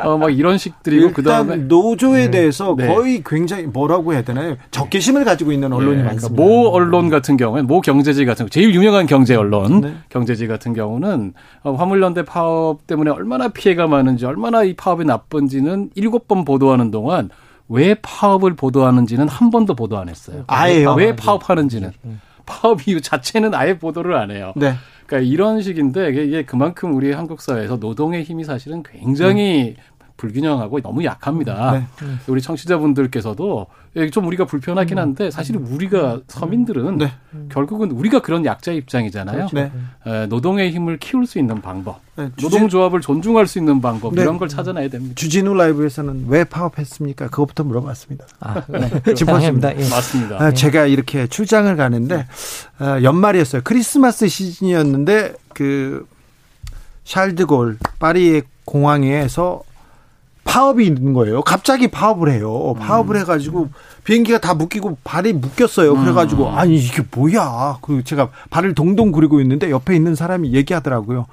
어 막 이런 식들이고 그다음에 노조에 네. 대해서 네. 거의 굉장히 뭐라고 해야 되나요? 적개심을 가지고 있는 언론이 네. 많습니다. 그러니까 모 언론 같은 경우는 모 경제지 같은 제일 유명한 경제 언론 네. 경제지 같은 경우는 어, 화물연대 파업 때문에 얼마나 피해가 많은지 얼마나 이 파업이 나쁜지는 일곱 번 보도하는 동안 왜 파업을 보도하는지는 한 번도 보도 안 했어요. 아예요. 왜 파업하는지는 네. 파업 이유 자체는 아예 보도를 안 해요. 네. 그러니까 이런 식인데 이게 그만큼 우리 한국 사회에서 노동의 힘이 사실은 굉장히 음. 불균형하고 너무 약합니다. 네. 우리 청취자분들께서도 좀 우리가 불편하긴 음. 한데 사실 은 우리가 음. 서민들은 네. 결국은 우리가 그런 약자 입장이잖아요. 그렇죠. 네. 노동의 힘을 키울 수 있는 방법, 네. 노동조합을 존중할 수 있는 방법 네. 이런 걸 찾아내야 됩니다. 주진우 라이브에서는 왜 파업했습니까? 그것부터 물어봤습니다. 아, 네. 짚었습니다. 예. 맞습니다. 아, 제가 이렇게 출장을 가는데 아, 연말이었어요. 크리스마스 시즌이었는데 그 샬드골 파리의 공항에서 파업이 있는 거예요. 갑자기 파업을 해요. 파업을 음. 해가지고 비행기가 다 묶이고 발이 묶였어요. 그래가지고 음. 아니 이게 뭐야? 그 제가 발을 동동 구리고 있는데 옆에 있는 사람이 얘기하더라고요.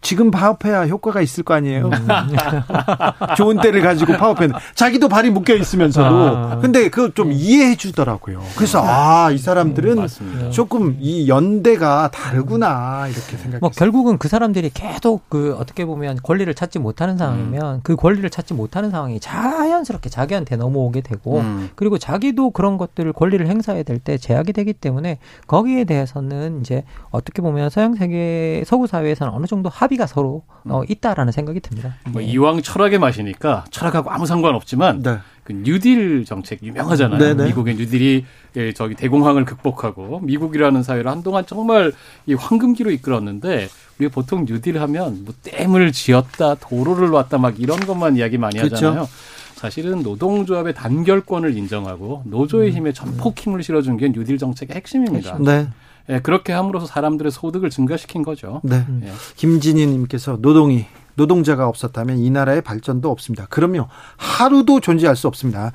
지금 파업해야 효과가 있을 거 아니에요. 음. 좋은 때를 가지고 파업했는 자기도 발이 묶여 있으면서도 아. 근데 그거 좀 이해해 주더라고요. 그래서 아 이 사람들은 음, 조금 이 연대가 다르구나 이렇게 생각했어요. 뭐 결국은 그 사람들이 계속 그 어떻게 보면 권리를 찾지 못하는 상황이면 음. 그 권리를 찾지 못하는 상황이 자연스럽게 자기한테 넘어오게 되고 음. 그리고 자기도 그런 것들을 권리를 행사해야 될 때 제약이 되기 때문에 거기에 대해서는 이제 어떻게 보면 서양 세계 서구 사회에서는 어느 정도 합의가 서로 어, 음. 있다라는 생각이 듭니다. 뭐 네. 이왕 철학의 맛이니까 철학하고 아무 상관없지만 네. 그 뉴딜 정책 유명하잖아요. 네네. 네. 미국의 뉴딜이 예, 저기 대공황을 극복하고 미국이라는 사회를 한동안 정말 이 황금기로 이끌었는데 우리가 보통 뉴딜 하면 뭐 댐을 지었다, 도로를 놨다 막 이런 것만 이야기 많이 그렇죠. 하잖아요. 사실은 노동조합의 단결권을 인정하고 노조의 음. 힘에 전폭 힘을 실어준 게 뉴딜 정책의 핵심입니다. 네. 예, 그렇게 함으로써 사람들의 소득을 증가시킨 거죠. 네. 예. 김진희님께서 노동이 노동자가 없었다면 이 나라의 발전도 없습니다. 그럼요. 하루도 존재할 수 없습니다.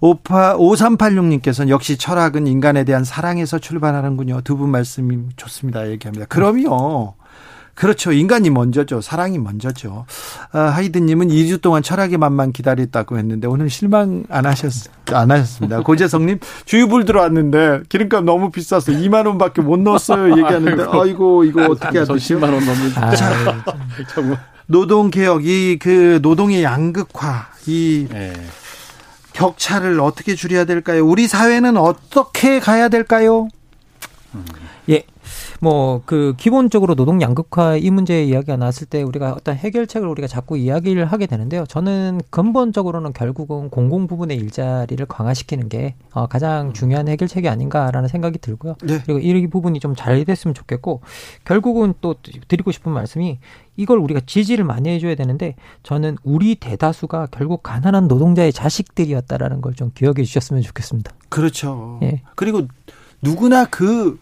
58, 5386님께서는 역시 철학은 인간에 대한 사랑에서 출발하는군요. 두 분 말씀이 좋습니다. 얘기합니다. 그럼요. 그렇죠. 인간이 먼저죠. 사랑이 먼저죠. 아, 하이드님은 2주 동안 철학의 맛만 기다렸다고 했는데 오늘 실망 안 하셨, 안 하셨습니다. 고재성님, 주유불 들어왔는데 기름값 너무 비싸서 2만 원밖에 못 넣었어요. 얘기하는데, 아이고, 이거 어떻게 해야 되죠? 10만 원 넘는. 아, 노동 개혁, 이 그 노동의 양극화, 이 네. 격차를 어떻게 줄여야 될까요? 우리 사회는 어떻게 가야 될까요? 음. 예, 뭐 그 기본적으로 노동 양극화 이 문제 이야기가 나왔을 때 우리가 어떤 해결책을 우리가 자꾸 이야기를 하게 되는데요. 저는 근본적으로는 결국은 공공 부분의 일자리를 강화시키는 게 어, 가장 중요한 해결책이 아닌가라는 생각이 들고요. 네. 그리고 이 부분이 좀 잘 됐으면 좋겠고 결국은 또 드리고 싶은 말씀이 이걸 우리가 지지를 많이 해줘야 되는데 저는 우리 대다수가 결국 가난한 노동자의 자식들이었다라는 걸 좀 기억해 주셨으면 좋겠습니다. 그렇죠. 예. 그리고 누구나 그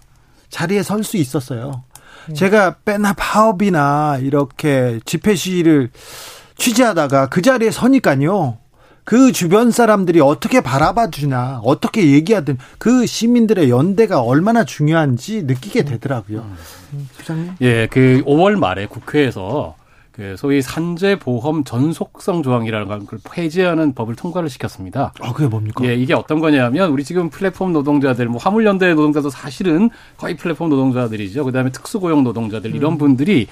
자리에 설 수 있었어요. 네. 제가 빼나 파업이나 이렇게 집회 시위를 취재하다가 그 자리에 서니까요. 그 주변 사람들이 어떻게 바라봐 주나, 어떻게 얘기하든 그 시민들의 연대가 얼마나 중요한지 느끼게 되더라고요. 음. 부장님? 예, 그 5월 말에 국회에서 그 소위 산재 보험 전속성 조항이라는 걸 폐지하는 법을 통과를 시켰습니다. 아, 그게 뭡니까? 예, 이게 어떤 거냐면 우리 지금 플랫폼 노동자들, 뭐 화물연대 노동자도 사실은 거의 플랫폼 노동자들이죠. 그다음에 특수고용 노동자들 이런 음. 분들이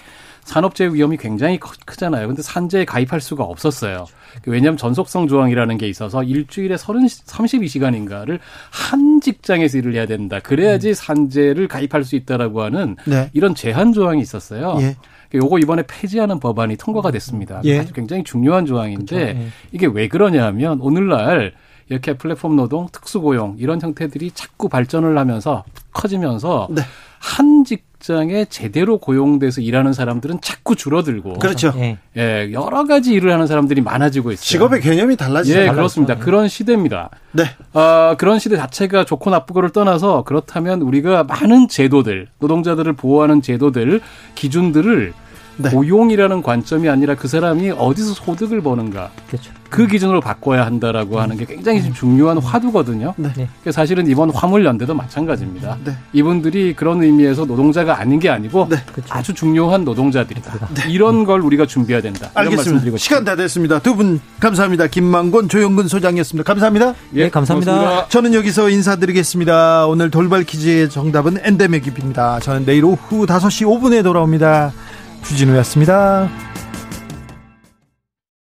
산업재해 위험이 굉장히 크잖아요. 근데 산재에 가입할 수가 없었어요. 왜냐하면 전속성 조항이라는 게 있어서 일주일에 30, 32시간인가를 한 직장에서 일을 해야 된다. 그래야지 음. 산재를 가입할 수 있다라고 하는 네. 이런 제한 조항이 있었어요. 예. 요거 이번에 폐지하는 법안이 통과가 됐습니다. 예. 사실 굉장히 중요한 조항인데 그렇죠. 예. 이게 왜 그러냐 하면 오늘날 이렇게 플랫폼 노동, 특수고용 이런 형태들이 자꾸 발전을 하면서 커지면서 네. 한 직 장에 제대로 고용돼서 일하는 사람들은 자꾸 줄어들고 그렇죠. 예. 예 여러 가지 일을 하는 사람들이 많아지고 있어요. 직업의 개념이 달라지죠. 예, 그렇습니다. 네. 그런 시대입니다. 네. 어, 그런 시대 자체가 좋고 나쁘고를 떠나서 그렇다면 우리가 많은 제도들, 노동자들을 보호하는 제도들, 기준들을 네. 고용이라는 관점이 아니라 그 사람이 어디서 소득을 버는가. 그렇죠. 그 기준으로 바꿔야 한다라고 하는 게 굉장히 음. 중요한 화두거든요. 네. 그러니까 사실은 이번 화물연대도 마찬가지입니다. 네. 이분들이 그런 의미에서 노동자가 아닌 게 아니고 네. 그렇죠. 아주 중요한 노동자들이다. 네. 이런 걸 우리가 준비해야 된다. 알겠습니다. 시간 다 됐습니다. 두 분 감사합니다. 김만곤, 조영근 소장이었습니다. 감사합니다. 예, 네, 감사합니다. 고맙습니다. 저는 여기서 인사드리겠습니다. 오늘 돌발 퀴즈의 정답은 엔데믹입니다. 저는 내일 오후 5시 5분에 돌아옵니다. 주진우였습니다.